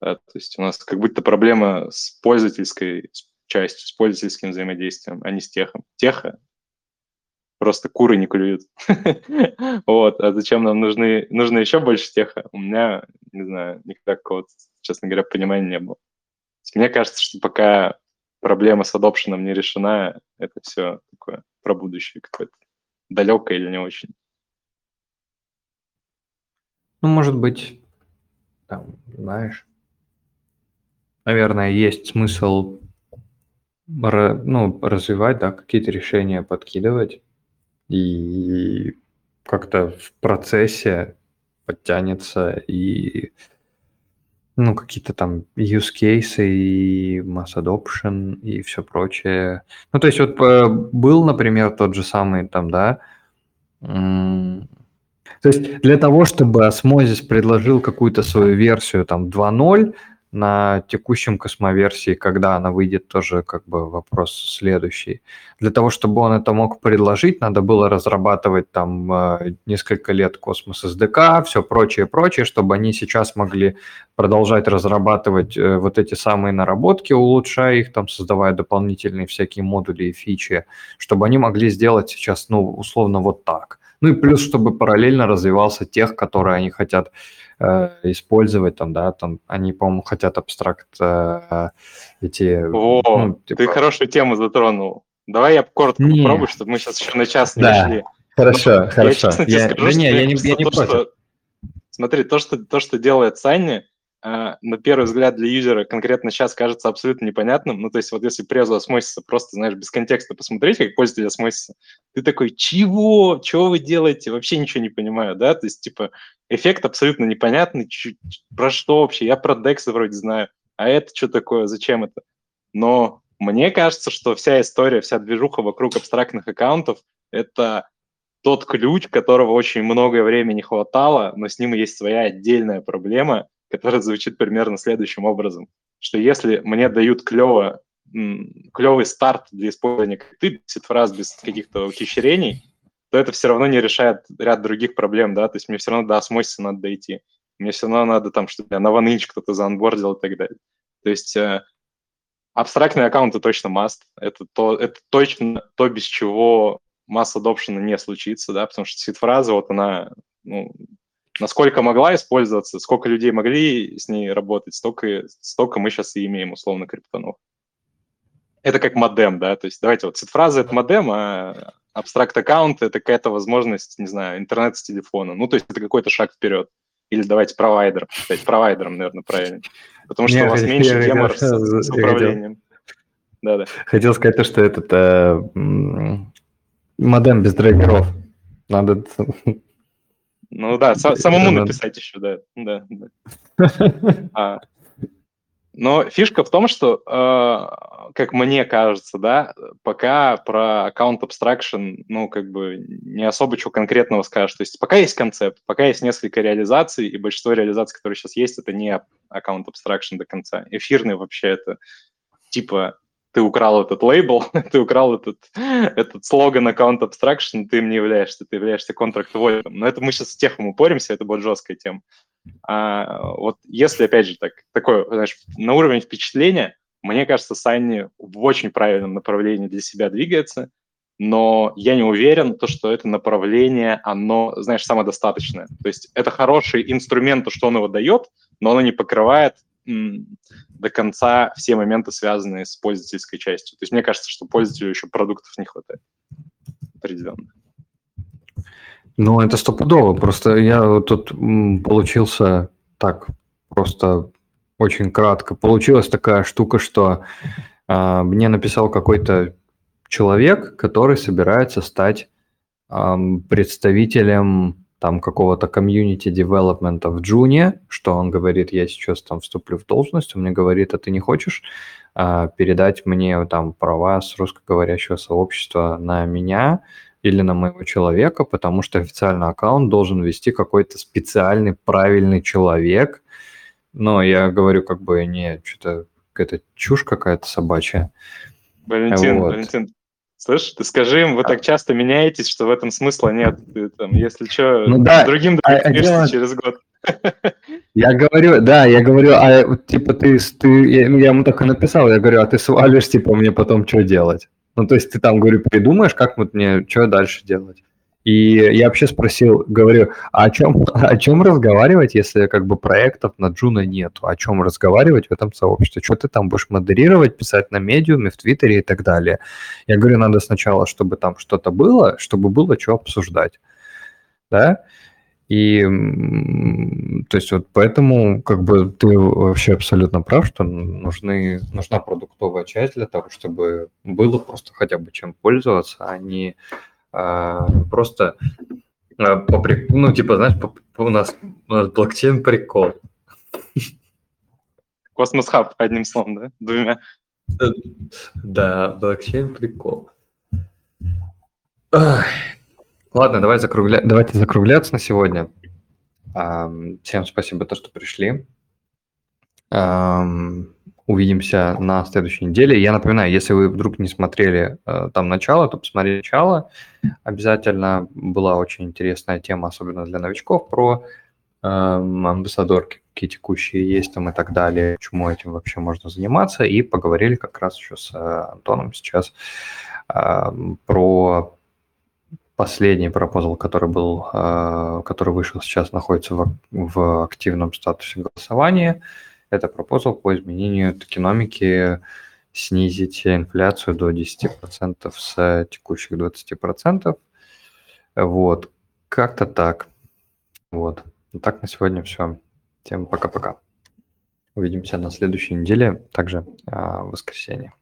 Да, то есть у нас как будто проблема с пользовательской частью, с пользовательским взаимодействием, а не с техом. Теха просто куры не клюют. вот, а зачем нам нужны, нужно еще больше теха? У меня, не знаю, никакого, какого честно говоря, понимания не было. Мне кажется, что пока проблема с адопшеном не решена, это все такое про будущее какое-то. Далекое или не очень. Ну, может быть, там, знаешь, наверное, есть смысл ну, развивать, да, какие-то решения подкидывать, и как-то в процессе подтянется и ну, какие-то там use cases и mass adoption и все прочее. Ну, то есть вот э, был, например, тот же самый там, да, то есть для того, чтобы Osmosis предложил какую-то свою версию там 2.0, на текущем космоверсии, когда она выйдет, тоже как бы вопрос следующий. Для того, чтобы он это мог предложить, надо было разрабатывать там э, несколько лет космос SDK, все прочее, прочее, чтобы они сейчас могли продолжать разрабатывать э, вот эти самые наработки, улучшая их, там, создавая дополнительные всякие модули и фичи, чтобы они могли сделать сейчас, ну, условно, вот так. Ну и плюс, чтобы параллельно развивался тех, которые они хотят э, использовать, там, да, там, они, по-моему, хотят абстракт э, эти... О, ну, типа... ты хорошую тему затронул. Давай я коротко не. попробую, чтобы мы сейчас еще на час не да. шли. Хорошо, Я хорошо. честно тебе Я- скажу, да что не, мне я не, я не то, против. что- Смотри, то что, то, что делает Санни, а, на первый взгляд для юзера конкретно сейчас кажется абсолютно непонятным. Ну, то есть вот если презу осмосиса просто, знаешь, без контекста посмотреть, как пользователь осмосиса, ты такой, чего? Чего вы делаете? Вообще ничего не понимаю, да? То есть, типа, эффект абсолютно непонятный. ч- про что вообще? Я про DEX вроде знаю. А это что такое? Зачем это? Но мне кажется, что вся история, вся движуха вокруг абстрактных аккаунтов – это тот ключ, которого очень многое время не хватало, но с ним есть своя отдельная проблема, которая звучит примерно следующим образом, что если мне дают клево, клевый старт для использования крипты, фраз без каких-то ухищрений, то это все равно не решает ряд других проблем, да, то есть мне все равно до осмосиса надо дойти, мне все равно надо там, чтобы на OneInch кто-то заанбордил и так далее. То есть э, абстрактные аккаунты точно must, это, то, это точно то, без чего масс adoption не случится, да, потому что сид-фраза, вот она, ну, насколько могла использоваться, сколько людей могли с ней работать, столько, столько мы сейчас и имеем, условно, криптонов. Это как модем, да, то есть давайте вот сид-фраза – это модем, а абстракт-аккаунт – это какая-то возможность, не знаю, интернет с телефона, ну, то есть это какой-то шаг вперед. Или давайте провайдер, кстати, провайдером, наверное, правильно. Потому что Не, у вас меньше я гемор с, с я управлением. Да-да. Хотел сказать то, что этот э, модем без драйверов. Надо... Ну да, са- самому написать еще, да. да, да. А, но фишка в том, что, э, как мне кажется, да, пока про аккаунт abstraction, ну, как бы не особо чего конкретного скажешь. То есть пока есть концепт, пока есть несколько реализаций, и большинство реализаций, которые сейчас есть, это не аккаунт abstraction до конца. Эфирный вообще это типа ты украл этот лейбл, ты украл этот, этот слоган аккаунт abstraction, ты им не являешься, ты являешься контракт вольным. Но это мы сейчас с техом упоримся, это будет жесткая тема. А, вот если, опять же, так, такое, знаешь, на уровень впечатления, мне кажется, Санни в очень правильном направлении для себя двигается, но я не уверен, то, что это направление, оно, знаешь, самодостаточное. То есть это хороший инструмент, то, что он его дает, но оно не покрывает до конца все моменты, связанные с пользовательской частью. То есть мне кажется, что пользователю еще продуктов не хватает определенно. Ну, это стопудово. Просто я вот тут получился так, просто очень кратко. Получилась такая штука, что а, мне написал какой-то человек, который собирается стать ам, представителем там какого-то комьюнити девелопмента в Джуне, что он говорит, я сейчас там вступлю в должность, он мне говорит, а ты не хочешь а, передать мне там права с русскоговорящего сообщества на меня, или на моего человека, потому что официальный аккаунт должен вести какой-то специальный правильный человек. Но я говорю, как бы не что-то какая-то чушь какая-то собачья. Валентин, Вот. Валентин, слышь, ты скажи им, вы так часто меняетесь, что в этом смысла нет. Ты, там, если что, Ну да, другим а- а дело- через год. Я говорю, да, я говорю, а типа ты, ты я, я ему так и написал, я говорю, а ты свалишь, типа, мне потом что делать? Ну, то есть ты там, говорю, придумаешь, как вот мне, что дальше делать? И я вообще спросил, говорю, а о чем, о чем разговаривать, если как бы проектов на Juno нету? О чем разговаривать в этом сообществе? Что ты там будешь модерировать, писать на Medium е, в Твиттере и так далее? Я говорю, надо сначала, чтобы там что-то было, чтобы было что обсуждать. Да? И, то есть, вот поэтому, как бы, ты вообще абсолютно прав, что нужны, нужна продуктовая часть для того, чтобы было просто хотя бы чем пользоваться, а не а, просто, а, по при- ну, типа, знаешь, по- по- у нас, у нас блокчейн прикол. Cosmos Hub, одним словом, да? Двумя. Да, блокчейн прикол. Ах. Ладно, давай закругля... давайте закругляться на сегодня. Всем спасибо, то, что пришли. Ам, Увидимся на следующей неделе. Я напоминаю, если вы вдруг не смотрели э, там начало, то посмотрите начало. Обязательно была очень интересная тема, особенно для новичков, про эм, амбассадорки, какие текущие есть там и так далее, чему этим вообще можно заниматься. И поговорили как раз еще с э, Антоном сейчас эм, про последний пропозал, который был, э, который вышел сейчас, находится в, в активном статусе голосования. Это пропозал по изменению токеномики снизить инфляцию до 10% с текущих 20%. Вот. Как-то так. Вот. Так на сегодня все. Всем пока-пока. Увидимся на следующей неделе, также а, в воскресенье.